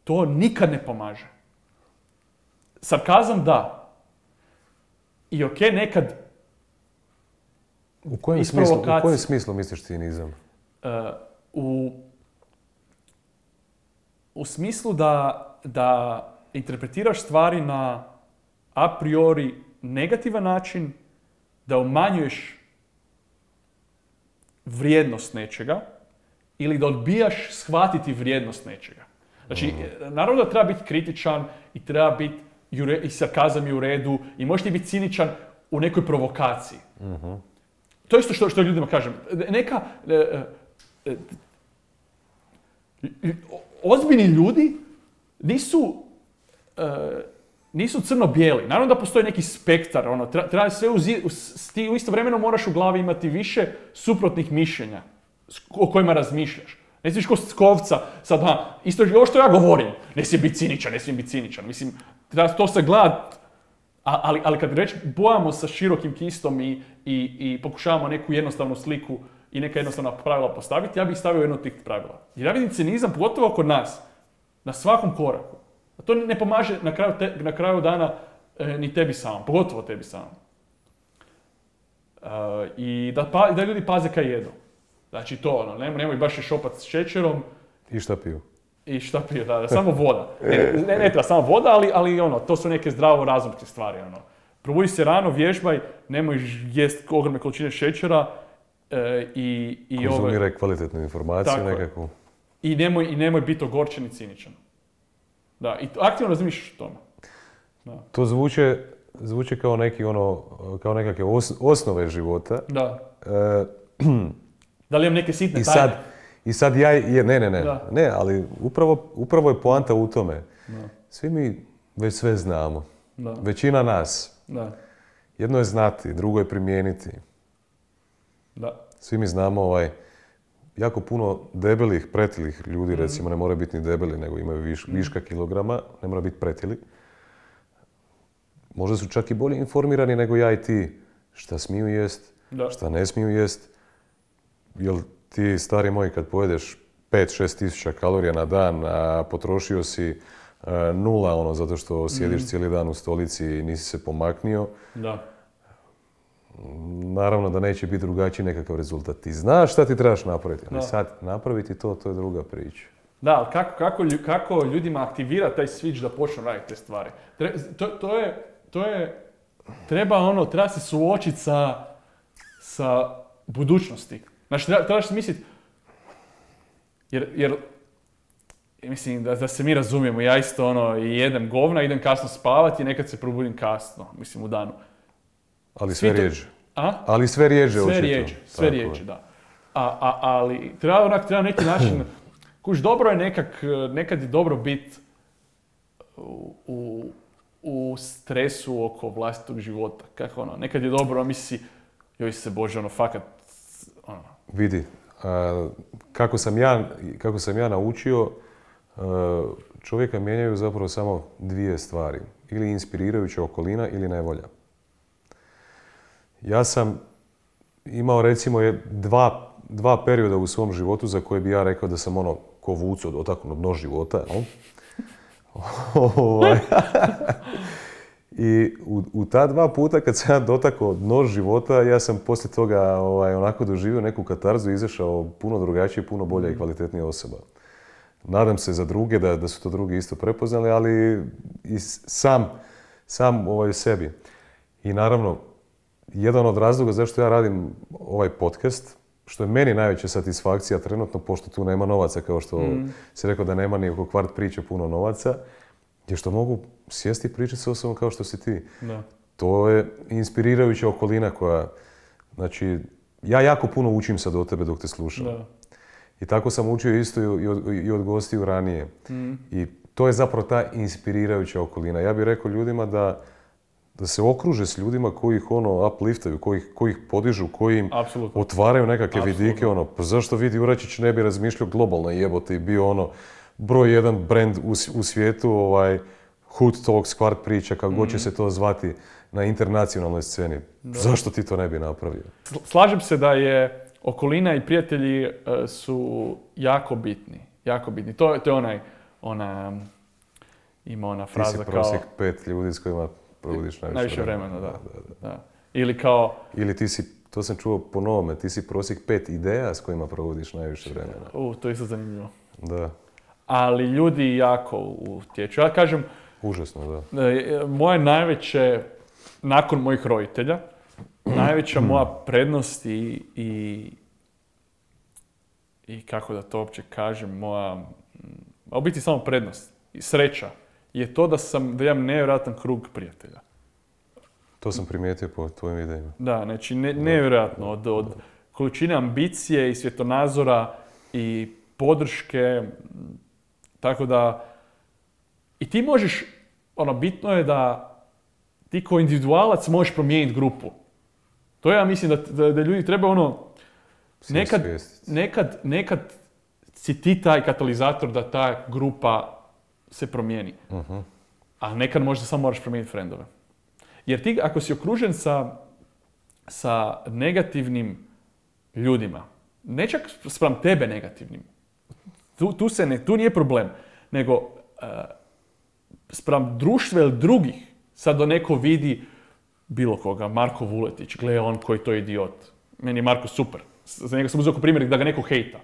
to nikad ne pomaže. Sarkazam da. I ok, nekad U kojem, smislu, u kojem smislu misliš cinizam? uh, u, u smislu da, da interpretiraš stvari na a priori negativan način, da umanjuješ vrijednost nečega ili da odbijaš shvatiti vrijednost nečega. Znači, naravno da treba biti kritičan i treba biti i, sarkazam je u redu i možeš ti biti ciničan u nekoj provokaciji. To je isto što, što ljudima kažem. Neka... e, e, e, ozbiljni ljudi nisu nisu crno-bijeli. Naravno da postoji neki spektar, ono, treba sve uzi, s- ti u istovremeno moraš u glavi imati više suprotnih mišljenja o kojima razmišljaš. Ne smiješ ko skovca, sad, ha, isto ovo što ja govorim, ne smijem biti ciničan, ne smijem biti ciničan. Mislim, treba to se gledat, a- ali, ali kad reći bojamo sa širokim kistom i, i, pokušavamo neku jednostavnu sliku i neka jednostavna pravila postaviti, ja bih stavio jedno tih pravila. Jer ja vidim cinizam, pogotovo kod nas, na svakom koraku. To ne pomaže na kraju, te- na kraju dana e, ni tebi samom, pogotovo tebi samom. E, I da, pa, da ljudi paze kaj jedu. Znači to, ono, nemoj, nemoj baš šopat s šećerom I šta piju? i šta pije, da, da, samo voda. (laughs) Ne, ne, ne treba samo voda, ali, ali ono, to su neke zdravo razumske stvari. Ono. Probudi se rano, vježbaj, nemoj jest ogromne količine šećera e, i, i, ove, Konzumiraj kvalitetnu informaciju Tako nekakvu. i, nemoj, i nemoj biti ogorčen i ciničan. Da, i aktivno razmišljaš o tome. Da. To zvuče, zvuče kao neki ono, kao nekakve os- osnove života. da. E, (clears throat) Da li imam neke sitne I tajne? sad, I sad ja, je, ne, ne, ne, Da. ne, ali upravo, upravo je poanta u tome. Da, Svi mi već sve znamo. da, Većina nas. da, Jedno je znati, drugo je primijeniti. da. Svi mi znamo ovaj, jako puno debelih, pretilih ljudi, Mhm. recimo ne moraju biti ni debeli, nego imaju viš, viška kilograma, ne mora biti pretili. Možda su čak i bolje informirani nego ja i ti šta smiju jest, Da. šta ne smiju jest. Jel ti, stari moj, kad pojedeš 5-6 tisuća kalorija na dan, a potrošio si e, nula, ono, zato što sjediš Mhm. cijeli dan u stolici i nisi se pomaknio, da. Naravno da neće biti drugačiji nekakav rezultat. Ti znaš šta ti trebaš napraviti, ali sad napraviti to, to je druga priča. Da, ali kako, kako, kako ljudima aktivira taj switch da počnu raditi te stvari? Tre- to, to je, to je, treba ono, treba se suočiti sa, sa budućnosti. Znači, treba, trebaš misliti, jer, jer mislim da, da se mi razumijemo, ja isto ono, jedem govna, idem kasno spavati i nekad se probudim kasno, mislim u danu. Ali sve rijeđe. A? Ali sve rijeđe, Sve rijeđe, sve rijeđe, da. A, a, ali treba onak, treba neki način, (clears throat) kuš, dobro je nekak, nekad je dobro biti u, u, u stresu oko vlastitog života. Kako ono, nekad je dobro, misli, joj se bože, ono, fakat, ono, Vidi, a, kako, sam ja, kako sam ja naučio, a, čovjeka mijenjaju zapravo samo dvije stvari. Ili inspirirajuća okolina ili nevolja. Ja sam imao recimo dva, dva perioda u svom životu za koje bi ja rekao da sam ono ko vuco dotaknuo dno života. jel? (laughs) Ovaj. I u, u ta dva puta kad sam ja dotakao dno života, ja sam poslije toga ovaj, onako doživio neku katarzu i izašao puno drugačije, puno bolja i kvalitetnija osoba. Nadam se za druge da, da su to drugi isto prepoznali, ali i sam, sam ovaj, sebi. I naravno, jedan od razloga zašto ja radim ovaj podcast, što je meni najveća satisfakcija trenutno, pošto tu nema novaca, kao što si rekao da nema ni oko kvart priče puno novaca, je što mogu sjesti i pričati sa osobom kao što si ti. da. To je inspirirajuća okolina koja, znači, ja jako puno učim sad od tebe dok te slušam. Da. I tako sam učio isto i od, i od gostiju ranije. Mm. I to je zapravo ta inspirirajuća okolina. Ja bih rekao ljudima da, da se okruže s ljudima koji ih ono upliftaju, koji, ih- koji ih podižu, koji im Apsolutno. otvaraju nekakve Apsolutno. vidike, ono, pa zašto vidi Uračić ne bi razmišljao globalno jebote i bio ono broj jedan brand u, u svijetu, ovaj, Hood Talk, Squart priča, kako Mhm. god će se to zvati na internacionalnoj sceni. Zašto ti to ne bi napravio? Sl- Slažem se da je okolina i prijatelji e, su jako bitni. Jako bitni. To, je- to je onaj, ona, ima ona Ti fraza si kao... prosjek pet ljudi s kojima provodiš najviše, Najviše vremena, da. da. Ili kao, Ili ti si, to sam čuo po novome, ti si prosjek pet ideja s kojima provodiš najviše vremena. u, to je isto zanimljivo. Da, Ali ljudi jako utječu. Ja kažem, užasno, da. E, moje najveće, nakon mojih roditelja, najveća moja prednost i, i, i kako da to uopće kažem, moja, a u biti samo prednost i sreća je to da sam, da imam nevjerojatan krug prijatelja. To sam primijetio po tvojim videima. Da, znači ne, nevjerojatno od, od količine ambicije i svjetonazora i podrške, tako da i ti možeš, ono, bitno je da ti kao individualac možeš promijeniti grupu. To ja mislim da, da, da ljudi treba ono, nekad, nekad, nekad si ti taj katalizator da ta grupa se promijeni. Mhm. A nekad možda samo moraš promijeniti frendove. Jer ti ako si okružen sa, sa negativnim ljudima, ne čak spram tebe negativnim, tu, tu, se ne, tu nije problem, nego uh, spram društva ili drugih, sad do neko vidi bilo koga, Marko Vuletić, gle on koji to idiot. Meni je Marko super. Za njega sam uzeo primjer da ga neko hejta.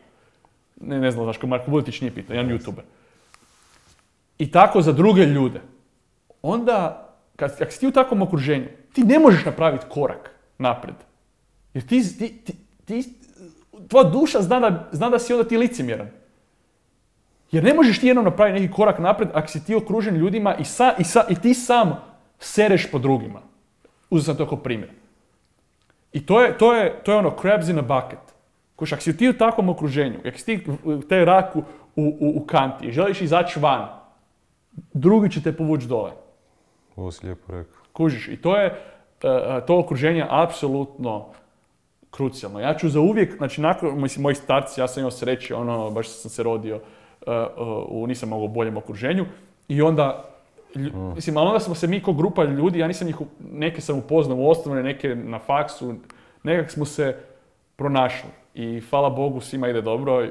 Ne, ne znam, znaš, ko Marko Vuletić nije pitao, jedan youtuber. I tako za druge ljude. Onda, kad, si ti u takvom okruženju, ti ne možeš napraviti korak naprijed. Jer ti, ti, ti, ti- tvoja duša zna da, zna da si onda ti licemjeran. Jer ne možeš ti jednom napraviti neki korak naprijed ako si ti okružen ljudima i, sa, i, sa, i ti sam sereš po drugima. Uzeo sam to kao primjer. I to je, to je, to je ono crabs in a bucket. Kuš, ako si ti u takvom okruženju, ako si ti u tej raku u, u, u kanti i želiš izaći van, drugi će te povući dole. Ovo si lijepo rekao. Kužiš, i to je, e, e, to okruženje apsolutno krucijalno. Ja ću za uvijek, znači nakon, mislim, moji starci, ja sam imao sreće, ono, baš sam se rodio e, u nisam mogao boljem okruženju i onda, lju- mislim, ali onda smo se mi kao grupa ljudi, ja nisam ih, u- neke sam upoznao u osnovne, neke na faksu, nekak smo se pronašli i hvala Bogu svima ide dobro i,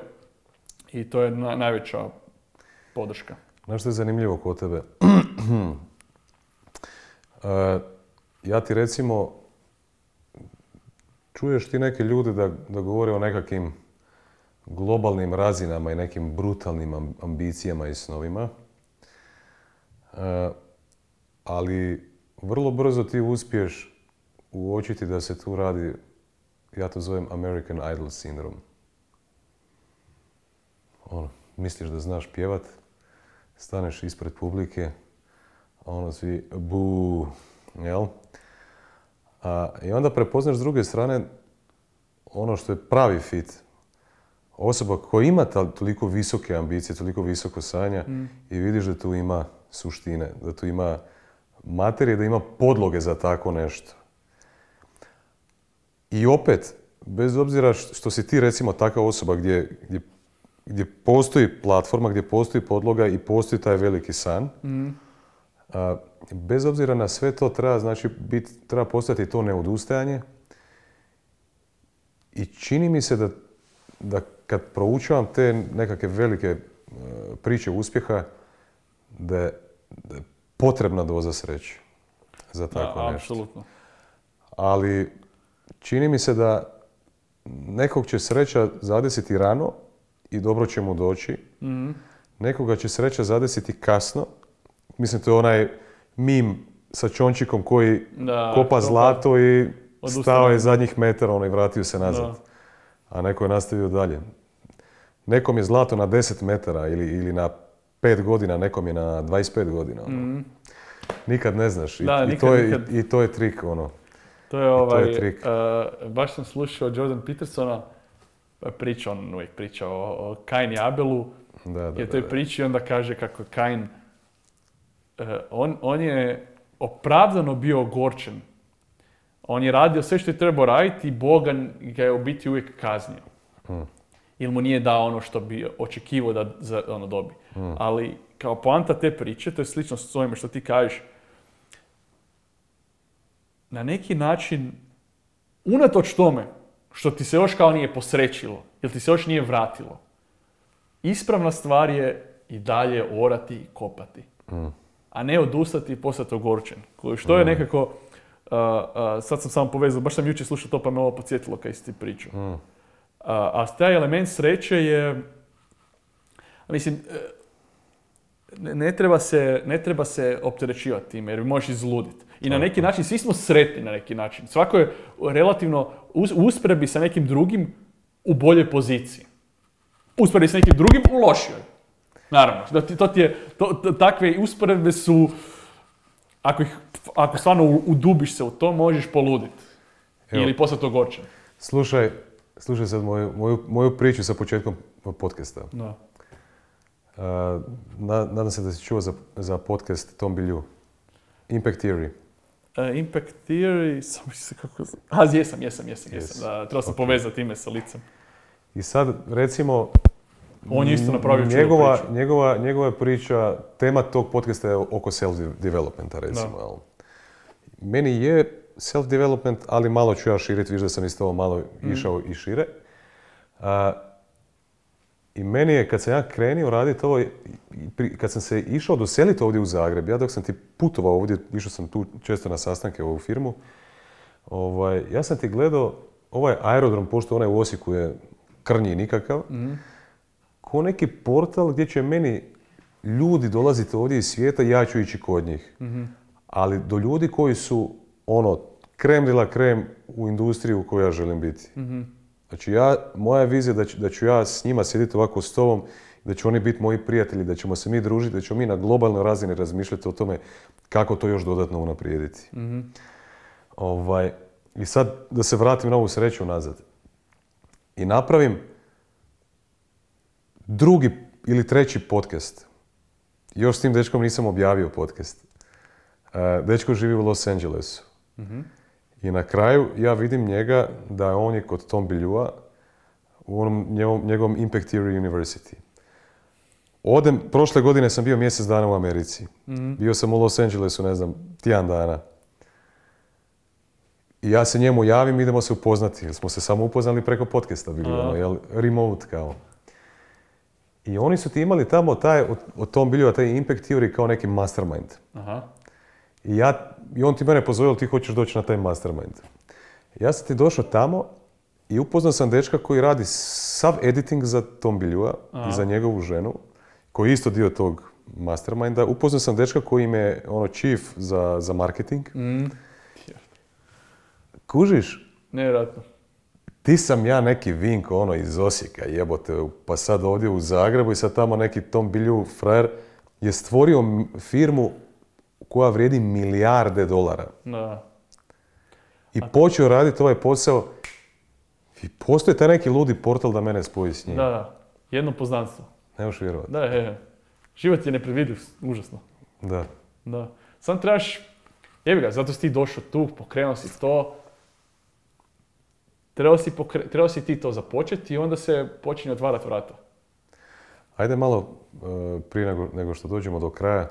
i to je na- najveća podrška. Znaš što je zanimljivo kod tebe? E, (clears throat) ja ti recimo, čuješ ti neke ljude da, da govore o nekakvim globalnim razinama i nekim brutalnim am- ambicijama i snovima, E, ali vrlo brzo ti uspiješ uočiti da se tu radi, ja to zovem American Idol sindrom. Ono, misliš da znaš pjevat, staneš ispred publike, a ono svi bu, jel? A, I onda prepoznaš s druge strane ono što je pravi fit. Osoba koja ima toliko visoke ambicije, toliko visoko sanja i vidiš da tu ima suštine, da tu ima materije, da ima podloge za tako nešto. I opet, bez obzira što si ti recimo takva osoba gdje, gdje, gdje postoji platforma, gdje postoji podloga i postoji taj veliki san, a, bez obzira na sve to treba, znači, bit, treba postojati to neodustajanje i čini mi se da, da kad proučavam te nekakve velike e, priče uspjeha, da je, da je potrebna doza sreće za tako Da, nešto apsolutno. ali čini mi se da nekog će sreća zadesiti rano i dobro će mu doći. Nekoga će sreća zadesiti kasno. Mislim, to je onaj mim sa čončikom koji Da, kopa zlato i Odustane. stao je zadnjih metara ono, i vratio se nazad. Da. A neko je nastavio dalje. Nekom je zlato na 10 metara ili, ili na 5 godina, nekom je na 25 godina. ono. Nikad ne znaš. I, Da, i nikad, to je, nikad. i, to je trik. Ono. To je ovaj, je trik. e, baš sam slušao Jordan Petersona, priča, on uvijek priča o, o Kain i Abelu Da, da, da, toj priči onda kaže kako je Kain, e, on, on je opravdano bio ogorčen. On je radio sve što je trebao raditi i Bog ga ga je u biti uvijek kaznio. Mm. Ili mu nije dao ono što bi očekivao da za, ono dobi. Mm. Ali kao poanta te priče, to je slično s ovime što ti kažeš, na neki način, unatoč tome što ti se još kao nije posrećilo, ili ti se još nije vratilo, ispravna stvar je i dalje orati i kopati. Mm. A ne odustati i postati ogorčen. Što je nekako, uh, uh, sad sam samo povezao, baš sam jučer slušao to pa me ovo podsjetilo kad si ti pričao. Mm. A, a taj element sreće je, mislim, e, ne, ne treba se, ne treba se opterećivati time jer možeš izluditi. I na neki način, svi smo sretni na neki način. Svako je relativno us, u usporedbi sa nekim drugim u boljoj poziciji. U usporedbi sa nekim drugim u lošijoj. Naravno, da ti, to ti je, to, to- takve usporedbe su, ako, ih, ako stvarno udubiš se u to, možeš poluditi. Ili postati ogorčen. Slušaj, slušaj sad moju, moju, moju priču sa početkom podcasta. Da. Uh, na- nadam se da si čuo za, za podcast Tom Bilju. Impact Theory. Uh, Impact Theory, (laughs) samo se kako... A, jesam, jesam, jesam, jesam. Da, trebao sam povezati ime sa licem. I sad, recimo, On je isto napravio njegova, priču. njegova, njegova priča, tema tog podcasta je oko self-developmenta, recimo. Da. Meni je self-development, ali malo ću ja širiti, viš da sam isto malo Mhm. išao i šire. A, I meni je, kad sam ja krenio raditi ovo, kad sam se išao doseliti ovdje u Zagreb, ja dok sam ti putovao ovdje, išao sam tu često na sastanke u ovu firmu, ovaj, ja sam ti gledao, ovaj aerodrom, pošto onaj u Osijeku je krnji nikakav, Mhm. ko neki portal gdje će meni ljudi dolaziti ovdje iz svijeta, ja ću ići kod njih. Mhm. Ali do ljudi koji su ono, krem de la krem u industriji u kojoj ja želim biti. Mhm. Znači ja, moja vizija da ću, da ću ja s njima sjediti ovako s tobom, da će oni biti moji prijatelji, da ćemo se mi družiti, da ćemo mi na globalnoj razini razmišljati o tome kako to još dodatno unaprijediti. Mhm. Ovaj, I sad da se vratim na ovu sreću nazad. I napravim drugi ili treći podcast. Još s tim dečkom nisam objavio podcast. E, Dečko živi u Los Angelesu. I na kraju ja vidim njega da on je kod Tom Biljua u onom njegovom, njegovom Impact Theory University. Odem, prošle godine sam bio mjesec dana u Americi. Bio sam u Los Angelesu, ne znam, tjedan dana. I ja se njemu javim, idemo se upoznati, jer smo se samo upoznali preko podcasta bili, ono, jel, remote kao. I oni su ti imali tamo taj, od Tom Biljua, taj Impact Theory kao neki mastermind. Aha. I, ja, I on ti mene pozove, jel ti hoćeš doći na taj mastermind. Ja sam ti došao tamo i upoznao sam dečka koji radi sav editing za Tom Biljua i za njegovu ženu, koji je isto dio tog masterminda. Upoznao sam dečka koji im je ono chief za, za marketing. Mm. Kužiš, Nevjerojatno. ti sam ja neki Vinko ono iz Osijeka, jebote, pa sad ovdje u Zagrebu i sad tamo neki Tom Bilju frajer je stvorio firmu koja vrijedi milijarde dolara. Da. I počeo raditi ovaj posao i postoji taj neki ludi portal da mene spoji s njim. Da, da. Jedno poznanstvo. Ne možeš vjerovati. Da, je, je. Život je nepredvidiv, užasno. Da. Da. Sam trebaš, jebi ga, zato si ti došao tu, pokrenuo si to. Trebao si, pokre- trebao si ti to započeti i onda se počinje otvarati vrata. Ajde malo, e, prije nego, nego što dođemo do kraja,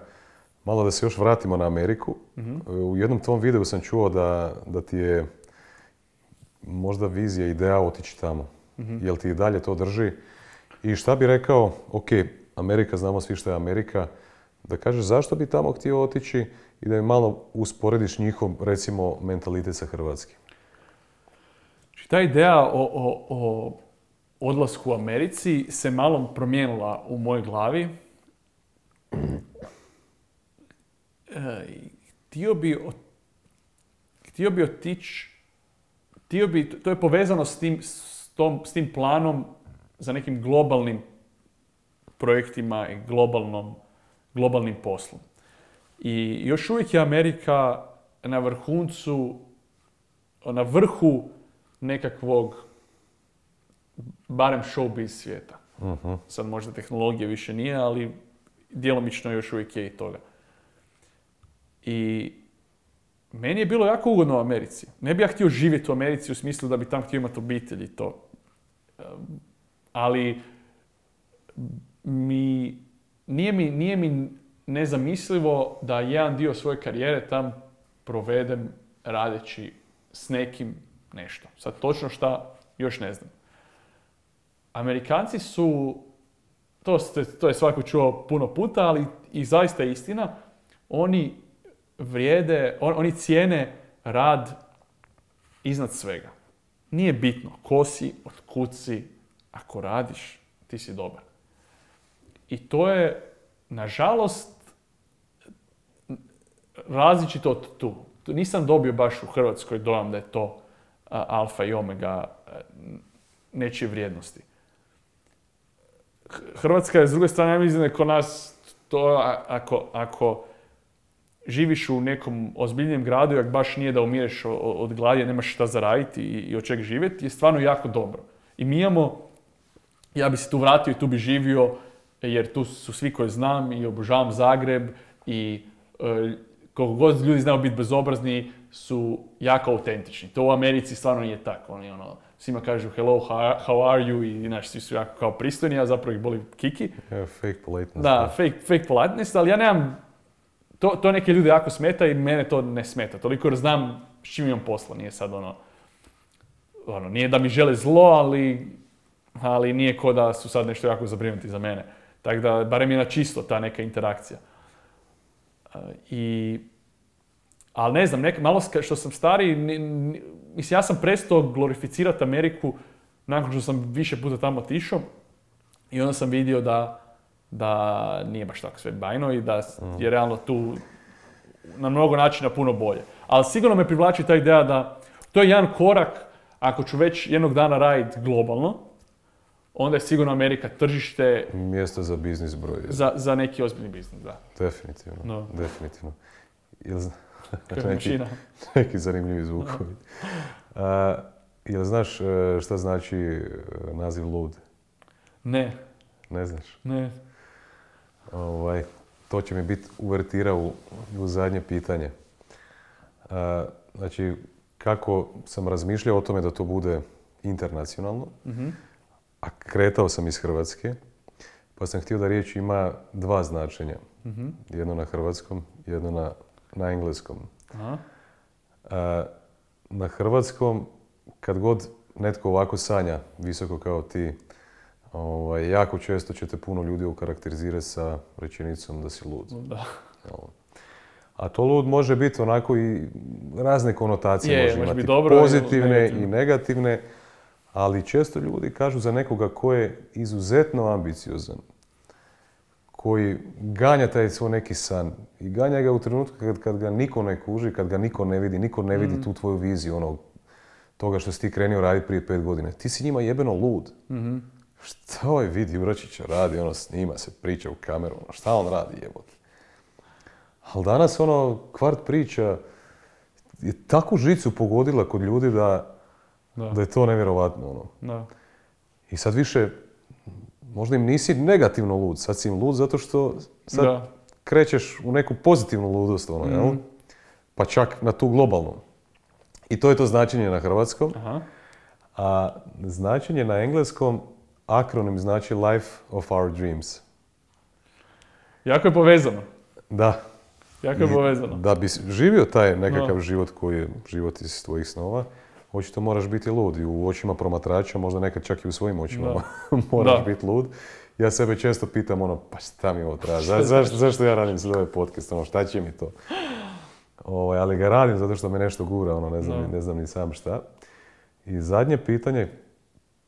malo da se još vratimo na Ameriku. E, U jednom tom videu sam čuo da, da ti je možda vizija, ideja otići tamo. Jel ti i dalje to drži? I šta bi rekao, ok, Amerika, znamo svi što je Amerika, da kažeš zašto bi tamo htio otići i da mi malo usporediš njihov, recimo, mentalitet sa hrvatskim. Znači, ta ideja o, o, o odlasku u Americi se malo promijenila u mojoj glavi. E, i htio bi, htio bi otići, htio bi, to je povezano s tim, s, tom, s tim planom za nekim globalnim projektima i globalnom, globalnim poslom. I još uvijek je Amerika na vrhuncu, na vrhu nekakvog, barem showbiz svijeta. Mhm. Sad možda tehnologije više nije, ali djelomično još uvijek je i toga. I meni je bilo jako ugodno u Americi. Ne bi ja htio živjeti u Americi u smislu da bi tam htio imati obitelj i to. Ali mi, nije, mi, nije mi nezamislivo da jedan dio svoje karijere tam provedem radeći s nekim nešto. Sad točno šta, još ne znam. Amerikanci su, to, ste, to je svako čuo puno puta, ali i zaista je istina, oni vrijede, on- oni cijene rad iznad svega. Nije bitno ko si, od kud si, ako radiš, ti si dobar. I to je, nažalost, različito od tu. Nisam dobio baš u Hrvatskoj dojam da je to alfa i omega nečije vrijednosti. Hrvatska je s druge strane, ja mislim da je kod nas to ako, ako živiš u nekom ozbiljnijem gradu i ako baš nije da umireš od gladi, nemaš šta zaraditi i, i od čega živjeti, je stvarno jako dobro. I mi imamo, ja bi se tu vratio i tu bi živio, jer tu su svi koje znam i obožavam Zagreb i e, koliko god ljudi znaju biti bezobrazni, su jako autentični. To u Americi stvarno nije tako. Oni ono, svima kažu hello, how how are you i znaš, svi su jako kao pristojni, a zapravo ih boli kiki. Yeah, fake politeness. Da, fake, fake politeness, ali ja nemam, to, to neke ljude jako smeta i mene to ne smeta. Toliko jer znam s čim imam posla, nije sad ono, ono, nije da mi žele zlo, ali, ali nije ko da su sad nešto jako zabrinuti za mene. Tako da, barem je na čisto ta neka interakcija. E, I, ali ne znam, nek, malo što sam stariji, mislim, ja sam prestao glorificirati Ameriku nakon što sam više puta tamo otišao i onda sam vidio da, da nije baš tako sve bajno i da s- je realno tu na mnogo načina puno bolje. Ali sigurno me privlači ta ideja da to je jedan korak, ako ću već jednog dana raditi globalno, onda je sigurno Amerika tržište Mjesto za biznis broj. za, za neki ozbiljni biznis, da. Definitivno. No. Definitivno. Jel, (laughs) neki, (laughs) neki zanimljivi zvukovi. A, jel znaš e, šta znači e, naziv lud? Ne, Ne znaš? ne. Ovaj, to će mi biti uvertira u, u zadnje pitanje. A, znači, kako sam razmišljao o tome da to bude internacionalno, Mhm. a kretao sam iz Hrvatske, pa sam htio da riječ ima dva značenja. Mhm. Jedno na hrvatskom, jedno na, na engleskom. Aha. A, na hrvatskom, kad god netko ovako sanja, visoko kao ti, ovaj, jako često ćete puno ljudi okarakterizirati sa rečenicom da si lud. Da. A to lud može biti onako i razne konotacije Je, može može imati. biti dobro ili pozitivne i negativne, ali često ljudi kažu za nekoga ko je izuzetno ambiciozan, koji ganja taj svoj neki san i ganja ga u trenutku kad, kad ga niko ne kuži, kad ga niko ne vidi, niko ne Mm. vidi tu tvoju viziju onog toga što si ti krenio raditi prije pet godina. Ti si njima jebeno lud. Mhm. Šta ovaj vidi Uračića radi, ono snima se, priča u kameru, ono, šta on radi jebote? Ali danas ono, kvart priča je takvu žicu pogodila kod ljudi da, Da. da je to nevjerovatno. Ono. Da. I sad više, možda im nisi negativno lud, sad si im lud zato što sad Da. krećeš u neku pozitivnu ludost, ono, jel? Mhm. Pa čak na tu globalnu. I to je to značenje na hrvatskom. Aha. A značenje na engleskom, akronim znači Life of our dreams. Jako je povezano. Da. Jako je I povezano. Da bi živio taj nekakav život koji je život iz tvojih snova, očito moraš biti lud i u očima promatrača, možda nekad čak i u svojim očima (laughs) moraš biti lud. Ja sebe često pitam ono, pa šta mi ovo treba, Za- (laughs) zašto, zašto ja radim sad ovaj podcast, ono, šta će mi to? Ovaj, ali ga radim zato što me nešto gura, ono, ne znam, ne znam ni sam šta. I zadnje pitanje,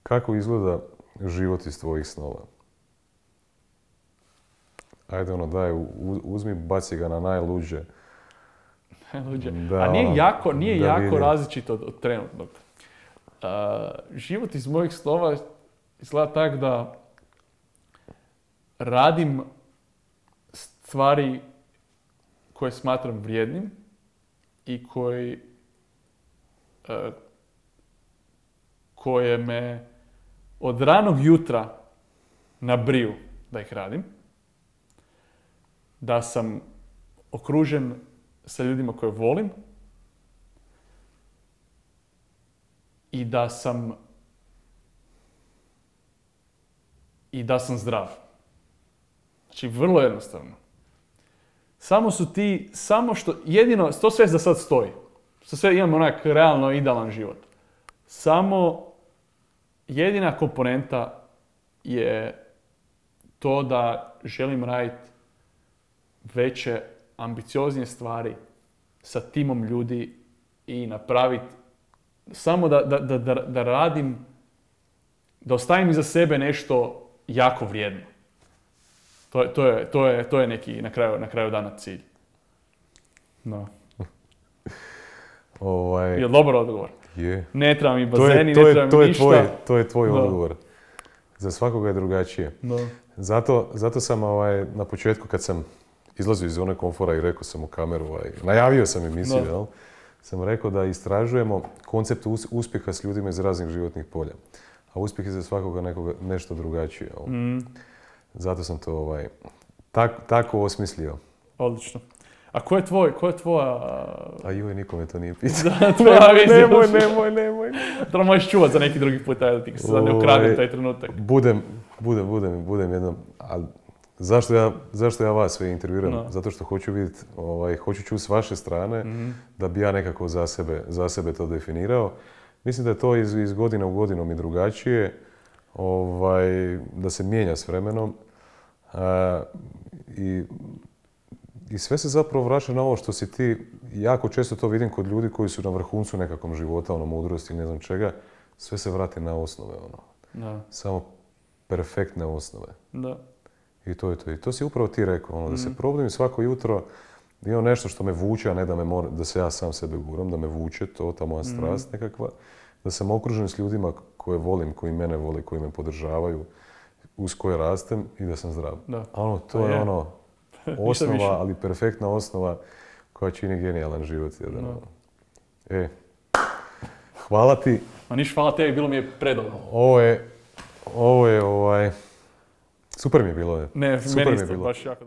kako izgleda život iz tvojih snova? Ajde ono, daj, uzmi, baci ga na najluđe. (laughs) Luđe. Da, A nije ono, jako, nije da jako vidim. različito od, od trenutnog. A, život iz mojih snova izgleda tako da radim stvari koje smatram vrijednim i koji e, koje me od ranog jutra na briju da ih radim. Da sam okružen sa ljudima koje volim. I da sam i da sam zdrav. Znači, vrlo jednostavno. Samo su ti, samo što, jedino, to sve za sad stoji. Za sve imam onak realno idealan život. Samo jedina komponenta je to da želim raditi veće, ambicioznije stvari sa timom ljudi i napraviti samo da, da, da, da, radim, da ostavim iza sebe nešto jako vrijedno. To, je- to, je, to, je, to je neki na kraju, na kraju dana cilj. No. (laughs) Ovaj, Je dobar odgovor? Je. Ne treba mi To je, bazeni, to ne je, treba to mi je ništa. tvoj, to je tvoj Da. odgovor. Za svakoga je drugačije. No. Zato, zato sam ovaj, na početku kad sam izlazio iz zone komfora i rekao sam u kameru, ovaj, najavio sam emisiju, Da. jel? sam rekao da istražujemo koncept us- uspjeha s ljudima iz raznih životnih polja. A uspjeh je za svakoga nekoga, nešto drugačije. jel? Mm, Zato sam to ovaj, tak- tako osmislio. odlično. A ko je tvoj, ko je tvoja... A joj, nikome to nije (laughs) pitao. Da, tvoja vizija? nemoj, nemoj, nemoj. To možeš čuvat za neki drugi put, ajde ti sad ne ukradim Ovaj, taj trenutak. Budem, budem, budem, budem jednom, ali zašto ja, zašto ja vas sve intervjuram? No. Zato što hoću vidjeti, ovaj, hoću čuti s vaše strane, Mhm. da bi ja nekako za sebe, za sebe to definirao. Mislim da je to iz, iz godine u godinu mi drugačije, ovaj, da se mijenja s vremenom. A, i, I sve se zapravo vraća na ovo što si ti, jako često to vidim kod ljudi koji su na vrhuncu nekakvom života, ono, mudrosti ili ne znam čega, sve se vrati na osnove, ono. Da, Samo perfektne osnove. da. I to je to. I to si upravo ti rekao, ono, da Mhm. se probudim svako jutro, imam nešto što me vuče, a ne da, me mora, da se ja sam sebe guram, da me vuče to, ta moja Mhm. strast nekakva. Da sam okružen s ljudima koje volim, koji mene vole, koji me podržavaju, uz koje rastem i da sam zdrav. Da. A ono, to Pa je. ono, (laughs) Više. osnova, ali perfektna osnova koja čini genijalan život. Jedan, Da. E, hvala ti. Ma niš, hvala tebi, bilo mi je predobro. Ovo je, ovo je, ovaj, super mi je bilo. Ne, Super meni mi je bilo. baš jako